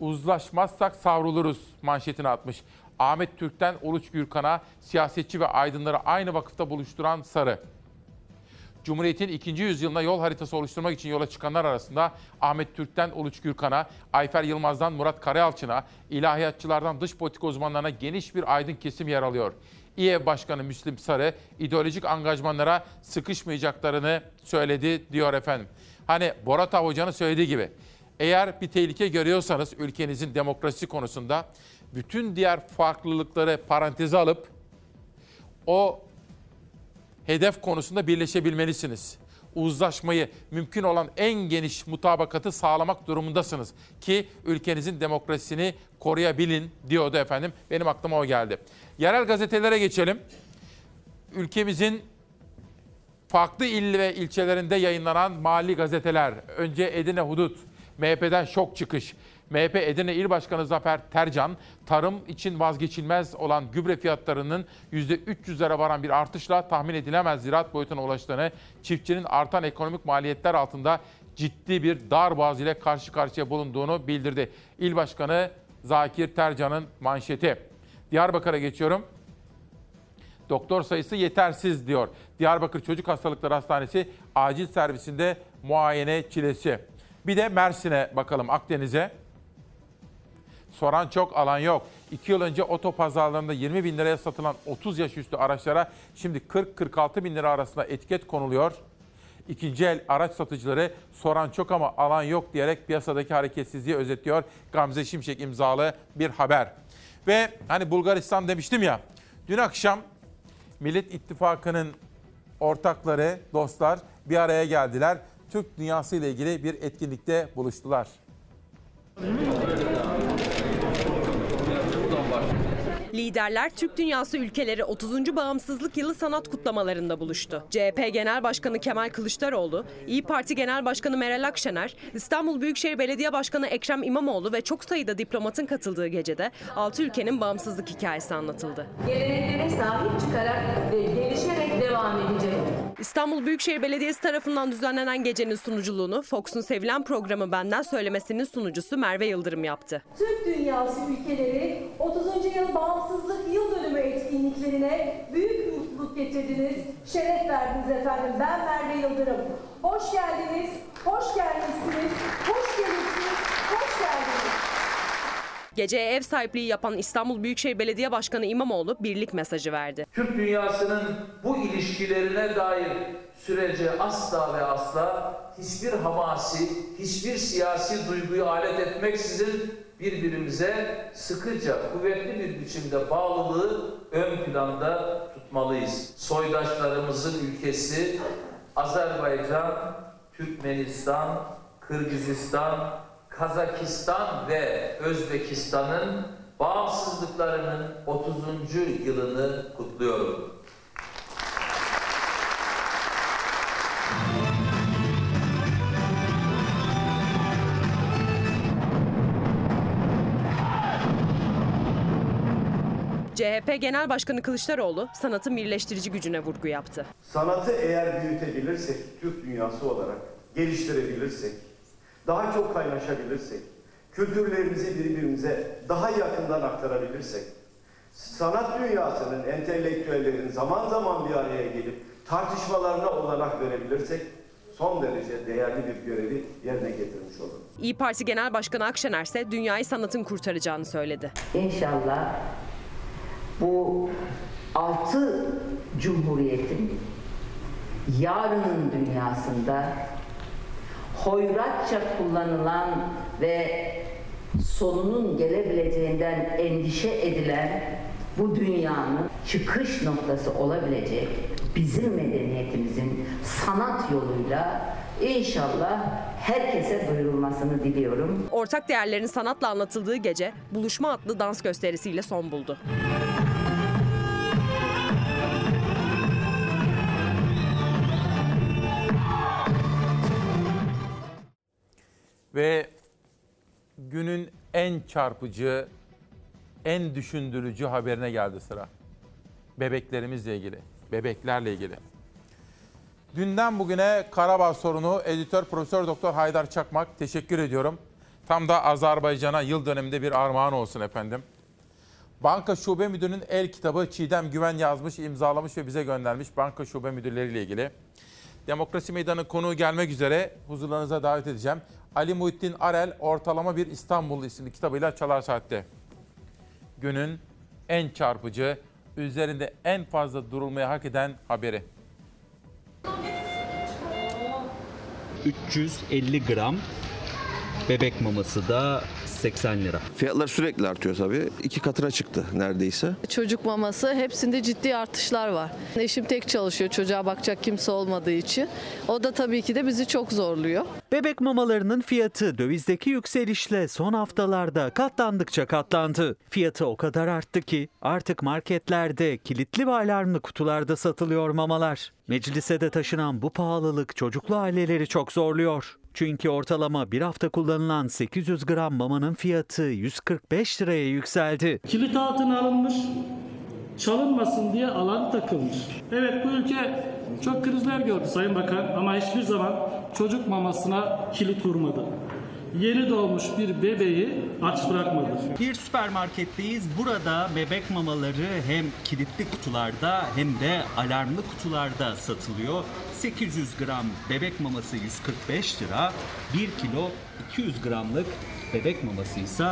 uzlaşmazsak savruluruz manşetini atmış. Ahmet Türk'ten Uluç Gürkan'a siyasetçi ve aydınları aynı vakıfta buluşturan Sarı. Cumhuriyet'in ikinci yüzyılına yol haritası oluşturmak için yola çıkanlar arasında Ahmet Türk'ten Uluç Gürkan'a, Ayfer Yılmaz'dan Murat Karayalçın'a, ilahiyatçılardan dış politika uzmanlarına geniş bir aydın kesim yer alıyor. İEV Başkanı Müslim Sarı ideolojik angajmanlara sıkışmayacaklarını söyledi diyor efendim. Hani Borata Hoca'nın söylediği gibi eğer bir tehlike görüyorsanız ülkenizin demokrasi konusunda bütün diğer farklılıkları paranteze alıp o hedef konusunda birleşebilmelisiniz. Uzlaşmayı mümkün olan en geniş mutabakatı sağlamak durumundasınız ki ülkenizin demokrasisini koruyabilin diyordu efendim. Benim aklıma o geldi. Yerel gazetelere geçelim. Ülkemizin farklı il ve ilçelerinde yayınlanan mahalli gazeteler. Önce Edirne Hudut, MHP'den şok çıkış. MHP Edirne İl Başkanı Zafer Tercan, tarım için vazgeçilmez olan gübre fiyatlarının %300'lere varan bir artışla tahmin edilemez ziraat boyutuna ulaştığını, çiftçinin artan ekonomik maliyetler altında ciddi bir darboğaz ile karşı karşıya bulunduğunu bildirdi. İl Başkanı Zakir Tercan'ın manşeti. Diyarbakır'a geçiyorum. Doktor sayısı yetersiz diyor. Diyarbakır Çocuk Hastalıkları Hastanesi acil servisinde muayene çilesi. Bir de Mersin'e bakalım Akdeniz'e. Soran çok, alan yok. İki yıl önce otopazarlarında 20 bin liraya satılan 30 yaş üstü araçlara şimdi 40-46 bin lira arasında etiket konuluyor. İkinci el araç satıcıları soran çok ama alan yok diyerek piyasadaki hareketsizliği özetliyor. Gamze Şimşek imzalı bir haber. Ve hani Bulgaristan demiştim ya, dün akşam Millet İttifakı'nın ortakları, dostlar bir araya geldiler. Türk dünyası ile ilgili bir etkinlikte buluştular. Liderler Türk dünyası ülkeleri 30. bağımsızlık yılı sanat kutlamalarında buluştu. CHP Genel Başkanı Kemal Kılıçdaroğlu, İyi Parti Genel Başkanı Meral Akşener, İstanbul Büyükşehir Belediye Başkanı Ekrem İmamoğlu ve çok sayıda diplomatın katıldığı gecede 6 ülkenin bağımsızlık hikayesi anlatıldı. Geleneklere sahip çıkarak ve gelişerek devam edecek. İstanbul Büyükşehir Belediyesi tarafından düzenlenen gecenin sunuculuğunu Fox'un sevilen programı Benden Söylemesi'nin sunucusu Merve Yıldırım yaptı. Türk dünyası ülkeleri 30. yıl bağımsızlık yıl dönümü etkinliklerine büyük mutluluk getirdiniz, şeref verdiniz efendim. Ben Merve Yıldırım. Hoş geldiniz, hoş gelmişsiniz, hoş gelirsiniz, hoş geldiniz. Geceye ev sahipliği yapan İstanbul Büyükşehir Belediye Başkanı İmamoğlu birlik mesajı verdi. Türk dünyasının bu ilişkilerine dair sürece asla ve asla hiçbir hamasi, hiçbir siyasi duyguyu alet etmeksizin birbirimize sıkıca, kuvvetli bir biçimde bağlılığı ön planda tutmalıyız. Soydaşlarımızın ülkesi Azerbaycan, Türkmenistan, Kırgızistan, Kazakistan ve Özbekistan'ın bağımsızlıklarının 30. yılını kutluyorum. CHP Genel Başkanı Kılıçdaroğlu sanatın birleştirici gücüne vurgu yaptı. Sanatı eğer büyütebilirsek, Türk dünyası olarak geliştirebilirsek, daha çok kaynaşabilirsek, kültürlerimizi birbirimize daha yakından aktarabilirsek, sanat dünyasının, entelektüellerin zaman zaman bir araya gelip tartışmalarına olanak verebilirsek, son derece değerli bir görevi yerine getirmiş oluruz. İyi Parti Genel Başkanı Akşener ise dünyayı sanatın kurtaracağını söyledi. İnşallah bu altı cumhuriyetin yarının dünyasında hoyratça kullanılan ve sonunun gelebileceğinden endişe edilen bu dünyanın çıkış noktası olabilecek bizim medeniyetimizin sanat yoluyla inşallah herkese duyurulmasını diliyorum. Ortak değerlerin sanatla anlatıldığı gece Buluşma adlı dans gösterisiyle son buldu. Ve günün en çarpıcı, en düşündürücü haberine geldi sıra. Bebeklerimizle ilgili, bebeklerle ilgili. Dünden bugüne Karabağ sorunu editör Profesör Doktor Haydar Çakmak teşekkür ediyorum. Tam da Azerbaycan'a yıl döneminde bir armağan olsun efendim. Banka Şube Müdürü'nün el kitabı Çiğdem Güven yazmış, imzalamış ve bize göndermiş banka şube müdürleriyle ilgili. Demokrasi Meydanı konuğu gelmek üzere huzurlarınıza davet edeceğim. Ali Muhittin Arel Ortalama Bir İstanbul isimli kitabıyla Çalar Saat'te. Günün en çarpıcı, üzerinde en fazla durulmaya hak eden haberi. 350 gram bebek maması da 80 lira. Fiyatlar sürekli artıyor tabii. İki katına çıktı neredeyse. Çocuk maması hepsinde ciddi artışlar var. Eşim tek çalışıyor çocuğa bakacak kimse olmadığı için. O da tabii ki de bizi çok zorluyor. Bebek mamalarının fiyatı dövizdeki yükselişle son haftalarda katlandıkça katlandı. Fiyatı o kadar arttı ki artık marketlerde kilitli ve alarmlı kutularda satılıyor mamalar. Meclise de taşınan bu pahalılık çocuklu aileleri çok zorluyor. Çünkü ortalama bir hafta kullanılan 800 gram mamanın fiyatı 145 liraya yükseldi. Kilit altına alınmış, çalınmasın diye alan takılmış. Evet bu ülke çok krizler gördü Sayın Bakan ama hiçbir zaman çocuk mamasına kilit vurmadı. Yeni doğmuş bir bebeği aç bırakmadı. Bir süpermarketteyiz. Burada bebek mamaları hem kilitli kutularda hem de alarmlı kutularda satılıyor. 800 gram bebek maması 145 lira, 1 kilo 200 gramlık bebek maması ise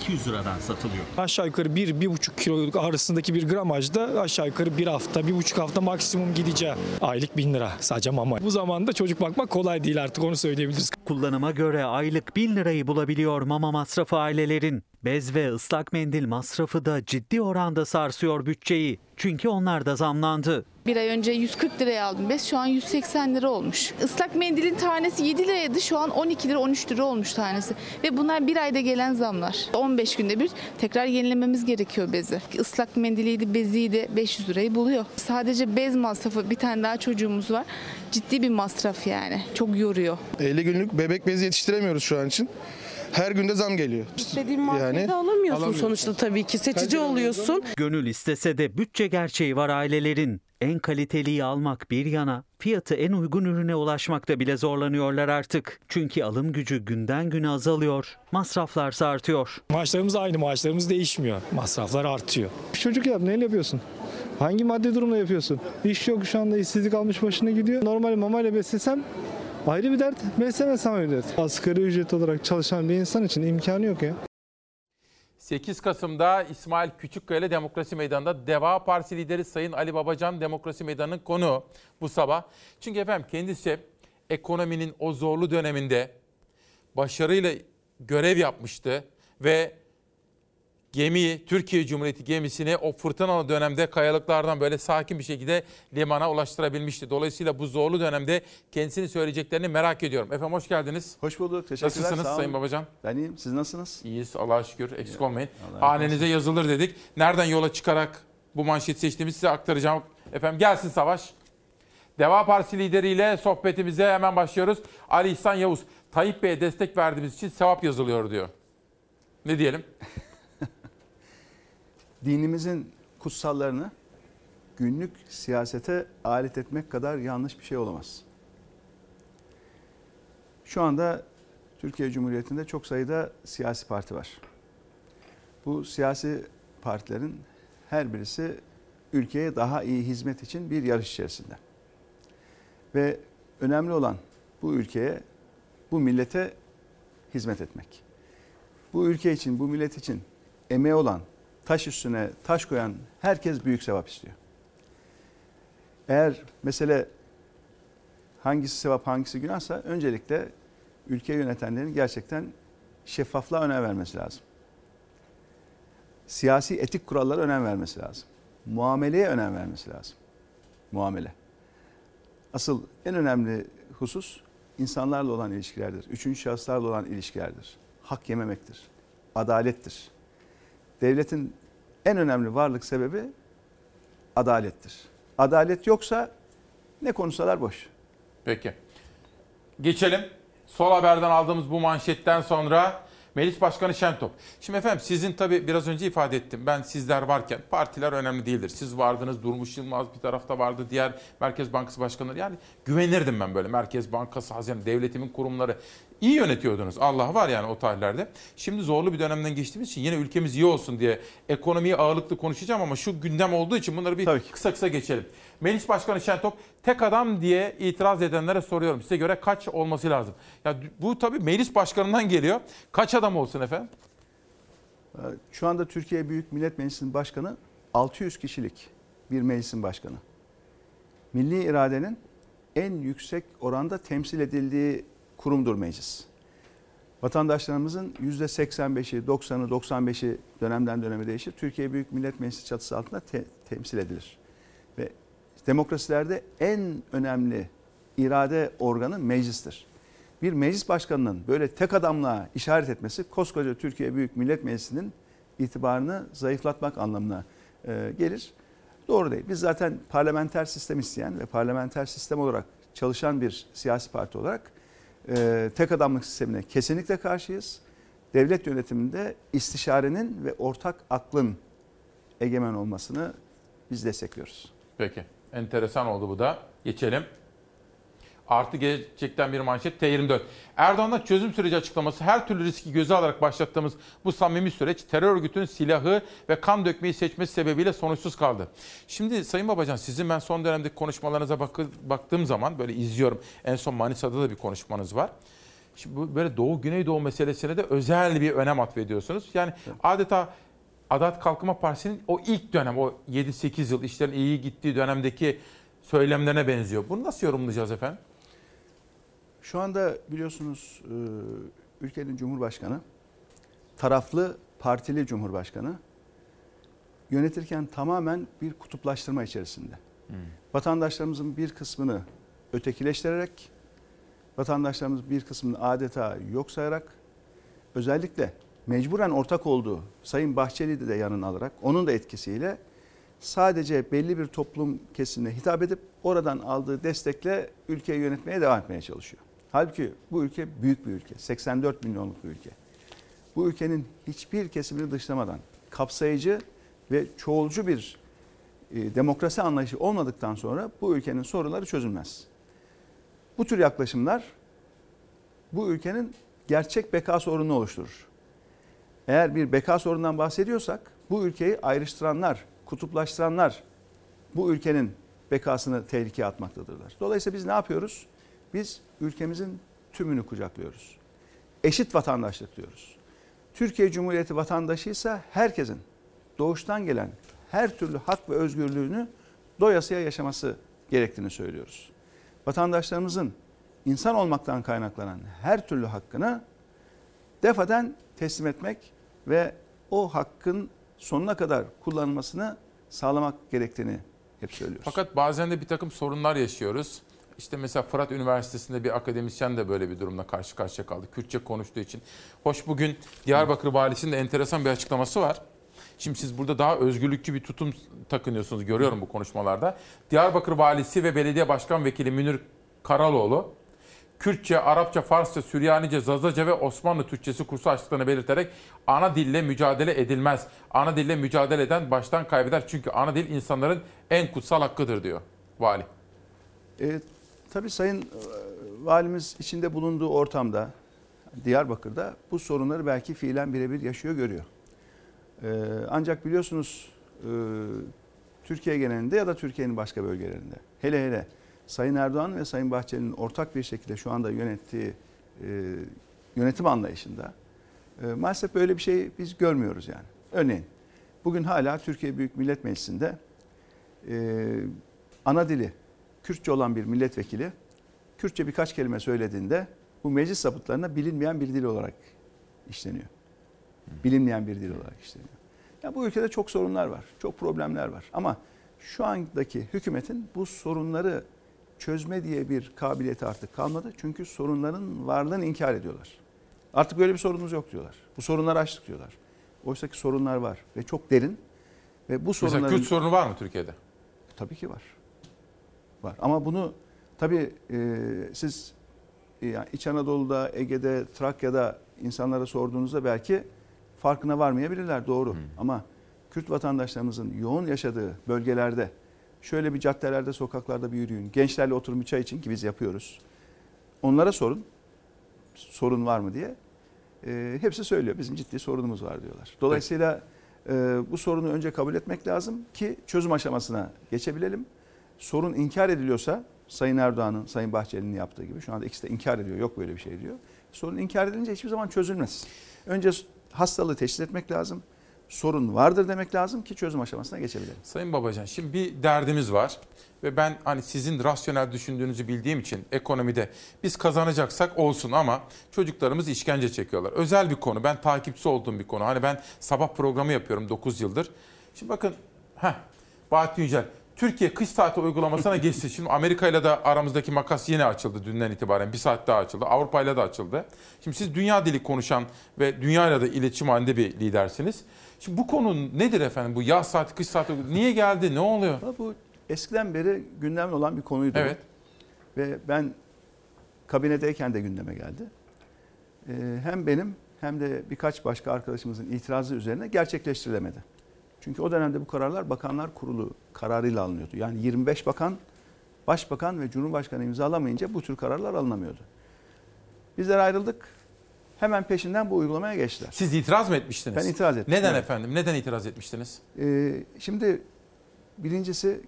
200 liradan satılıyor. Aşağı yukarı 1-1,5 kiloluk arasındaki bir gramajda aşağı yukarı bir hafta, bir buçuk hafta maksimum gideceği. Aylık 1000 lira sadece mama. Bu zamanda çocuk bakmak kolay değil artık onu söyleyebiliriz. Kullanıma göre aylık 1000 lirayı bulabiliyor mama masrafı ailelerin. Bez ve ıslak mendil masrafı da ciddi oranda sarsıyor bütçeyi. Çünkü onlar da zamlandı. Bir ay önce 140 liraya aldım bez şu an 180 lira olmuş. Islak mendilin tanesi 7 liraydı şu an 12 lira 13 lira olmuş tanesi. Ve bunlar bir ayda gelen zamlar. 15 günde bir tekrar yenilememiz gerekiyor bezi. Islak mendiliydi beziydi 500 lirayı buluyor. Sadece bez masrafı bir tane daha çocuğumuz var. Ciddi bir masraf yani çok yoruyor. 50 günlük bebek bezi yetiştiremiyoruz şu an için. Her günde zam geliyor. İstediğin markete alamıyorsun sonuçta tabii ki. Seçici oluyorsun. Gönül istese de bütçe gerçeği var ailelerin. En kaliteliyi almak bir yana, fiyatı en uygun ürüne ulaşmakta bile zorlanıyorlar artık. Çünkü alım gücü günden güne azalıyor, masraflar artıyor. Maaşlarımız aynı, maaşlarımız değişmiyor. Masraflar artıyor. Çocuk yap neyle yapıyorsun? Hangi maddi durumla yapıyorsun? İş yok şu anda işsizlik almış başına gidiyor. Normal mamayla beslesem ayrı bir dert, beslemesem ayrı bir dert. Asgari ücret olarak çalışan bir insan için imkanı yok ya. 8 Kasım'da İsmail Küçükkaya Demokrasi Meydanı'nda Deva Partisi lideri Sayın Ali Babacan Demokrasi Meydanı'nın konu bu sabah. Çünkü efendim kendisi ekonominin o zorlu döneminde başarıyla görev yapmıştı ve gemiyi, Türkiye Cumhuriyeti gemisini o fırtınalı dönemde kayalıklardan böyle sakin bir şekilde limana ulaştırabilmişti. Dolayısıyla bu zorlu dönemde kendisini söyleyeceklerini merak ediyorum. Efendim hoş geldiniz. Hoş bulduk. Teşekkürler. Nasılsınız. Sayın Babacan? Ben iyiyim. Siz nasılsınız? İyiyiz Allah'a şükür. Eksik olmayın. Hanenize yazılır dedik. Nereden yola çıkarak bu manşet seçtiğimizi size aktaracağım. Efendim gelsin Savaş. Deva Partisi lideriyle sohbetimize hemen başlıyoruz. Ali İhsan Yavuz, Tayyip Bey'e destek verdiğimiz için sevap yazılıyor diyor. Ne diyelim? Dinimizin kutsallarını günlük siyasete alet etmek kadar yanlış bir şey olamaz. Şu anda Türkiye Cumhuriyeti'nde çok sayıda siyasi parti var. Bu siyasi partilerin her birisi ülkeye daha iyi hizmet için bir yarış içerisinde. Ve önemli olan bu ülkeye, bu millete hizmet etmek. Bu ülke için, bu millet için emeği olan, taş üstüne taş koyan herkes büyük sevap istiyor. Eğer mesele hangisi sevap hangisi günahsa öncelikle ülke yönetenlerin gerçekten şeffaflığa önem vermesi lazım. Siyasi etik kurallara önem vermesi lazım. Muameleye önem vermesi lazım. Muamele. Asıl en önemli husus insanlarla olan ilişkilerdir. Üçüncü şahıslarla olan ilişkilerdir. Hak yememektir. Adalettir. Devletin en önemli varlık sebebi adalettir. Adalet yoksa ne konuşsalar boş. Peki. Geçelim. Sol haberden aldığımız bu manşetten sonra Meclis Başkanı Şentop. Şimdi efendim sizin tabii biraz önce ifade ettim. Ben sizler varken partiler önemli değildir. Siz vardınız, Durmuş Yılmaz bir tarafta vardı, diğer Merkez Bankası Başkanları. Yani güvenirdim ben böyle. Merkez Bankası, Hazine, devletimin kurumları. iyi yönetiyordunuz. Allah var yani o tarihlerde. Şimdi zorlu bir dönemden geçtiğimiz için yine ülkemiz iyi olsun diye ekonomiyi ağırlıklı konuşacağım ama şu gündem olduğu için bunları bir kısa kısa geçelim. Meclis Başkanı Şentop tek adam diye itiraz edenlere soruyorum. Size göre kaç olması lazım? Ya bu tabii meclis başkanından geliyor. Kaç adam olsun efendim? Şu anda Türkiye Büyük Millet Meclisi'nin başkanı 600 kişilik bir meclisin başkanı. Milli iradenin en yüksek oranda temsil edildiği kurumdur meclis. Vatandaşlarımızın %85'i, 90'ı, 95'i dönemden döneme değişir. Türkiye Büyük Millet Meclisi çatısı altında te- temsil edilir. Demokrasilerde en önemli irade organı meclistir. Bir meclis başkanının böyle tek adamla işaret etmesi koskoca Türkiye Büyük Millet Meclisi'nin itibarını zayıflatmak anlamına e, gelir. Doğru değil. Biz zaten parlamenter sistem isteyen ve parlamenter sistem olarak çalışan bir siyasi parti olarak e, tek adamlık sistemine kesinlikle karşıyız. Devlet yönetiminde istişarenin ve ortak aklın egemen olmasını biz destekliyoruz. Peki. Enteresan oldu bu da. Geçelim. Artı gelecekten bir manşet T24. Erdoğan'dan çözüm süreci açıklaması her türlü riski göze alarak başlattığımız bu samimi süreç terör örgütünün silahı ve kan dökmeyi seçmesi sebebiyle sonuçsuz kaldı. Şimdi Sayın Babacan sizin ben son dönemdeki konuşmalarınıza bakı, baktığım zaman böyle izliyorum. En son Manisa'da da bir konuşmanız var. Şimdi bu böyle Doğu Güneydoğu meselesine de özel bir önem atfediyorsunuz. Yani adeta Adalet Kalkınma Partisi'nin o ilk dönem o 7-8 yıl işlerin iyi gittiği dönemdeki söylemlerine benziyor. Bunu nasıl yorumlayacağız efendim? Şu anda biliyorsunuz e, ülkenin cumhurbaşkanı, taraflı partili cumhurbaşkanı yönetirken tamamen bir kutuplaştırma içerisinde. Vatandaşlarımızın bir kısmını ötekileştirerek, vatandaşlarımız bir kısmını adeta yok sayarak, özellikle mecburen ortak olduğu Sayın Bahçeli'yi de yanına alarak, onun da etkisiyle sadece belli bir toplum kesimine hitap edip oradan aldığı destekle ülkeyi yönetmeye devam etmeye çalışıyor. Halbuki bu ülke büyük bir ülke. 84 milyonluk bir ülke. Bu ülkenin hiçbir kesimini dışlamadan kapsayıcı ve çoğulcu bir e, demokrasi anlayışı olmadıktan sonra bu ülkenin sorunları çözülmez. Bu tür yaklaşımlar bu ülkenin gerçek beka sorununu oluşturur. Eğer bir beka sorundan bahsediyorsak bu ülkeyi ayrıştıranlar, kutuplaştıranlar bu ülkenin bekasını tehlikeye atmaktadırlar. Dolayısıyla biz ne yapıyoruz? Biz ülkemizin tümünü kucaklıyoruz. Eşit vatandaşlık diyoruz. Türkiye Cumhuriyeti vatandaşıysa herkesin doğuştan gelen her türlü hak ve özgürlüğünü doyasıya yaşaması gerektiğini söylüyoruz. Vatandaşlarımızın insan olmaktan kaynaklanan her türlü hakkını defaten teslim etmek ve o hakkın sonuna kadar kullanılmasını sağlamak gerektiğini hep söylüyoruz. Fakat bazen de bir takım sorunlar yaşıyoruz. İşte mesela Fırat Üniversitesi'nde bir akademisyen de böyle bir durumla karşı karşıya kaldı. Kürtçe konuştuğu için. Hoş bugün Diyarbakır Valisi'nin de enteresan bir açıklaması var. Şimdi siz burada daha özgürlükçü bir tutum takınıyorsunuz görüyorum bu konuşmalarda. Diyarbakır Valisi ve Belediye Başkan Vekili Münir Karaloğlu Kürtçe, Arapça, Farsça, Süryanice, Zazaca ve Osmanlı Türkçesi kursu açtıklarını belirterek ana dille mücadele edilmez. Ana dille mücadele eden baştan kaybeder. Çünkü ana dil insanların en kutsal hakkıdır diyor vali. E, tabii Sayın e, Valimiz içinde bulunduğu ortamda Diyarbakır'da bu sorunları belki fiilen birebir yaşıyor görüyor. E, ancak biliyorsunuz e, Türkiye genelinde ya da Türkiye'nin başka bölgelerinde hele hele Sayın Erdoğan ve Sayın Bahçeli'nin ortak bir şekilde şu anda yönettiği e, yönetim anlayışında e, maalesef böyle bir şey biz görmüyoruz yani. Örneğin bugün hala Türkiye Büyük Millet Meclisi'nde e, ana dili Kürtçe olan bir milletvekili Kürtçe birkaç kelime söylediğinde bu meclis sapıtlarına bilinmeyen bir dil olarak işleniyor. Bilinmeyen bir dil olarak işleniyor. Ya bu ülkede çok sorunlar var, çok problemler var. Ama şu andaki hükümetin bu sorunları çözme diye bir kabiliyeti artık kalmadı. Çünkü sorunların varlığını inkar ediyorlar. Artık böyle bir sorunumuz yok diyorlar. Bu sorunları açtık diyorlar. Oysa ki sorunlar var ve çok derin. Ve bu sorunların... Mesela Kürt sorunu var mı Türkiye'de? Tabii ki var. Var. Ama bunu tabii e, siz e, yani İç Anadolu'da, Ege'de, Trakya'da insanlara sorduğunuzda belki farkına varmayabilirler doğru. Hmm. Ama Kürt vatandaşlarımızın yoğun yaşadığı bölgelerde şöyle bir caddelerde, sokaklarda bir yürüyün. Gençlerle oturun bir çay için ki biz yapıyoruz. Onlara sorun. Sorun var mı diye. E, hepsi söylüyor. Bizim ciddi sorunumuz var diyorlar. Dolayısıyla e, bu sorunu önce kabul etmek lazım ki çözüm aşamasına geçebilelim. Sorun inkar ediliyorsa Sayın Erdoğan'ın, Sayın Bahçeli'nin yaptığı gibi şu anda ikisi de inkar ediyor. Yok böyle bir şey diyor. Sorun inkar edilince hiçbir zaman çözülmez. Önce hastalığı teşhis etmek lazım sorun vardır demek lazım ki çözüm aşamasına geçebilelim. Sayın Babacan şimdi bir derdimiz var ve ben hani sizin rasyonel düşündüğünüzü bildiğim için ekonomide biz kazanacaksak olsun ama çocuklarımız işkence çekiyorlar. Özel bir konu ben takipçisi olduğum bir konu. Hani ben sabah programı yapıyorum 9 yıldır. Şimdi bakın heh, Bahattin Yücel Türkiye kış saati uygulamasına geçti. Şimdi Amerika ile de aramızdaki makas yine açıldı dünden itibaren. Bir saat daha açıldı. Avrupa ile de açıldı. Şimdi siz dünya dili konuşan ve dünya ile de iletişim halinde bir lidersiniz. Şimdi bu konu nedir efendim? Bu yaz saati, kış saati niye geldi? Ne oluyor? Bu eskiden beri gündemde olan bir konuydu. Evet. Ve ben kabinedeyken de gündeme geldi. Ee, hem benim hem de birkaç başka arkadaşımızın itirazı üzerine gerçekleştirilemedi. Çünkü o dönemde bu kararlar Bakanlar Kurulu kararıyla alınıyordu. Yani 25 bakan, başbakan ve cumhurbaşkanı imzalamayınca bu tür kararlar alınamıyordu. Bizler ayrıldık. Hemen peşinden bu uygulamaya geçtiler. Siz itiraz mı etmiştiniz? Ben itiraz ettim. Neden evet. efendim? Neden itiraz etmiştiniz? Ee, şimdi birincisi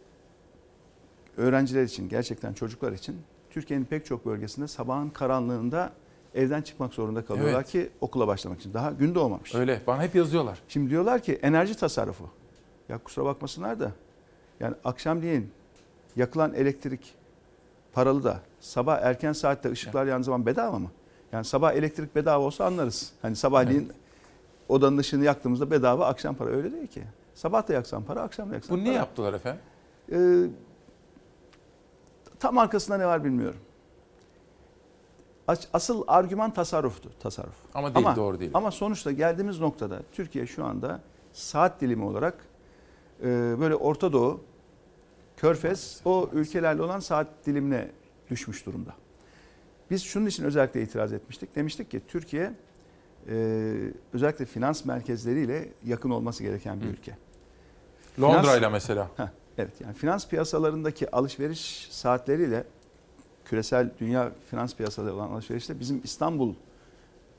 öğrenciler için, gerçekten çocuklar için Türkiye'nin pek çok bölgesinde sabahın karanlığında evden çıkmak zorunda kalıyorlar evet. ki okula başlamak için. Daha gün doğmamış. Öyle. Bana hep yazıyorlar. Şimdi diyorlar ki enerji tasarrufu. Ya kusura bakmasınlar da yani akşamleyin yakılan elektrik paralı da sabah erken saatte ışıklar yandığı zaman bedava mı? Yani sabah elektrik bedava olsa anlarız. Hani sabahleyin evet. odanın ışığını yaktığımızda bedava akşam para öyle değil ki. Sabah da yaksan para, akşam da yaksan Bu para. niye yaptılar efendim? Ee, tam arkasında ne var bilmiyorum. Asıl argüman tasarruftu. Tasarruf. Ama değil, ama, doğru değil. Ama sonuçta geldiğimiz noktada Türkiye şu anda saat dilimi olarak e, böyle Orta Doğu, Körfez o ülkelerle olan saat dilimine düşmüş durumda. Biz şunun için özellikle itiraz etmiştik. Demiştik ki Türkiye e, özellikle finans merkezleriyle yakın olması gereken bir ülke. Londra ile mesela. Heh, Evet yani finans piyasalarındaki alışveriş saatleriyle küresel dünya finans piyasaları olan alışverişte bizim İstanbul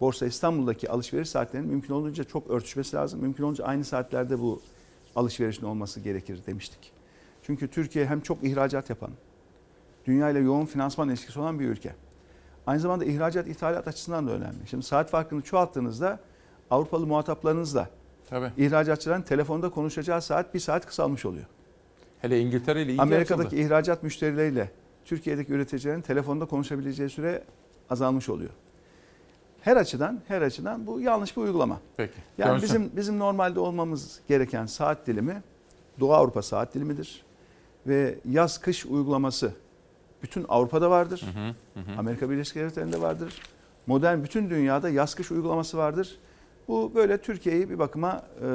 Borsa İstanbul'daki alışveriş saatlerinin mümkün olduğunca çok örtüşmesi lazım. Mümkün olunca aynı saatlerde bu alışverişin olması gerekir demiştik. Çünkü Türkiye hem çok ihracat yapan, dünya ile yoğun finansman ilişkisi olan bir ülke. Aynı zamanda ihracat ithalat açısından da önemli. Şimdi saat farkını çoğalttığınızda Avrupalı muhataplarınızla Tabii. ihracatçıların telefonda konuşacağı saat bir saat kısalmış oluyor. Hele İngiltere ile Amerika'daki açıldı. ihracat müşterileriyle Türkiye'deki üreticilerin telefonda konuşabileceği süre azalmış oluyor. Her açıdan, her açıdan bu yanlış bir uygulama. Peki. Yani Dönsün. bizim bizim normalde olmamız gereken saat dilimi Doğu Avrupa saat dilimidir ve yaz kış uygulaması bütün Avrupa'da vardır. Hı hı, hı. Amerika Birleşik Devletleri'nde vardır. Modern bütün dünyada yaz kış uygulaması vardır. Bu böyle Türkiye'yi bir bakıma e,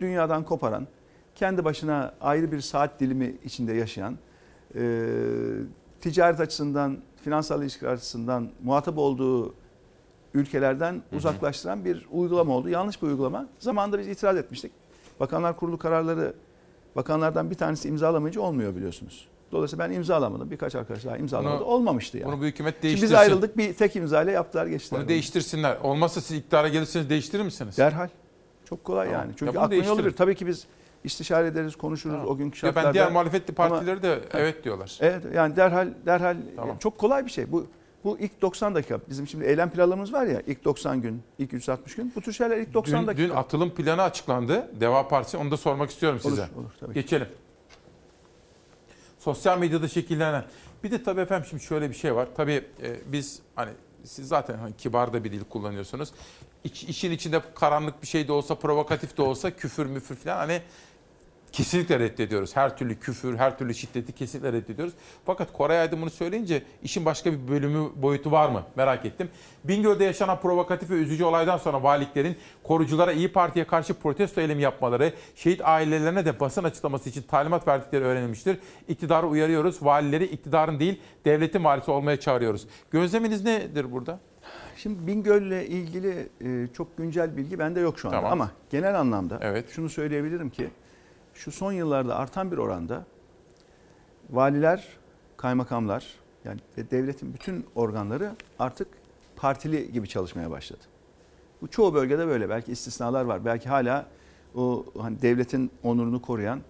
dünyadan koparan, kendi başına ayrı bir saat dilimi içinde yaşayan, e, ticaret açısından, finansal ilişkiler açısından muhatap olduğu ülkelerden uzaklaştıran bir uygulama oldu. Yanlış bir uygulama. Zamanında biz itiraz etmiştik. Bakanlar Kurulu kararları bakanlardan bir tanesi imzalamayınca olmuyor biliyorsunuz. Dolayısıyla ben imzalamadım. Birkaç arkadaş daha imzalamadı. Bunu- Olmamıştı yani. Bunu bu hükümet Şimdi değiştirsin. biz ayrıldık. Bir tek imzayla yaptılar geçtiler. Bunu değiştirsinler. Olmazsa siz iktidara gelirseniz değiştirir misiniz? Derhal. Çok kolay Tamam. yani. Ya Çünkü bunu aklın yolu bir. Tabii ki biz istişare ederiz, konuşuruz o günkü Ya şartlarda. ben diğer muhalefetli Ama- partileri de evet diyorlar. Evet yani derhal derhal Tamam. çok kolay bir şey. Bu bu ilk 90 dakika. Bizim şimdi eylem planlarımız var ya ilk 90 gün, ilk 360 gün. Bu tür şeyler ilk 90 Dün, dakika. dün atılım planı açıklandı. Deva Partisi onu da sormak istiyorum Olur, size. olur, tabii ki. Sosyal medyada şekillenen. Bir de tabii efendim şimdi şöyle bir şey var. Tabii e, biz hani siz zaten hani kibar da bir dil kullanıyorsunuz. İç, işin içinde karanlık bir şey de olsa, provokatif de olsa küfür müfür falan hani kesinlikle reddediyoruz. Her türlü küfür, her türlü şiddeti kesinlikle reddediyoruz. Fakat Koray Aydın bunu söyleyince işin başka bir bölümü, boyutu var mı? Merak ettim. Bingöl'de yaşanan provokatif ve üzücü olaydan sonra valiliklerin koruculara İyi Parti'ye karşı protesto eylemi yapmaları, şehit ailelerine de basın açıklaması için talimat verdikleri öğrenilmiştir. İktidarı uyarıyoruz. Valileri iktidarın değil, devletin valisi olmaya çağırıyoruz. Gözleminiz nedir burada? Şimdi Bingöl'le ilgili e, çok güncel bilgi bende yok şu anda Tamam. ama genel anlamda Evet. şunu söyleyebilirim ki şu son yıllarda artan bir oranda valiler, kaymakamlar yani devletin bütün organları artık partili gibi çalışmaya başladı. Bu çoğu bölgede böyle. Belki istisnalar var. Belki hala o hani devletin onurunu koruyan,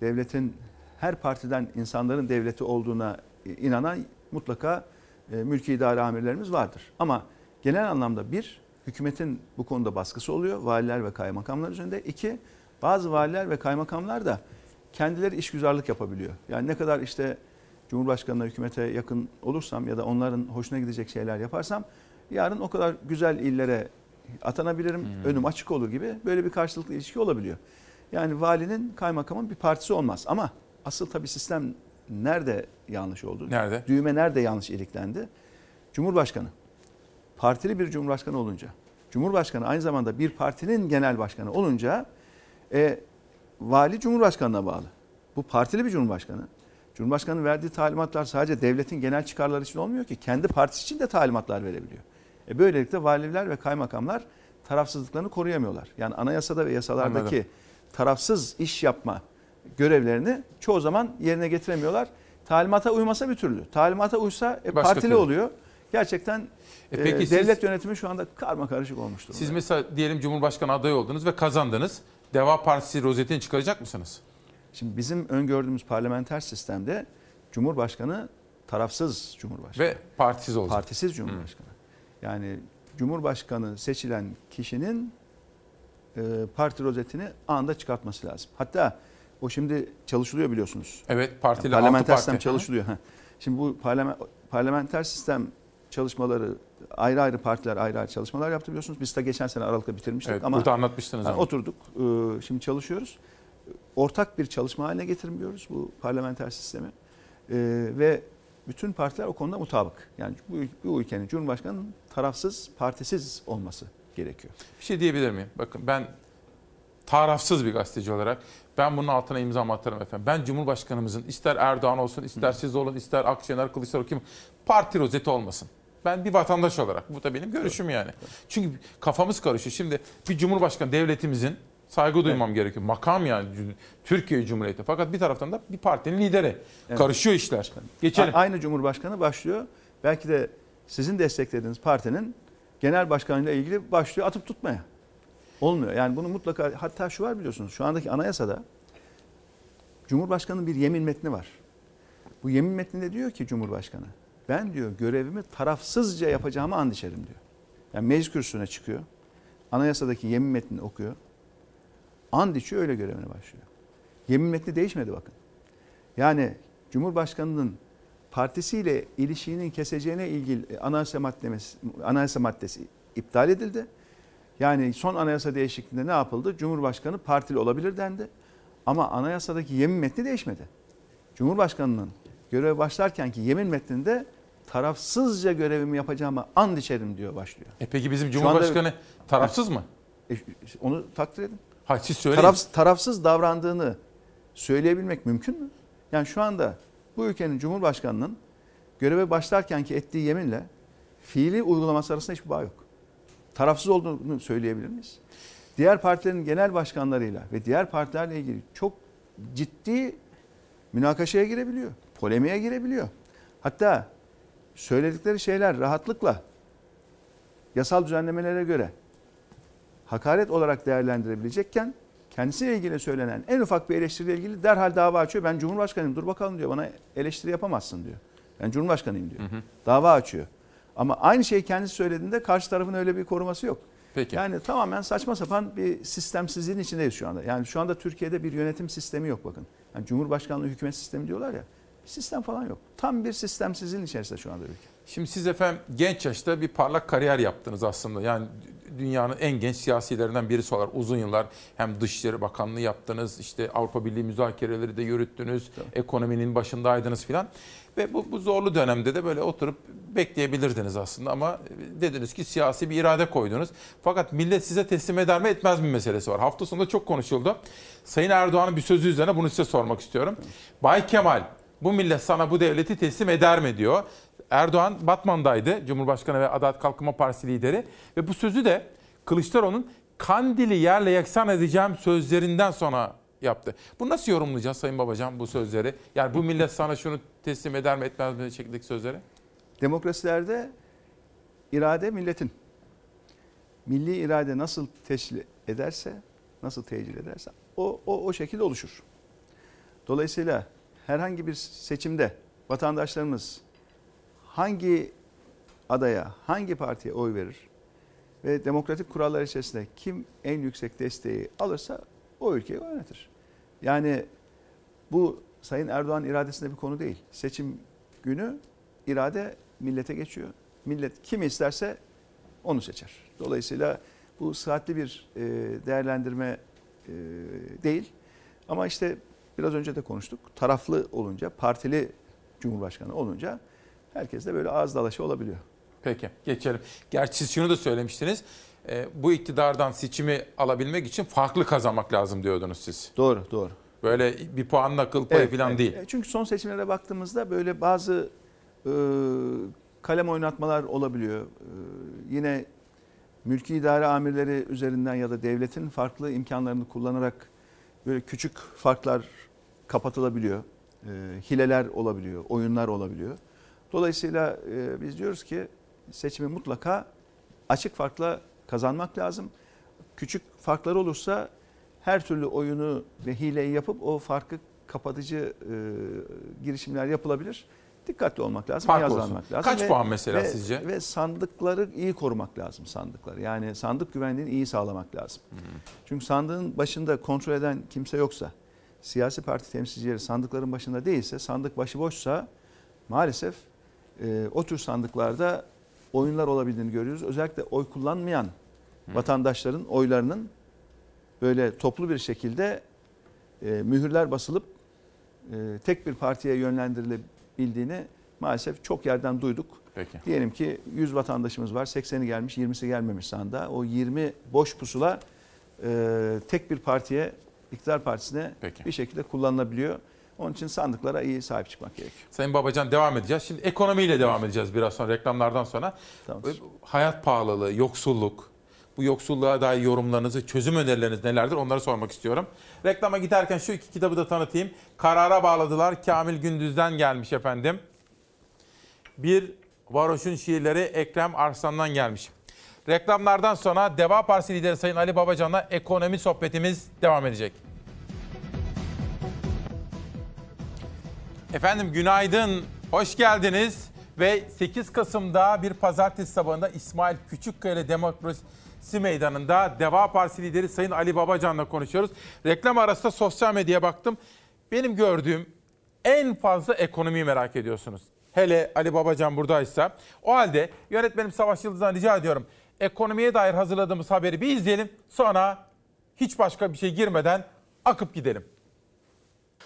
devletin her partiden insanların devleti olduğuna inanan mutlaka e, mülki idare amirlerimiz vardır. Ama genel anlamda bir, hükümetin bu konuda baskısı oluyor valiler ve kaymakamlar üzerinde. İki, bazı valiler ve kaymakamlar da kendileri işgüzarlık yapabiliyor. Yani ne kadar işte Cumhurbaşkanı'na, hükümete yakın olursam ya da onların hoşuna gidecek şeyler yaparsam yarın o kadar güzel illere atanabilirim, önüm açık olur gibi böyle bir karşılıklı ilişki olabiliyor. Yani valinin, kaymakamın bir partisi olmaz ama asıl tabii sistem nerede yanlış oldu? Nerede? Düğme nerede yanlış iliklendi? Cumhurbaşkanı. Partili bir cumhurbaşkanı olunca, Cumhurbaşkanı aynı zamanda bir partinin genel başkanı olunca e, vali Cumhurbaşkanı'na bağlı. Bu partili bir cumhurbaşkanı. Cumhurbaşkanının verdiği talimatlar sadece devletin genel çıkarları için olmuyor ki. Kendi partisi için de talimatlar verebiliyor. E böylelikle valiler ve kaymakamlar tarafsızlıklarını koruyamıyorlar. Yani anayasada ve yasalardaki Anladım. tarafsız iş yapma görevlerini çoğu zaman yerine getiremiyorlar. Talimata uymasa bir türlü. Talimata uysa e, Başka partili türlü. oluyor. Gerçekten E e, peki siz- devlet yönetimi şu anda karma karışık olmuş durumda. Siz mesela diyelim Cumhurbaşkanı adayı oldunuz ve kazandınız. Deva Partisi rozetini çıkaracak mısınız? Şimdi bizim öngördüğümüz parlamenter sistemde Cumhurbaşkanı tarafsız Cumhurbaşkanı. Ve partisiz olacak. Partisiz Cumhurbaşkanı. Yani Cumhurbaşkanı seçilen kişinin e, parti rozetini anında çıkartması lazım. Hatta o şimdi çalışılıyor biliyorsunuz. Evet, partili Yani parlamenter altı parti. sistem çalışılıyor. Ha. Şimdi bu parlamen, parlamenter sistem çalışmaları ayrı ayrı partiler ayrı ayrı çalışmalar yaptı biliyorsunuz. Biz de geçen sene Aralık'ta bitirmiştik Evet, ama burada anlatmıştınız Ha, ama. oturduk. Ee, Şimdi çalışıyoruz. Ortak bir çalışma haline getirmiyoruz bu parlamenter sistemi. Ee, ve bütün partiler o konuda mutabık. Yani bu, bu ülkenin Cumhurbaşkanı'nın tarafsız, partisiz olması gerekiyor. Bir şey diyebilir miyim? Bakın ben tarafsız bir gazeteci olarak ben bunun altına imza atarım efendim. Ben Cumhurbaşkanımızın ister Erdoğan olsun, ister siz olun, ister Akşener, Kılıçdaroğlu kim parti rozeti olmasın. Ben bir vatandaş olarak bu da benim görüşüm yani. Çünkü kafamız karışıyor. Şimdi bir Cumhurbaşkanı devletimizin Saygı duymam gerekiyor. Makam yani Türkiye Cumhuriyeti. Fakat bir taraftan da bir partinin lideri. Evet. Karışıyor işler. Geçelim. A- Aynı Cumhurbaşkanı başlıyor. Belki de sizin desteklediğiniz partinin genel başkanıyla ilgili başlıyor atıp tutmaya. Olmuyor. Yani bunu mutlaka hatta şu var biliyorsunuz. Şu andaki anayasada Cumhurbaşkanı'nın bir yemin metni var. Bu yemin metninde diyor ki Cumhurbaşkanı ben diyor görevimi tarafsızca yapacağımı and içerim diyor. Yani meclis kürsüsüne çıkıyor. Anayasadaki yemin metnini okuyor. And içiyor öyle görevine başlıyor. Yemin metni değişmedi bakın. Yani Cumhurbaşkanı'nın partisiyle ilişiğinin keseceğine ilgili anayasa maddesi, anayasa maddesi iptal edildi. Yani son anayasa değişikliğinde ne yapıldı? Cumhurbaşkanı partili olabilir dendi. Ama anayasadaki yemin metni değişmedi. Cumhurbaşkanının göreve başlarkenki yemin metninde tarafsızca görevimi yapacağıma and içerim diyor başlıyor. E peki bizim Şu anda- Cumhurbaşkanı tarafsız mı? E, onu takdir edin. Hayır siz söyleyin. Taraf, tarafsız davrandığını söyleyebilmek mümkün mü? Yani şu anda bu ülkenin Cumhurbaşkanı'nın göreve başlarkenki ettiği yeminle fiili uygulaması arasında hiçbir bağ yok. Tarafsız olduğunu söyleyebilir miyiz? Diğer partilerin genel başkanlarıyla ve diğer partilerle ilgili çok ciddi münakaşaya girebiliyor. Polemiğe girebiliyor. Hatta söyledikleri şeyler rahatlıkla yasal düzenlemelere göre hakaret olarak değerlendirebilecekken kendisiyle ilgili söylenen en ufak bir eleştiriyle ilgili derhal dava açıyor. Ben Cumhurbaşkanıyım dur bakalım diyor bana eleştiri yapamazsın diyor. Ben Cumhurbaşkanıyım diyor. Dava açıyor. Ama aynı şeyi kendisi söylediğinde karşı tarafın öyle bir koruması yok. Peki. Yani tamamen saçma sapan bir sistemsizliğin içindeyiz şu anda. Yani şu anda Türkiye'de bir yönetim sistemi yok bakın. Yani Cumhurbaşkanlığı hükümet sistemi diyorlar ya. Sistem falan yok. Tam bir sistemsizliğin içerisinde şu anda ülke. Şimdi siz efendim genç yaşta bir parlak kariyer yaptınız aslında. Yani dünyanın en genç siyasilerinden birisi olarak uzun yıllar hem Dışişleri Bakanlığı yaptınız, işte Avrupa Birliği müzakereleri de yürüttünüz, ekonominin başındaydınız filan. Ve bu, bu zorlu dönemde de böyle oturup bekleyebilirdiniz aslında ama dediniz ki siyasi bir irade koydunuz. Fakat millet size teslim eder mi etmez mi meselesi var. Hafta sonunda çok konuşuldu. Sayın Erdoğan'ın bir sözü üzerine bunu size sormak istiyorum. Bay Kemal bu millet sana bu devleti teslim eder mi diyor. Erdoğan Batman'daydı. Cumhurbaşkanı ve Adalet Kalkınma Partisi lideri. Ve bu sözü de Kılıçdaroğlu'nun Kandil'i yerle yaksan edeceğim sözlerinden sonra yaptı. Bu nasıl yorumlayacağız Sayın Babacan bu sözleri? Yani bu millet sana şunu teslim eder mi etmez mi şeklindeki sözleri? Demokrasilerde irade milletin. Milli irade nasıl teşkil ederse, nasıl tecil ederse o, o, o şekilde oluşur. Dolayısıyla herhangi bir seçimde vatandaşlarımız hangi adaya, hangi partiye oy verir ve demokratik kurallar içerisinde kim en yüksek desteği alırsa o ülkeyi yönetir. Yani bu Sayın Erdoğan iradesinde bir konu değil. Seçim günü irade millete geçiyor. Millet kimi isterse onu seçer. Dolayısıyla bu sıhhatli bir e, değerlendirme e, değil. Ama işte biraz önce de konuştuk. Taraflı olunca, partili cumhurbaşkanı olunca herkes de böyle ağız dalaşı olabiliyor. Peki geçelim. Gerçi siz şunu da söylemiştiniz. E, bu iktidardan seçimi alabilmek için farklı kazanmak lazım diyordunuz siz. Doğru, doğru. Böyle bir puanla kıl payı falan evet. değil. E, Çünkü son seçimlere baktığımızda böyle bazı e, kalem oynatmalar olabiliyor. E, yine mülki idare amirleri üzerinden ya da devletin farklı imkanlarını kullanarak böyle küçük farklar kapatılabiliyor. E, hileler olabiliyor, oyunlar olabiliyor. Dolayısıyla e, biz diyoruz ki seçimi mutlaka açık farkla kazanmak lazım. Küçük farklar olursa her türlü oyunu ve hileyi yapıp o farkı kapatıcı e, girişimler yapılabilir. Dikkatli olmak lazım, Fark iyi olsun. lazım. Kaç puan mesela ve, sizce? Ve sandıkları iyi korumak lazım sandıkları. Yani sandık güvenliğini iyi sağlamak lazım. Çünkü sandığın başında kontrol eden kimse yoksa, siyasi parti temsilcileri sandıkların başında değilse, sandık başıboşsa maalesef e, o tür sandıklarda oyunlar olabildiğini görüyoruz. Özellikle oy kullanmayan vatandaşların oylarının böyle toplu bir şekilde e, mühürler basılıp e, tek bir partiye yönlendirilebildiğini maalesef çok yerden duyduk. Peki. Diyelim ki 100 vatandaşımız var. 80'i gelmiş, 20'si gelmemiş sandığa. O 20 boş pusula e, tek bir partiye, iktidar partisine Peki. bir şekilde kullanılabiliyor. Onun için sandıklara iyi sahip çıkmak gerekiyor. Sayın Babacan devam edeceğiz. Şimdi ekonomiyle devam edeceğiz biraz sonra reklamlardan sonra. Tamamdır. Hayat pahalılığı, yoksulluk Bu yoksulluğa dair yorumlarınızı, çözüm önerileriniz nelerdir onları sormak istiyorum. Reklama giderken şu iki kitabı da tanıtayım. Karara bağladılar. Kamil Gündüz'den gelmiş efendim. Bir Varoş'un şiirleri Ekrem Arslan'dan gelmiş. Reklamlardan sonra Deva Partisi lideri Sayın Ali Babacan'la ekonomi sohbetimiz devam edecek. Efendim günaydın, hoş geldiniz. Ve 8 Kasım'da bir pazartesi sabahında İsmail Küçükkaya Demokrasi Meydanı'nda Deva Partisi lideri Sayın Ali Babacan'la konuşuyoruz. Reklam arasında sosyal medyaya baktım. Benim gördüğüm en fazla ekonomiyi merak ediyorsunuz. Hele Ali Babacan buradaysa. O halde yönetmenim Savaş Yıldız'dan rica ediyorum. Ekonomiye dair hazırladığımız haberi bir izleyelim. Sonra hiç başka bir şey girmeden akıp gidelim.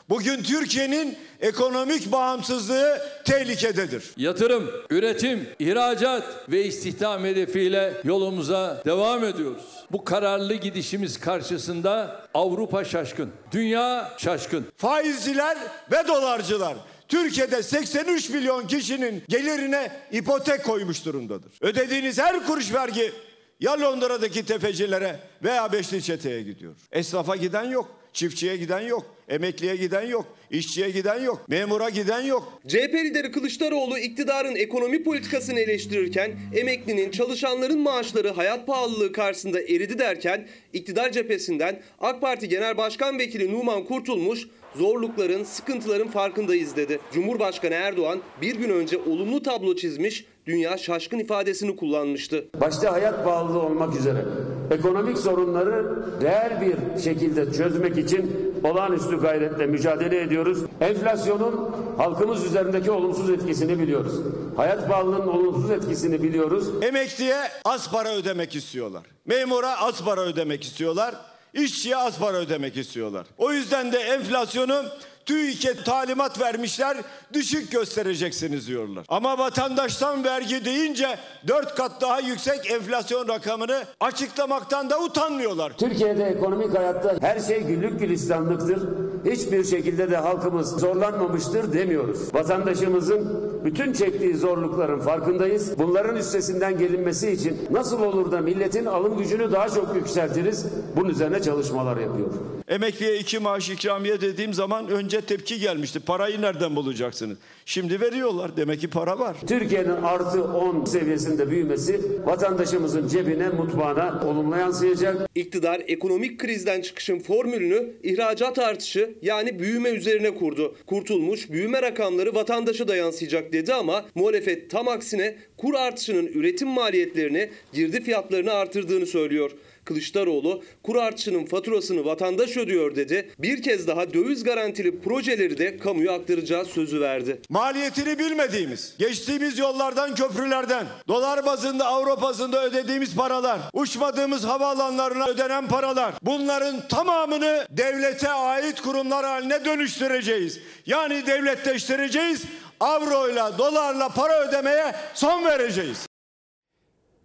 Bugün Türkiye'nin ekonomik bağımsızlığı tehlikededir. Yatırım, üretim, ihracat ve istihdam hedefiyle yolumuza devam ediyoruz. Bu kararlı gidişimiz karşısında Avrupa şaşkın, dünya şaşkın. Faizciler ve dolarcılar Türkiye'de 83 milyon kişinin gelirine ipotek koymuş durumdadır. Ödediğiniz her kuruş vergi ya Londra'daki tefecilere veya Beşli Çete'ye gidiyor. Esnafa giden yok. Çiftçiye giden yok, emekliye giden yok, işçiye giden yok, memura giden yok. CHP lideri Kılıçdaroğlu iktidarın ekonomi politikasını eleştirirken emeklinin, çalışanların maaşları hayat pahalılığı karşısında eridi derken iktidar cephesinden AK Parti Genel Başkan Vekili Numan Kurtulmuş zorlukların, sıkıntıların farkındayız dedi. Cumhurbaşkanı Erdoğan bir gün önce olumlu tablo çizmiş, dünya şaşkın ifadesini kullanmıştı. Başta hayat pahalılığı olmak üzere ekonomik sorunları reel bir şekilde çözmek için olağanüstü gayretle mücadele ediyoruz. Enflasyonun halkımız üzerindeki olumsuz etkisini biliyoruz. Hayat pahalılığının olumsuz etkisini biliyoruz. Emekliye az para ödemek istiyorlar. Memura az para ödemek istiyorlar. İşçiye az para ödemek istiyorlar. O yüzden de enflasyonu TÜİK'e talimat vermişler düşük göstereceksiniz diyorlar. Ama vatandaştan vergi deyince dört kat daha yüksek enflasyon rakamını açıklamaktan da utanmıyorlar. Türkiye'de ekonomik hayatta her şey güllük gülistanlıktır. Hiçbir şekilde de halkımız zorlanmamıştır demiyoruz. Vatandaşımızın bütün çektiği zorlukların farkındayız. Bunların üstesinden gelinmesi için nasıl olur da milletin alım gücünü daha çok yükseltiriz? Bunun üzerine çalışmalar yapıyor. Emekliye iki maaş ikramiye dediğim zaman önce tepki gelmişti. Parayı nereden bulacaksınız? Şimdi veriyorlar. Demek ki para var. Türkiye'nin artı 10 seviyesinde büyümesi vatandaşımızın cebine, mutfağına olumlu yansıyacak. İktidar ekonomik krizden çıkışın formülünü ihracat artışı yani büyüme üzerine kurdu. Kurtulmuş büyüme rakamları vatandaşa da yansıyacak dedi ama muhalefet tam aksine kur artışının üretim maliyetlerini, girdi fiyatlarını artırdığını söylüyor. Kılıçdaroğlu kur artışının faturasını vatandaş ödüyor dedi. Bir kez daha döviz garantili projeleri de kamuya aktaracağı sözü verdi. Maliyetini bilmediğimiz, geçtiğimiz yollardan, köprülerden, dolar bazında, Avrupa bazında ödediğimiz paralar, uçmadığımız havaalanlarına ödenen paralar, bunların tamamını devlete ait kurumlar haline dönüştüreceğiz. Yani devletleştireceğiz, avroyla, dolarla para ödemeye son vereceğiz.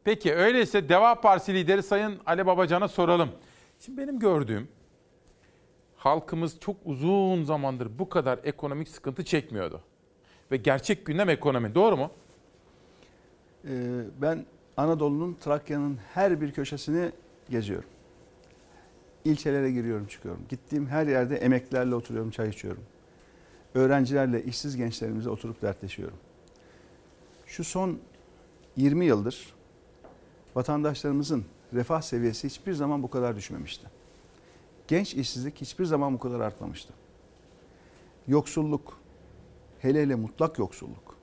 Peki öyleyse Deva Partisi lideri Sayın Ali Babacan'a soralım. Şimdi benim gördüğüm halkımız çok uzun zamandır bu kadar ekonomik sıkıntı çekmiyordu. Ve gerçek gündem ekonomi doğru mu? Ee, ben Anadolu'nun, Trakya'nın her bir köşesini geziyorum. İlçelere giriyorum, çıkıyorum. Gittiğim her yerde emeklilerle oturuyorum, çay içiyorum. Öğrencilerle, işsiz gençlerimizle oturup dertleşiyorum. Şu son 20 yıldır vatandaşlarımızın refah seviyesi hiçbir zaman bu kadar düşmemişti. Genç işsizlik hiçbir zaman bu kadar artmamıştı. Yoksulluk, hele hele mutlak yoksulluk,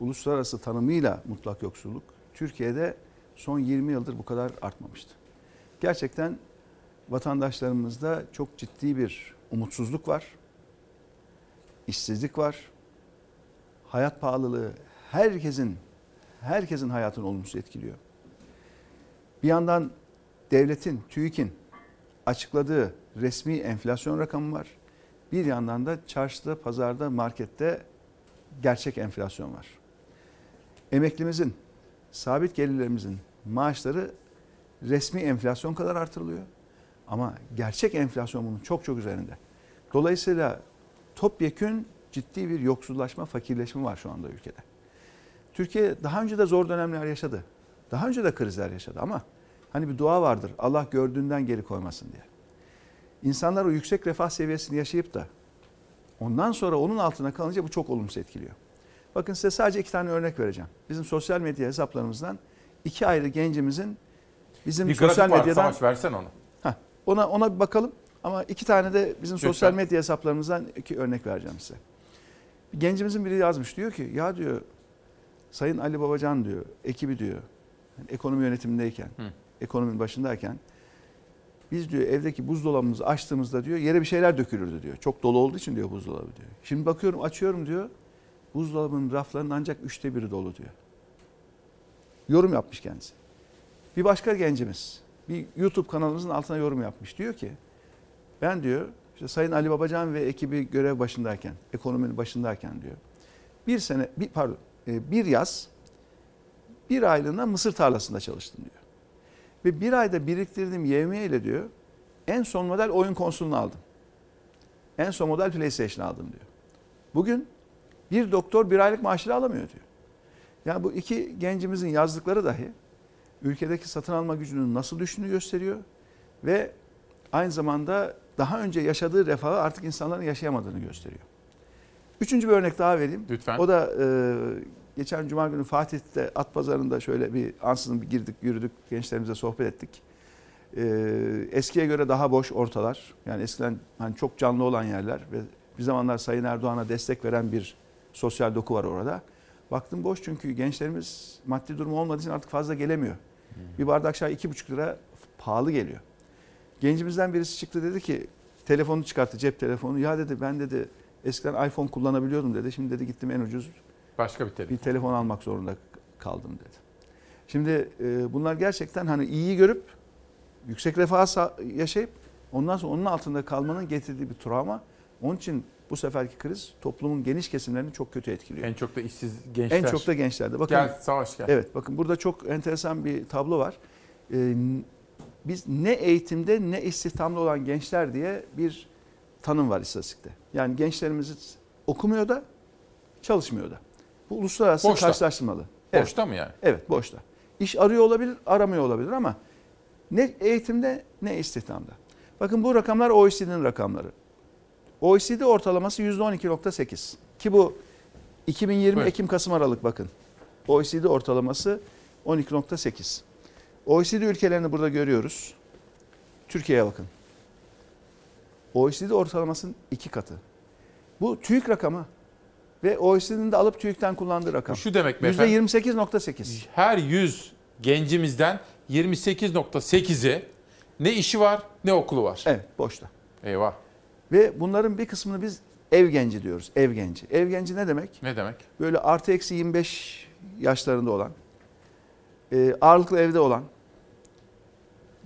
uluslararası tanımıyla mutlak yoksulluk Türkiye'de son 20 yıldır bu kadar artmamıştı. Gerçekten vatandaşlarımızda çok ciddi bir umutsuzluk var, işsizlik var, hayat pahalılığı herkesin herkesin hayatını olumsuz etkiliyor. Bir yandan devletin, TÜİK'in açıkladığı resmi enflasyon rakamı var. Bir yandan da çarşıda, pazarda, markette gerçek enflasyon var. Emeklimizin, sabit gelirlerimizin maaşları resmi enflasyon kadar artırılıyor. Ama gerçek enflasyon bunun çok çok üzerinde. Dolayısıyla topyekün ciddi bir yoksullaşma, fakirleşme var şu anda ülkede. Türkiye daha önce de zor dönemler yaşadı. Daha önce de krizler yaşadı ama Hani bir dua vardır. Allah gördüğünden geri koymasın diye. İnsanlar o yüksek refah seviyesini yaşayıp da ondan sonra onun altına kalınca bu çok olumsuz etkiliyor. Bakın size sadece iki tane örnek vereceğim. Bizim sosyal medya hesaplarımızdan iki ayrı gencimizin bizim Bir sosyal var medyadan Savaş versen onu. Heh, ona ona bir bakalım ama iki tane de bizim Lütfen. sosyal medya hesaplarımızdan iki örnek vereceğim size. Bir gencimizin biri yazmış diyor ki ya diyor Sayın Ali Babacan diyor ekibi diyor yani ekonomi yönetimindeyken Hı. ekonominin başındayken biz diyor evdeki buzdolabımızı açtığımızda diyor yere bir şeyler dökülürdü diyor. Çok dolu olduğu için diyor buzdolabı diyor. Şimdi bakıyorum açıyorum diyor buzdolabının raflarının ancak üçte biri dolu diyor. Yorum yapmış kendisi. Bir başka gencimiz bir YouTube kanalımızın altına yorum yapmış. Diyor ki ben diyor işte Sayın Ali Babacan ve ekibi görev başındayken, ekonominin başındayken diyor. Bir sene, bir, pardon, e, bir yaz bir aylığına mısır tarlasında çalıştım diyor. Ve bir ayda biriktirdiğim yevmiye ile diyor en son model oyun konsolunu aldım. En son model PlayStation aldım diyor. Bugün bir doktor bir aylık maaşını alamıyor diyor. Yani bu iki gencimizin yazdıkları dahi ülkedeki satın alma gücünün nasıl düştüğünü gösteriyor ve aynı zamanda daha önce yaşadığı refahı artık insanların yaşayamadığını gösteriyor. Üçüncü bir örnek daha vereyim. Lütfen. O da e, geçen cuma günü Fatih'te at pazarında şöyle bir ansızın bir girdik, yürüdük, gençlerimize sohbet ettik. E, eskiye göre daha boş ortalar. Yani eskiden hani çok canlı olan yerler ve bir zamanlar Sayın Erdoğan'a destek veren bir sosyal doku var orada. Baktım boş çünkü gençlerimiz maddi durumu olmadığı için artık fazla gelemiyor. Bir bardak çay iki buçuk lira pahalı geliyor. Gencimizden birisi çıktı dedi ki telefonu çıkarttı cep telefonu. Ya dedi ben dedi eskiden iPhone kullanabiliyordum dedi. Şimdi dedi gittim en ucuz Başka bir telefon. bir telefon almak zorunda kaldım dedi. Şimdi e, bunlar gerçekten hani iyi görüp yüksek refah yaşayıp ondan sonra onun altında kalmanın getirdiği bir travma. Onun için bu seferki kriz toplumun geniş kesimlerini çok kötü etkiliyor. En çok da işsiz gençler. En çok da gençlerde. Bakın, Gel Savaş gel. Evet bakın burada çok enteresan bir tablo var. Ee, biz ne eğitimde ne istihdamda olan gençler diye bir tanım var istatistikte. Yani gençlerimiz okumuyor da çalışmıyor da. Bu uluslararası Boşta. karşılaştırmalı. Boşta mı yani? Evet boşta. İş arıyor olabilir, aramıyor olabilir ama ne eğitimde ne istihdamda. Bakın bu rakamlar OECD'nin rakamları. OECD ortalaması %12.8 ki bu 2020 Buyurun. Ekim-Kasım Aralık bakın. OECD ortalaması 12.8. OECD ülkelerini burada görüyoruz. Türkiye'ye bakın. OECD ortalamasının iki katı. Bu TÜİK rakamı ve OECD'nin de alıp TÜİK'ten kullandığı rakam. Şu demek mi efendim? %28.8. Her 100 gencimizden 28.8'i ne işi var ne okulu var. Evet boşta. Eyvah. Ve bunların bir kısmını biz ev genci diyoruz. Ev genci. Ev genci ne demek? Ne demek? Böyle artı eksi 25 yaşlarında olan, e, ağırlıklı evde olan,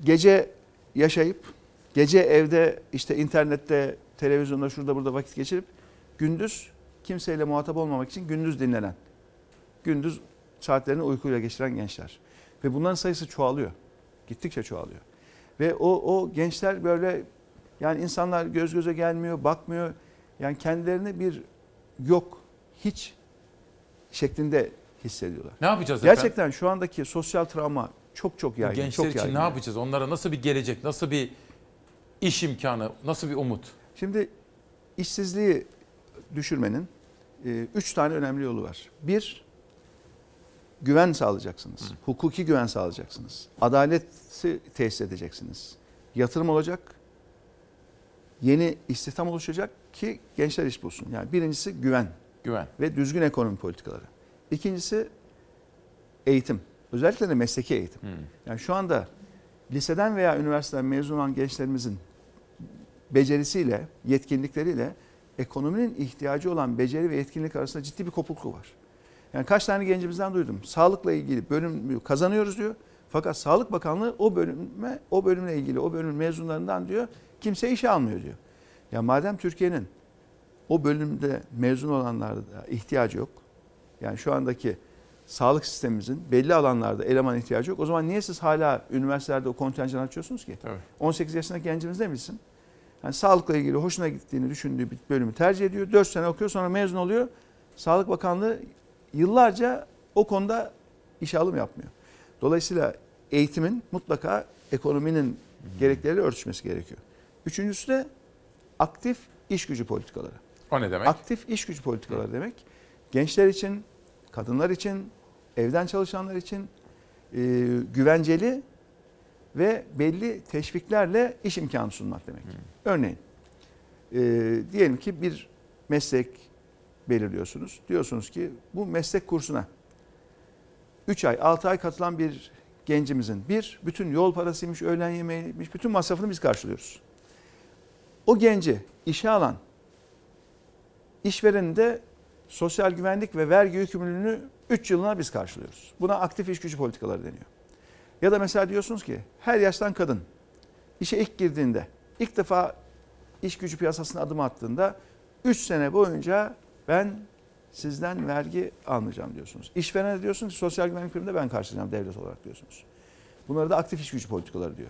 gece yaşayıp, gece evde işte internette, televizyonda şurada burada vakit geçirip, gündüz kimseyle muhatap olmamak için gündüz dinlenen, gündüz saatlerini uykuyla geçiren gençler. Ve bunların sayısı çoğalıyor. Gittikçe çoğalıyor. Ve o, o gençler böyle yani insanlar göz göze gelmiyor, bakmıyor. Yani kendilerini bir yok, hiç şeklinde hissediyorlar. Ne yapacağız efendim? Gerçekten şu andaki sosyal travma çok çok Bu yaygın. gençler çok için yaygın. ne yapacağız? Onlara nasıl bir gelecek, nasıl bir iş imkanı, nasıl bir umut? Şimdi işsizliği düşürmenin e, üç tane önemli yolu var. Bir, güven sağlayacaksınız. Hukuki güven sağlayacaksınız. Adaleti tesis edeceksiniz. Yatırım olacak. Yeni istihdam oluşacak ki gençler iş bulsun. Yani birincisi güven. Güven. Ve düzgün ekonomi politikaları. İkincisi eğitim. Özellikle de mesleki eğitim. Yani şu anda liseden veya üniversiteden mezun olan gençlerimizin becerisiyle, yetkinlikleriyle ekonominin ihtiyacı olan beceri ve yetkinlik arasında ciddi bir kopukluk var. Yani kaç tane gencimizden duydum. Sağlıkla ilgili bölüm kazanıyoruz diyor. Fakat Sağlık Bakanlığı o bölüme, o bölümle ilgili o bölümün mezunlarından diyor kimse işe almıyor diyor. Ya madem Türkiye'nin o bölümde mezun olanlarda ihtiyacı yok. Yani şu andaki sağlık sistemimizin belli alanlarda eleman ihtiyacı yok. O zaman niye siz hala üniversitelerde o kontenjan açıyorsunuz ki? Tabii. 18 18 yaşındaki gencimiz ne bilsin? Yani sağlıkla ilgili hoşuna gittiğini düşündüğü bir bölümü tercih ediyor. 4 sene okuyor sonra mezun oluyor. Sağlık Bakanlığı yıllarca o konuda işe alım yapmıyor. Dolayısıyla eğitimin mutlaka ekonominin gerekleriyle örtüşmesi gerekiyor. Üçüncüsü de aktif iş gücü politikaları. O ne demek? Aktif iş gücü politikaları demek gençler için, kadınlar için, evden çalışanlar için e, güvenceli ve belli teşviklerle iş imkanı sunmak demek. Örneğin e, diyelim ki bir meslek belirliyorsunuz. Diyorsunuz ki bu meslek kursuna 3 ay 6 ay katılan bir gencimizin bir bütün yol parasıymış, öğlen yemeğiymiş, bütün masrafını biz karşılıyoruz. O genci işe alan işverenin de sosyal güvenlik ve vergi yükümlülüğünü 3 yılına biz karşılıyoruz. Buna aktif iş gücü politikaları deniyor. Ya da mesela diyorsunuz ki her yaştan kadın işe ilk girdiğinde, ilk defa iş gücü piyasasına adım attığında 3 sene boyunca ben sizden vergi almayacağım diyorsunuz. İşverene diyorsunuz ki sosyal güvenlik primini de ben karşılayacağım devlet olarak diyorsunuz. Bunları da aktif iş gücü politikaları diyor.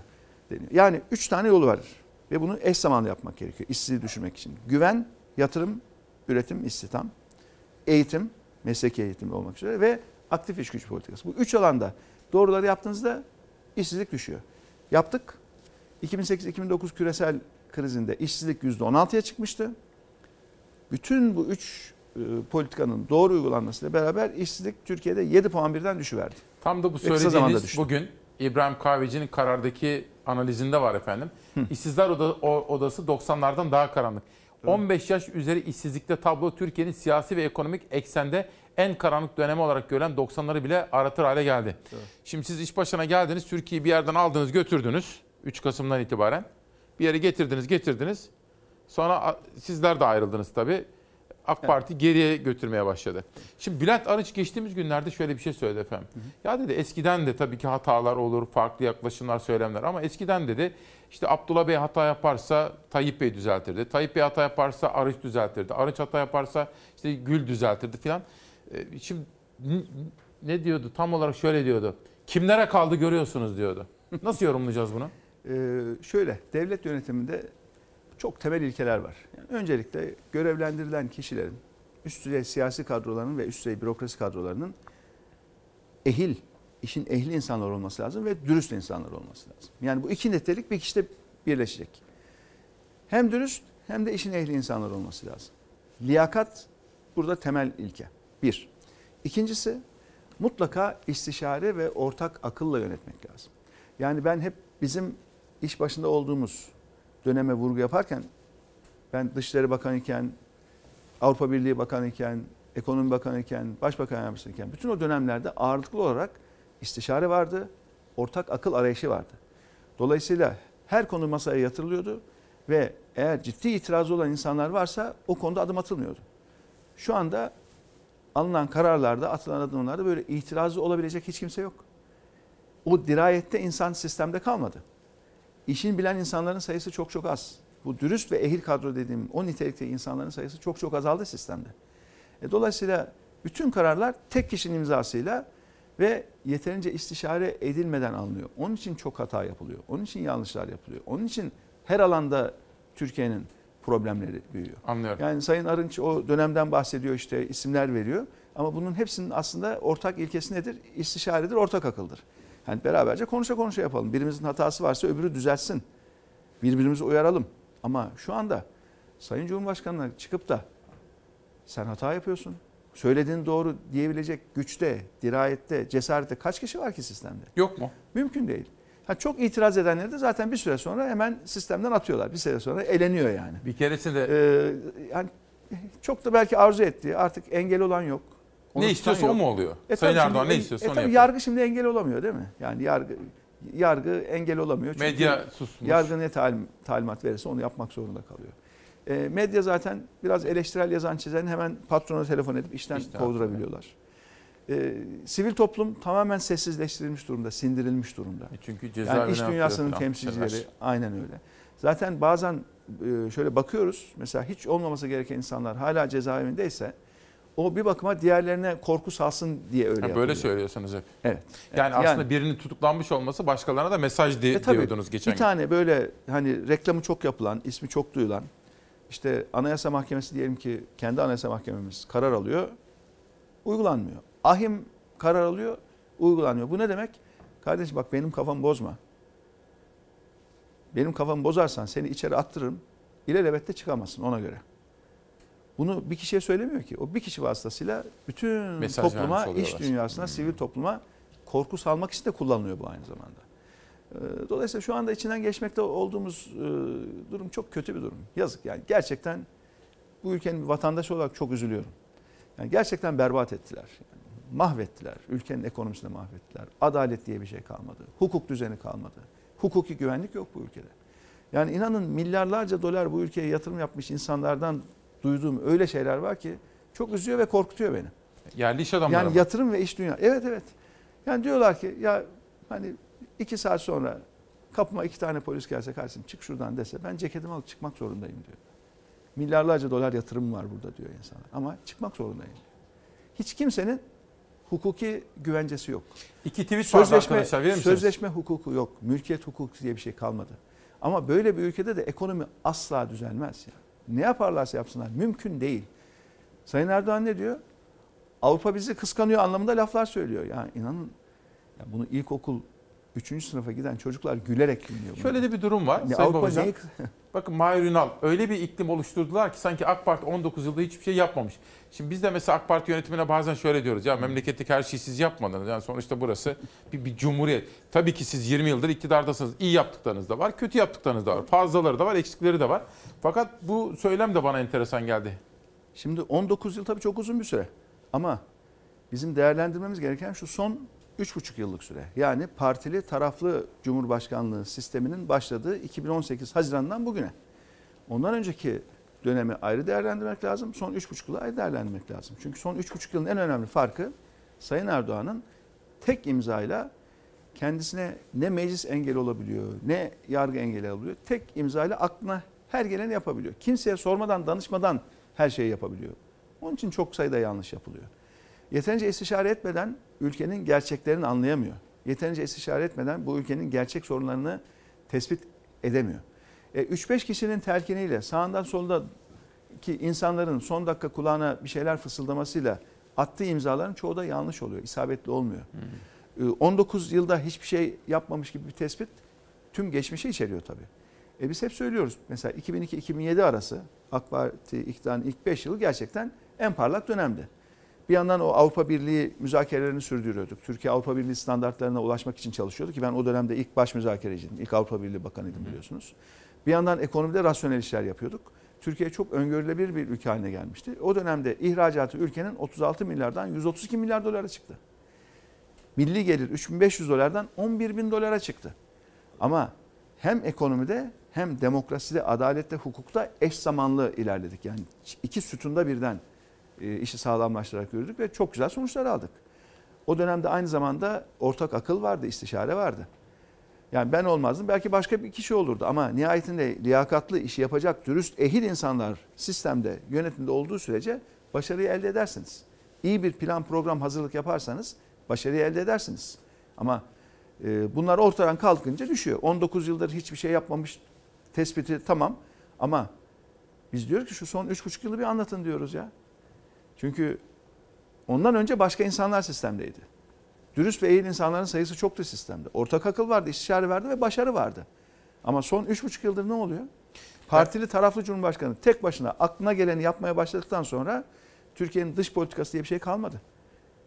Deniyor. Yani 3 tane yolu var ve bunu eş zamanlı yapmak gerekiyor işsizliği düşürmek için. Güven, yatırım, üretim, istihdam, eğitim, mesleki eğitim olmak üzere ve aktif iş gücü politikası. Bu üç alanda doğruları yaptığınızda işsizlik düşüyor. Yaptık. 2008-2009 küresel krizinde işsizlik %16'ya çıkmıştı. Bütün bu üç e, politikanın doğru uygulanmasıyla beraber işsizlik Türkiye'de 7 puan birden düşüverdi. Tam da bu söylediğiniz bugün İbrahim Kahveci'nin karardaki analizinde var efendim. İşsizler oda- o- odası 90'lardan daha karanlık. 15 yaş üzeri işsizlikte tablo Türkiye'nin siyasi ve ekonomik eksende en karanlık dönemi olarak görülen 90'ları bile aratır hale geldi. Şimdi siz iş başına geldiniz, Türkiye'yi bir yerden aldınız, götürdünüz 3 Kasım'dan itibaren. Bir yere getirdiniz, getirdiniz. Sonra sizler de ayrıldınız tabii. AK Parti geriye götürmeye başladı. Şimdi Bülent Arınç geçtiğimiz günlerde şöyle bir şey söyledi efendim. Ya dedi eskiden de tabii ki hatalar olur, farklı yaklaşımlar, söylemler ama eskiden dedi işte Abdullah Bey hata yaparsa Tayyip Bey düzeltirdi. Tayyip Bey hata yaparsa Arınç düzeltirdi. Arınç hata yaparsa işte Gül düzeltirdi filan. Ee, Şimdi ne diyordu? Tam olarak şöyle diyordu. Kimlere kaldı görüyorsunuz diyordu. Nasıl yorumlayacağız bunu? Ee, şöyle devlet yönetiminde çok temel ilkeler var. Yani öncelikle görevlendirilen kişilerin üst düzey siyasi kadrolarının ve üst düzey bürokrasi kadrolarının ehil, işin ehli insanlar olması lazım ve dürüst insanlar olması lazım. Yani bu iki nitelik bir kişide birleşecek. Hem dürüst hem de işin ehli insanlar olması lazım. Liyakat burada temel ilke. Bir. İkincisi mutlaka istişare ve ortak akılla yönetmek lazım. Yani ben hep bizim iş başında olduğumuz döneme vurgu yaparken ben Dışişleri Bakanı iken, Avrupa Birliği Bakanı iken, Ekonomi Bakanı iken, Başbakan Yardımcısı iken bütün o dönemlerde ağırlıklı olarak istişare vardı, ortak akıl arayışı vardı. Dolayısıyla her konu masaya yatırılıyordu ve eğer ciddi itirazı olan insanlar varsa o konuda adım atılmıyordu. Şu anda alınan kararlarda, atılan adımlarda böyle itirazı olabilecek hiç kimse yok. O dirayette insan sistemde kalmadı. İşin bilen insanların sayısı çok çok az. Bu dürüst ve ehil kadro dediğim o nitelikte insanların sayısı çok çok azaldı sistemde. E, dolayısıyla bütün kararlar tek kişinin imzasıyla ve yeterince istişare edilmeden alınıyor. Onun için çok hata yapılıyor. Onun için yanlışlar yapılıyor. Onun için her alanda Türkiye'nin problemleri büyüyor. Anlıyorum. Yani Sayın Arınç o dönemden bahsediyor işte isimler veriyor. Ama bunun hepsinin aslında ortak ilkesi nedir? İstişaredir, ortak akıldır. Yani beraberce konuşa konuşa yapalım. Birimizin hatası varsa öbürü düzeltsin. Birbirimizi uyaralım. Ama şu anda Sayın Cumhurbaşkanı'na çıkıp da sen hata yapıyorsun. Söylediğin doğru diyebilecek güçte, dirayette, cesarette kaç kişi var ki sistemde? Yok mu? Mümkün değil. Ha, çok itiraz edenleri de zaten bir süre sonra hemen sistemden atıyorlar. Bir süre sonra eleniyor yani. Bir keresinde Ee, yani çok da belki arzu ettiği artık engel olan yok. Onu Ne istiyorsa o mu oluyor? E Sayın Erdoğan şimdi- ne istiyorsa e onu yapıyor. Yargı şimdi engel olamıyor değil mi? Yani yargı yargı engel olamıyor. Çünkü Medya susmuş. Yargı ne talim, talimat verirse onu yapmak zorunda kalıyor. E, medya zaten biraz eleştirel yazan çizen hemen patrona telefon edip işten İşten kovdurabiliyorlar. E, sivil toplum tamamen sessizleştirilmiş durumda, sindirilmiş durumda. E çünkü Yani cezaevine iş atıyor dünyasının falan. temsilcileri Telaş. aynen öyle. Zaten bazen e, şöyle bakıyoruz mesela hiç olmaması gereken insanlar hala cezaevindeyse o bir bakıma diğerlerine korku salsın diye öyle yapılıyor. böyle söylüyorsunuz hep. Evet. Yani Yani- aslında birinin tutuklanmış olması başkalarına da mesaj di- E tabii, diyordunuz geçen Bir tane böyle hani reklamı çok yapılan, ismi çok duyulan işte Anayasa Mahkemesi diyelim ki kendi Anayasa Mahkememiz karar alıyor, uygulanmıyor. Ahim karar alıyor, uygulanmıyor. Bu ne demek? Kardeşim bak benim kafamı bozma. Benim kafamı bozarsan seni içeri attırırım. İlelebette çıkamazsın ona göre. Bunu bir kişiye söylemiyor ki. O bir kişi vasıtasıyla bütün Mesaj topluma, iş dünyasına, sivil topluma korku salmak için de kullanılıyor bu aynı zamanda. Ee, Dolayısıyla şu anda içinden geçmekte olduğumuz e, durum çok kötü bir durum. Yazık yani gerçekten bu ülkenin vatandaşı olarak çok üzülüyorum. Yani gerçekten berbat ettiler. Yani mahvettiler. Ülkenin ekonomisini mahvettiler. Adalet diye bir şey kalmadı. Hukuk düzeni kalmadı. Hukuki güvenlik yok bu ülkede. Yani inanın milyarlarca dolar bu ülkeye yatırım yapmış insanlardan duyduğum öyle şeyler var ki çok üzüyor ve korkutuyor beni. Yerli iş adamları Yani mı? yatırım ve iş dünya. Evet evet. Yani diyorlar ki ya hani iki saat sonra kapıma iki tane polis gelse kardeşim çık şuradan dese ben ceketimi alıp çıkmak zorundayım diyor. Milyarlarca dolar yatırım var burada diyor insanlar. Ama çıkmak zorundayım. Hiç kimsenin hukuki güvencesi yok. İki tweet vardı arkadaşlar, verir misiniz? Sözleşme hukuku yok. Mülkiyet hukuku diye bir şey kalmadı. Ama böyle bir ülkede de ekonomi asla düzelmez. Ya. Ne yaparlarsa yapsınlar mümkün değil. Sayın Erdoğan ne diyor? Avrupa bizi kıskanıyor anlamında laflar söylüyor. Yani inanın ya bunu ilkokul 3. sınıfa giden çocuklar gülerek dinliyor. Şöyle de bir durum var. Yani Avrupa Babacan. neyi- Bakın Mahir Ünal öyle bir iklim oluşturdular ki sanki AK Parti 19 yılda hiçbir şey yapmamış. Şimdi biz de mesela AK Parti yönetimine bazen şöyle diyoruz. Ya memleketteki her şeyi siz yapmadınız. Yani sonuçta burası bir, bir cumhuriyet. Tabii ki siz 20 yıldır iktidardasınız. İyi yaptıklarınız da var, kötü yaptıklarınız da var. Fazlaları da var, eksikleri de var. Fakat bu söylem de bana enteresan geldi. Şimdi 19 yıl tabii çok uzun bir süre. Ama bizim değerlendirmemiz gereken şu son 3,5 yıllık süre. Yani partili taraflı cumhurbaşkanlığı sisteminin başladığı 2018 Haziran'dan bugüne. Ondan önceki dönemi ayrı değerlendirmek lazım. Son 3,5 yılı ayrı değerlendirmek lazım. Çünkü son 3,5 yılın en önemli farkı Sayın Erdoğan'ın tek imzayla kendisine ne meclis engeli olabiliyor, ne yargı engeli olabiliyor. Tek imzayla aklına her geleni yapabiliyor. Kimseye sormadan, danışmadan her şeyi yapabiliyor. Onun için çok sayıda yanlış yapılıyor. Yeterince istişare etmeden ülkenin gerçeklerini anlayamıyor. Yeterince istişare etmeden bu ülkenin gerçek sorunlarını tespit edemiyor. E, 3-5 kişinin telkiniyle sağından solda ki insanların son dakika kulağına bir şeyler fısıldamasıyla attığı imzaların çoğu da yanlış oluyor, isabetli olmuyor. E, 19 yılda hiçbir şey yapmamış gibi bir tespit tüm geçmişi içeriyor tabii. E biz hep söylüyoruz mesela 2002-2007 arası AK Parti iktidarının ilk 5 yılı gerçekten en parlak dönemdi. Bir yandan o Avrupa Birliği müzakerelerini sürdürüyorduk. Türkiye Avrupa Birliği standartlarına ulaşmak için çalışıyordu ki ben o dönemde ilk baş müzakereciydim. İlk Avrupa Birliği Bakanıydım biliyorsunuz. Bir yandan ekonomide rasyonel işler yapıyorduk. Türkiye çok öngörülebilir bir ülke haline gelmişti. O dönemde ihracatı ülkenin 36 milyardan 132 milyar dolara çıktı. Milli gelir 3500 dolardan 11 bin dolara çıktı. Ama hem ekonomide hem demokraside, adalette, hukukta eş zamanlı ilerledik. Yani iki sütunda birden işi sağlamlaştırarak yürüdük ve çok güzel sonuçlar aldık. O dönemde aynı zamanda ortak akıl vardı, istişare vardı. Yani ben olmazdım belki başka bir kişi olurdu ama nihayetinde liyakatlı işi yapacak dürüst ehil insanlar sistemde yönetimde olduğu sürece başarıyı elde edersiniz. İyi bir plan program hazırlık yaparsanız başarıyı elde edersiniz. Ama e, bunlar ortadan kalkınca düşüyor. 19 yıldır hiçbir şey yapmamış tespiti tamam ama biz diyoruz ki şu son 3,5 yılı bir anlatın diyoruz ya. Çünkü ondan önce başka insanlar sistemdeydi. Dürüst ve iyi insanların sayısı çoktu sistemde. Ortak akıl vardı, istişare vardı ve başarı vardı. Ama son 3,5 yıldır ne oluyor? Partili taraflı Cumhurbaşkanı tek başına aklına geleni yapmaya başladıktan sonra Türkiye'nin dış politikası diye bir şey kalmadı.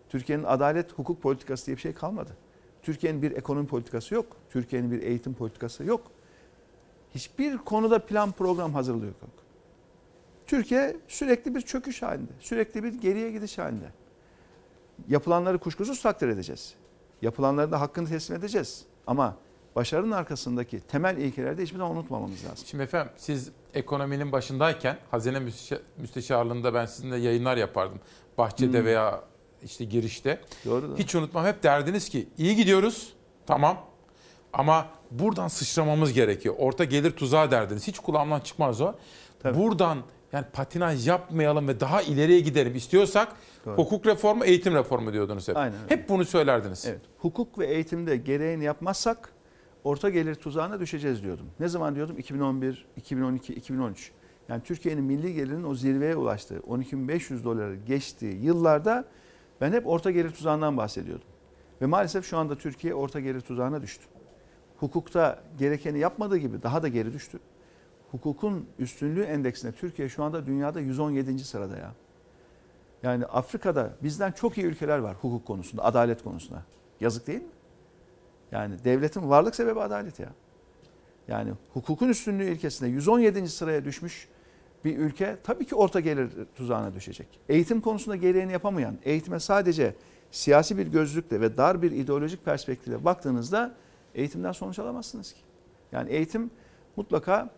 Türkiye'nin adalet, hukuk politikası diye bir şey kalmadı. Türkiye'nin bir ekonomi politikası yok. Türkiye'nin bir eğitim politikası yok. Hiçbir konuda plan program hazırlığı yok. Türkiye sürekli bir çöküş halinde, sürekli bir geriye gidiş halinde. Yapılanları kuşkusuz takdir edeceğiz. Yapılanları da hakkını teslim edeceğiz. Ama başarının arkasındaki temel ilkeleri de hiçbir zaman unutmamamız lazım. Şimdi efendim siz ekonominin başındayken hazine müsteşa- müsteşarlığında ben sizinle yayınlar yapardım. Bahçede Hmm. veya işte girişte. Doğru. Hiç unutmam hep derdiniz ki iyi gidiyoruz tamam ama buradan sıçramamız gerekiyor. Orta gelir tuzağı derdiniz. Hiç kulağımdan çıkmaz o. Buradan yani patinaj yapmayalım ve daha ileriye gidelim istiyorsak Doğru. hukuk reformu, eğitim reformu diyordunuz hep. Aynen. Hep bunu söylerdiniz. Evet. Hukuk ve eğitimde gereğini yapmazsak orta gelir tuzağına düşeceğiz diyordum. Ne zaman diyordum? 2011, 2012, 2013. Yani Türkiye'nin milli gelirinin o zirveye ulaştığı 12.500 doları geçtiği yıllarda ben hep orta gelir tuzağından bahsediyordum. Ve maalesef şu anda Türkiye orta geri tuzağına düştü. Hukukta gerekeni yapmadığı gibi daha da geri düştü. Hukukun üstünlüğü endeksinde Türkiye şu anda dünyada 117. sırada ya. Yani Afrika'da bizden çok iyi ülkeler var hukuk konusunda, adalet konusunda. Yazık değil mi? Yani devletin varlık sebebi adalet ya. Yani hukukun üstünlüğü ilkesinde 117. sıraya düşmüş bir ülke tabii ki orta gelir tuzağına düşecek. Eğitim konusunda gereğini yapamayan, eğitime sadece siyasi bir gözlükle ve dar bir ideolojik perspektifle baktığınızda eğitimden sonuç alamazsınız ki. Yani eğitim mutlaka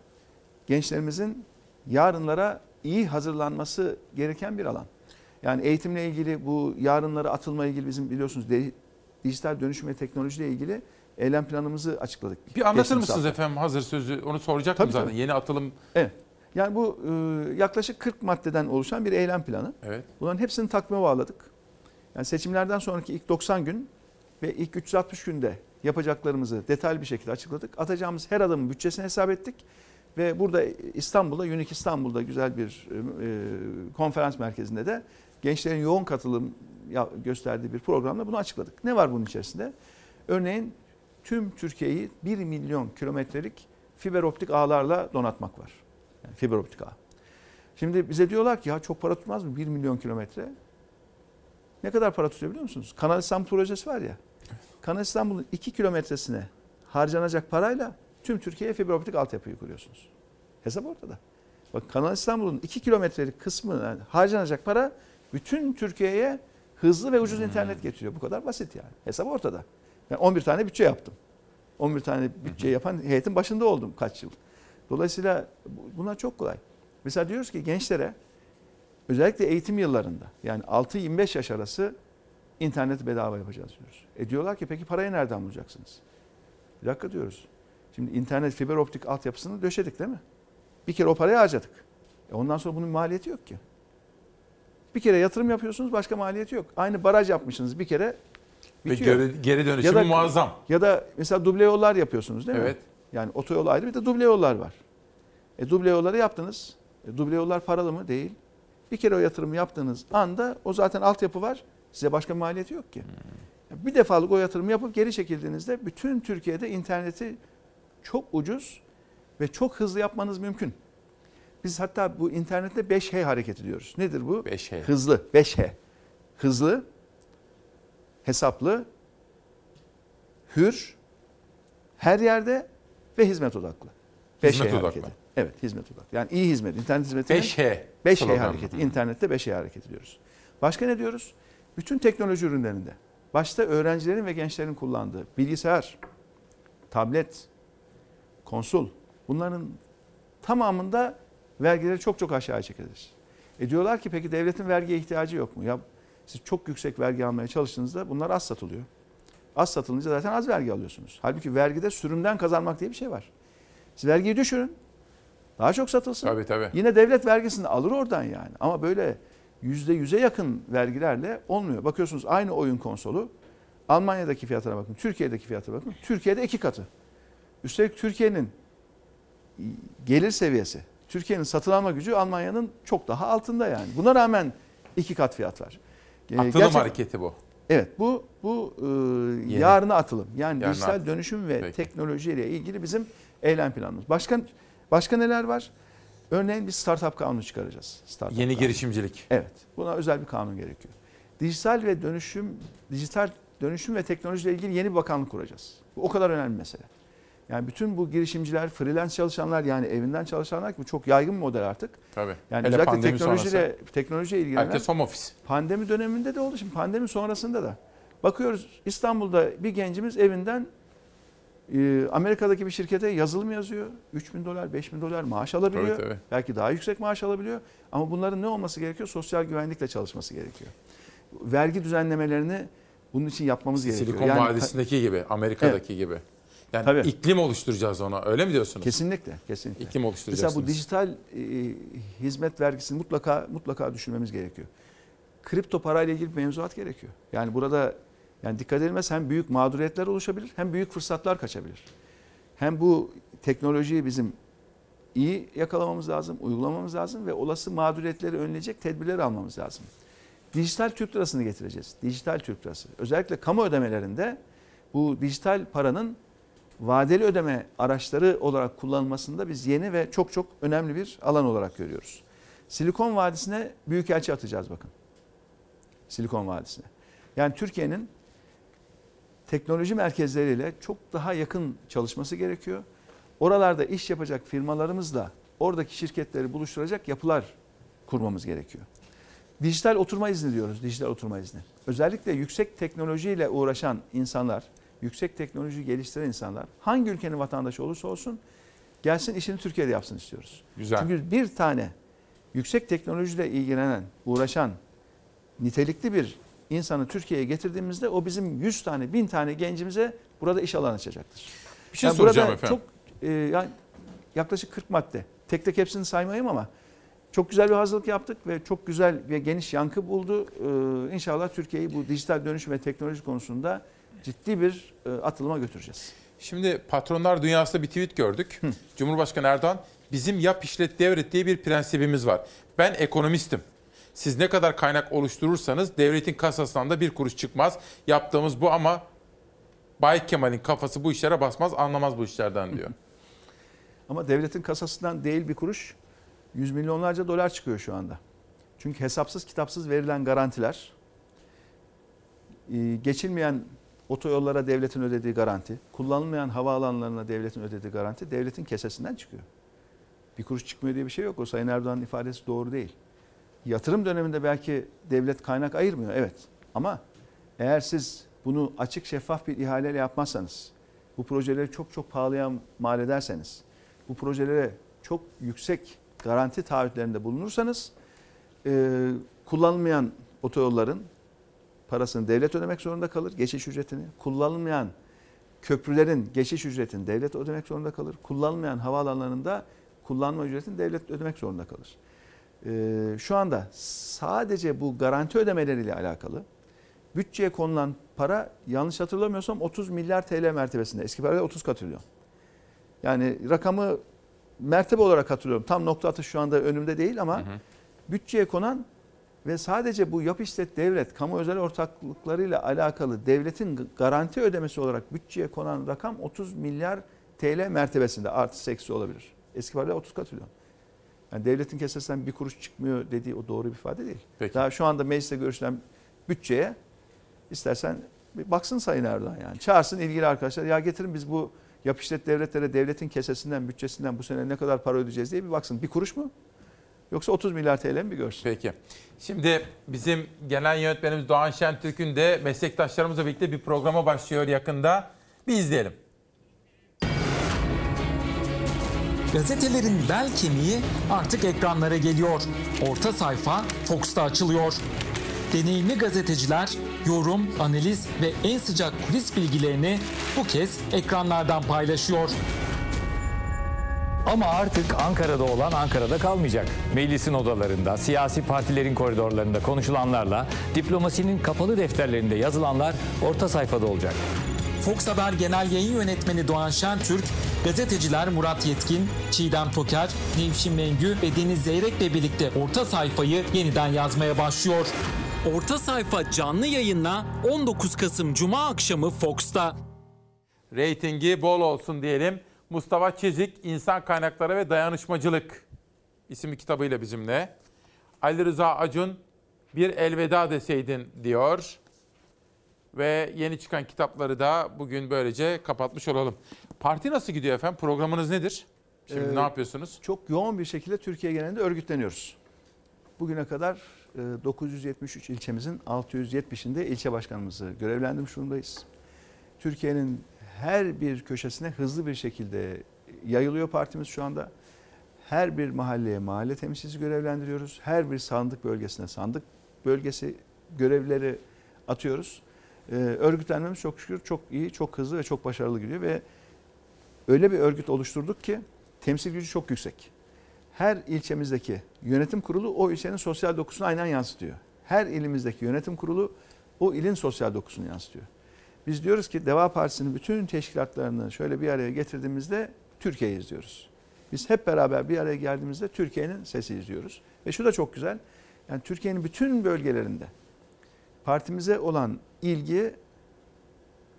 gençlerimizin yarınlara iyi hazırlanması gereken bir alan. Yani eğitimle ilgili bu yarınlara atılma ilgili bizim biliyorsunuz de, dijital dönüşüm ve teknolojiyle ilgili eylem planımızı açıkladık. Bir anlatır mısınız hafta. efendim hazır sözü? Onu soracaktım Tabii, zaten. tabii. Yeni atılım Evet. Yani bu e, yaklaşık 40 maddeden oluşan bir eylem planı. Evet. Bunların hepsini takvime bağladık. Yani seçimlerden sonraki ilk 90 gün ve ilk 360 günde yapacaklarımızı detaylı bir şekilde açıkladık. Atacağımız her adımın bütçesini hesap ettik. Ve burada İstanbul'da, Unique İstanbul'da güzel bir e, konferans merkezinde de gençlerin yoğun katılım gösterdiği bir programla bunu açıkladık. Ne var bunun içerisinde? Örneğin tüm Türkiye'yi 1 milyon kilometrelik fiber optik ağlarla donatmak var. Yani fiber optik ağ. Şimdi bize diyorlar ki ya çok para tutmaz mı 1 milyon kilometre? Ne kadar para tutuyor biliyor musunuz? Kanal İstanbul projesi var ya. Kanal İstanbul'un 2 kilometresine harcanacak parayla tüm Türkiye'ye fiber optik altyapıyı kuruyorsunuz. Hesap ortada. Bak Kanal İstanbul'un 2 kilometrelik kısmı yani harcanacak para bütün Türkiye'ye hızlı ve ucuz internet getiriyor. Bu kadar basit yani. Hesap ortada. Ben 11 tane bütçe yaptım. 11 tane bütçe yapan heyetin başında oldum kaç yıl. Dolayısıyla bu- bunlar çok kolay. Mesela diyoruz ki gençlere özellikle eğitim yıllarında yani 6-25 yaş arası interneti bedava yapacağız diyoruz. E diyorlar ki peki parayı nereden bulacaksınız? Bir dakika diyoruz. Şimdi internet fiber optik altyapısını döşedik değil mi? Bir kere o parayı harcadık. E ondan sonra bunun maliyeti yok ki. Bir kere yatırım yapıyorsunuz başka maliyeti yok. Aynı baraj yapmışsınız bir kere Ve bitiyor. geri- geri dönüşümü muazzam. Ya da mesela duble yollar yapıyorsunuz değil mi? Evet. Yani otoyol ayrı bir de duble yollar var. E duble yolları yaptınız. E duble yollar paralı mı? Değil. Bir kere o yatırımı yaptığınız anda o zaten altyapı var. Size başka maliyeti yok ki. Bir defalık o yatırımı yapıp geri çekildiğinizde bütün Türkiye'de interneti çok ucuz ve çok hızlı yapmanız mümkün. Biz hatta bu internette 5H hareketi diyoruz. Nedir bu? 5H. Hızlı. 5H. Hızlı, hesaplı, hür, her yerde ve hizmet odaklı. 5H Hizmet odaklı. hareketi. Evet hizmet odaklı. Yani iyi hizmet, internet hizmetinin 5H 5H slogan. hareketi. İnternette 5H hareketi diyoruz. Başka ne diyoruz? Bütün teknoloji ürünlerinde başta öğrencilerin ve gençlerin kullandığı bilgisayar, tablet, konsol bunların tamamında vergileri çok çok aşağı çekilir. E diyorlar ki peki devletin vergiye ihtiyacı yok mu? Ya siz çok yüksek vergi almaya çalıştığınızda bunlar az satılıyor. Az satılınca zaten az vergi alıyorsunuz. Halbuki vergide sürümden kazanmak diye bir şey var. Siz vergiyi düşürün. Daha çok satılsın. Tabii tabii. Yine devlet vergisini alır oradan yani. Ama böyle yüzde yüze yakın vergilerle olmuyor. Bakıyorsunuz aynı oyun konsolu Almanya'daki fiyatına bakın, Türkiye'deki fiyatına bakın. Türkiye'de iki katı. Üstelik Türkiye'nin gelir seviyesi, Türkiye'nin satın alma gücü Almanya'nın çok daha altında yani. Buna rağmen iki kat fiyat var. Ee, Atılım gerçek- hareketi bu. Evet bu bu e, yarına atılım. Yani Yarına dijital atılım. dönüşüm ve Peki. teknolojiyle ilgili bizim eylem planımız. Başka başka neler var? Örneğin bir startup kanunu çıkaracağız. Startup Yeni kanunu. girişimcilik. Evet. Buna özel bir kanun gerekiyor. Dijital ve dönüşüm, dijital dönüşüm ve teknolojiyle ilgili yeni bir bakanlık kuracağız. Bu o kadar önemli bir mesele. Yani bütün bu girişimciler, freelance çalışanlar yani evinden çalışanlar ki bu çok yaygın bir model artık. Tabii. Yani Hele özellikle teknolojiyle sonrası. teknolojiyle ilgilenen Herkes home office. Pandemi döneminde de oldu şimdi pandemi sonrasında da. Bakıyoruz İstanbul'da bir gencimiz evinden e, Amerika'daki bir şirkete yazılım yazıyor. 3 bin dolar, 5 bin dolar maaş alabiliyor. Tabii, tabii. Belki daha yüksek maaş alabiliyor. Ama bunların ne olması gerekiyor? Sosyal güvenlikle çalışması gerekiyor. Vergi düzenlemelerini bunun için yapmamız gerekiyor. Silikon Yani- Vadisi'ndeki gibi, Amerika'daki gibi. Yani Tabii. iklim oluşturacağız ona. Öyle mi diyorsunuz? Kesinlikle, kesinlikle. İklim oluşturacaksınız. Mesela bu dijital e, hizmet vergisini mutlaka mutlaka düşünmemiz gerekiyor. Kripto parayla ilgili bir mevzuat gerekiyor. Yani burada yani dikkat edilmez hem büyük mağduriyetler oluşabilir hem büyük fırsatlar kaçabilir. Hem bu teknolojiyi bizim iyi yakalamamız lazım, uygulamamız lazım ve olası mağduriyetleri önleyecek tedbirler almamız lazım. dijital Türk lirasını getireceğiz. Dijital Türk lirası. Özellikle kamu ödemelerinde bu dijital paranın vadeli ödeme araçları olarak kullanılmasında biz yeni ve çok çok önemli bir alan olarak görüyoruz. Silikon Vadisi'ne büyükelçi atacağız bakın. Silikon Vadisi'ne. Yani Türkiye'nin teknoloji merkezleriyle çok daha yakın çalışması gerekiyor. Oralarda iş yapacak firmalarımızla oradaki şirketleri buluşturacak yapılar kurmamız gerekiyor. Dijital oturma izni diyoruz, dijital oturma izni. Özellikle yüksek teknolojiyle uğraşan insanlar, yüksek teknoloji geliştiren insanlar hangi ülkenin vatandaşı olursa olsun gelsin işini Türkiye'de yapsın istiyoruz. Güzel. Çünkü bir tane yüksek teknolojiyle ilgilenen, uğraşan nitelikli bir insanı Türkiye'ye getirdiğimizde o bizim 100 tane, 1000 tane gencimize burada iş alanı açacaktır. Bir şey Yani soracağım burada efendim. Çok e, yani yaklaşık 40 madde. Tek tek hepsini saymayayım ama çok güzel bir hazırlık yaptık ve çok güzel ve geniş yankı buldu. Ee, inşallah Türkiye'yi bu dijital dönüşüm ve teknoloji konusunda ciddi bir e, atılıma götüreceğiz. Şimdi patronlar dünyasında bir tweet gördük. Cumhurbaşkanı Erdoğan bizim yap işlet devret diye bir prensibimiz var. Ben ekonomistim. Siz ne kadar kaynak oluşturursanız devletin kasasından da bir kuruş çıkmaz. Yaptığımız bu ama Bay Kemal'in kafası bu işlere basmaz, anlamaz bu işlerden diyor. Ama devletin kasasından değil bir kuruş, yüz milyonlarca dolar çıkıyor şu anda. Çünkü hesapsız kitapsız verilen garantiler, e, geçilmeyen otoyollara devletin ödediği garanti, kullanılmayan havaalanlarına devletin ödediği garanti devletin kesesinden çıkıyor. Bir kuruş çıkmıyor diye bir şey yok. O Sayın Erdoğan'ın ifadesi doğru değil. Yatırım döneminde belki devlet kaynak ayırmıyor evet. Ama eğer siz bunu açık şeffaf bir ihaleyle yapmazsanız, bu projeleri çok çok pahalıya mal ederseniz, bu projelere çok yüksek garanti taahhütlerinde bulunursanız e, kullanılmayan otoyolların parasını devlet ödemek zorunda kalır, geçiş ücretini. Kullanılmayan köprülerin geçiş ücretini devlet ödemek zorunda kalır. Kullanılmayan havaalanlarında kullanma ücretini devlet ödemek zorunda kalır. E, şu anda sadece bu garanti ödemeleriyle alakalı bütçeye konulan para yanlış hatırlamıyorsam 30 milyar TL mertebesinde. Eski parayla 30 katrilyon. Yani rakamı mertebe olarak hatırlıyorum. Tam nokta atış şu anda önümde değil ama bütçeye konan ve sadece bu yap işlet devlet, kamu özel ortaklıklarıyla alakalı devletin garanti ödemesi olarak bütçeye konan rakam 30 milyar TL mertebesinde artı eksi olabilir. Eski parayla 30 katrilyon. Yani devletin kesesinden bir kuruş çıkmıyor dediği o doğru bir ifade değil. Peki. Daha şu anda mecliste görüşülen bütçeye istersen bir baksın Sayın Erdoğan yani. Çağırsın ilgili arkadaşlar ya getirin biz bu yap işlet devletlere devletin kesesinden bütçesinden bu sene ne kadar para ödeyeceğiz diye bir baksın. Bir kuruş mu? Yoksa 30 milyar TL mi bir görsün? Peki. Şimdi bizim genel yönetmenimiz Doğan Şentürk'ün de meslektaşlarımızla birlikte bir programa başlıyor yakında. Bir izleyelim. Gazetelerin bel kemiği artık ekranlara geliyor. Orta sayfa Fox'ta açılıyor. Deneyimli gazeteciler yorum, analiz ve en sıcak kulis bilgilerini bu kez ekranlardan paylaşıyor. Ama artık Ankara'da olan Ankara'da kalmayacak. Meclisin odalarında, siyasi partilerin koridorlarında konuşulanlarla, diplomasinin kapalı defterlerinde yazılanlar orta sayfada olacak. Fox Haber Genel Yayın Yönetmeni Doğan Şentürk, gazeteciler Murat Yetkin, Çiğdem Toker, Nevşin Mengü ve Deniz Zeyrek'le birlikte orta sayfayı yeniden yazmaya başlıyor. Orta sayfa canlı yayınla 19 Kasım Cuma akşamı Fox'ta. Reytingi bol olsun diyelim. Mustafa Çizik, İnsan Kaynakları ve Dayanışmacılık isimli kitabıyla bizimle. Ali Rıza Acun, Bir Elveda Deseydin diyor. Ve yeni çıkan kitapları da bugün böylece kapatmış olalım. Parti nasıl gidiyor efendim? Programınız nedir? Şimdi Ee, ne yapıyorsunuz? Çok yoğun bir şekilde Türkiye genelinde örgütleniyoruz. Bugüne kadar e, 973 ilçemizin 670'inde ilçe başkanımızı görevlendirmiş durumdayız. Türkiye'nin her bir köşesine hızlı bir şekilde yayılıyor partimiz şu anda. Her bir mahalleye mahalle temsilcisi görevlendiriyoruz. Her bir sandık bölgesine sandık bölgesi görevleri atıyoruz. Ee, örgütlenmemiz çok şükür çok iyi, çok hızlı ve çok başarılı gidiyor ve öyle bir örgüt oluşturduk ki temsil gücü çok yüksek. Her ilçemizdeki yönetim kurulu o ilçenin sosyal dokusunu aynen yansıtıyor. Her ilimizdeki yönetim kurulu o ilin sosyal dokusunu yansıtıyor. Biz diyoruz ki Deva Partisi'nin bütün teşkilatlarını şöyle bir araya getirdiğimizde Türkiye'yi izliyoruz. Biz hep beraber bir araya geldiğimizde Türkiye'nin sesi izliyoruz. Ve şu da çok güzel. Yani Türkiye'nin bütün bölgelerinde partimize olan ilgi,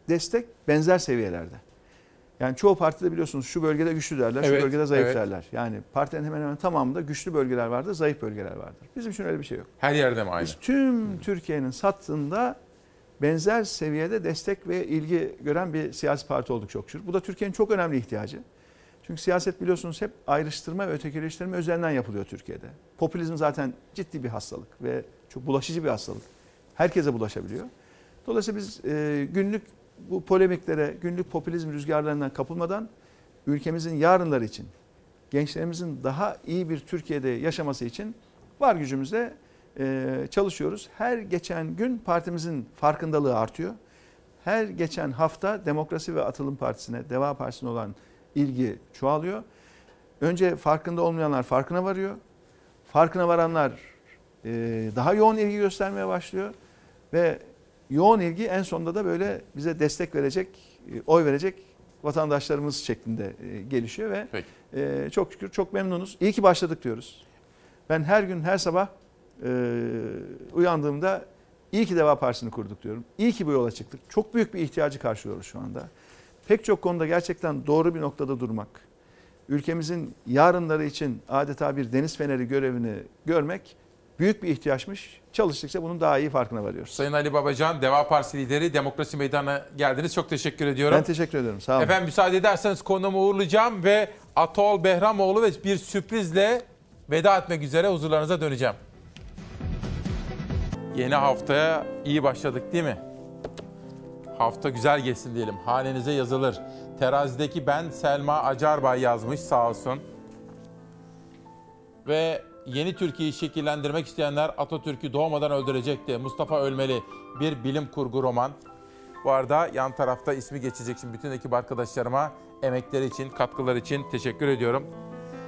destek benzer seviyelerde. Yani çoğu partide biliyorsunuz şu bölgede güçlü derler, şu Evet, bölgede zayıf evet. derler. Yani partilerin hemen hemen tamamında güçlü bölgeler vardır, zayıf bölgeler vardır. Bizim için öyle bir şey yok. Her yerde mi aynı? Biz tüm Türkiye'nin sattığında benzer seviyede destek ve ilgi gören bir siyasi parti olduk çok şükür. Bu da Türkiye'nin çok önemli ihtiyacı. Çünkü siyaset biliyorsunuz hep ayrıştırma ve ötekileştirme üzerinden yapılıyor Türkiye'de. Popülizm zaten ciddi bir hastalık ve çok bulaşıcı bir hastalık. Herkese bulaşabiliyor. Dolayısıyla biz e, günlük bu polemiklere, günlük popülizm rüzgarlarından kapılmadan ülkemizin yarınları için, gençlerimizin daha iyi bir Türkiye'de yaşaması için var gücümüzle e, çalışıyoruz. Her geçen gün partimizin farkındalığı artıyor. Her geçen hafta Demokrasi ve Atılım Partisi'ne, Deva Partisi'ne olan ilgi çoğalıyor. Önce farkında olmayanlar farkına varıyor. Farkına varanlar e, daha yoğun ilgi göstermeye başlıyor. Ve yoğun ilgi en sonunda da böyle bize destek verecek, e, oy verecek vatandaşlarımız şeklinde e, gelişiyor ve e, çok şükür çok memnunuz. İyi ki başladık diyoruz. Ben her gün her sabah e, uyandığımda iyi ki Deva Partisi'ni kurduk diyorum. İyi ki bu yola çıktık. Çok büyük bir ihtiyacı karşılıyoruz şu anda. Pek çok konuda gerçekten doğru bir noktada durmak, ülkemizin yarınları için adeta bir deniz feneri görevini görmek büyük bir ihtiyaçmış. Çalıştıkça bunun daha iyi farkına varıyoruz. Sayın Ali Babacan, Deva Partisi lideri Demokrasi Meydanı'na geldiniz. Çok teşekkür ediyorum. Ben teşekkür ediyorum. Sağ olun. Efendim müsaade ederseniz konuğumu uğurlayacağım ve Atol Behramoğlu ve bir sürprizle veda etmek üzere huzurlarınıza döneceğim. Yeni haftaya iyi başladık değil mi? Hafta güzel geçsin diyelim. Hanenize yazılır. Terazideki ben Selma Acarbay yazmış sağ olsun. Ve yeni Türkiye'yi şekillendirmek isteyenler Atatürk'ü doğmadan öldürecekti. Mustafa Ölmeli bir bilim kurgu roman. Bu arada yan tarafta ismi geçecek şimdi bütün ekip arkadaşlarıma emekleri için, katkıları için teşekkür ediyorum.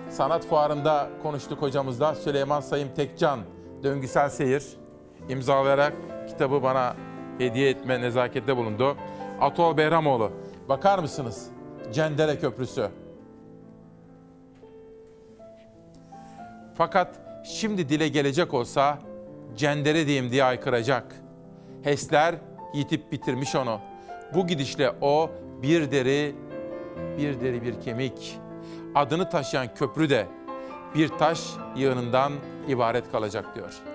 Sanat fuarında konuştuk hocamızla Süleyman Sayım Tekcan, Döngüsel Seyir imzalayarak kitabı bana hediye etme nezakette bulundu. Atol Behramoğlu, bakar mısınız? Cendere Köprüsü. Fakat şimdi dile gelecek olsa cendere diyeyim diye aykıracak. HES'ler yitip bitirmiş onu. Bu gidişle o bir deri, bir deri bir kemik. Adını taşıyan köprü de bir taş yığınından ibaret kalacak diyor.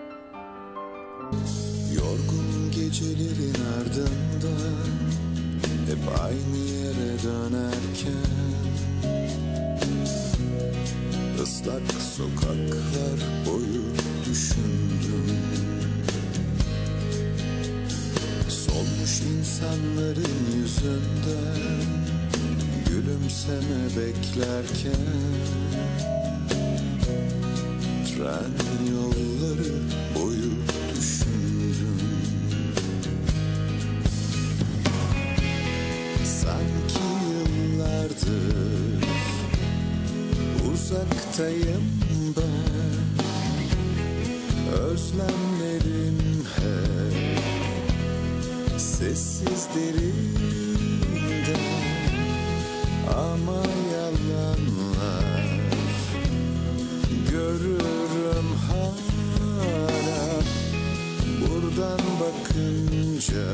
Hep aynı yere dönerken ıslak sokaklar boyu düşündüm. Solmuş insanların yüzünden gülümseme beklerken Tren yolları uzaktayım ben. Özlemlerim hep sessiz derinde. Ama yalanlar görürüm hala. Buradan bakınca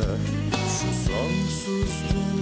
şu sonsuz dünya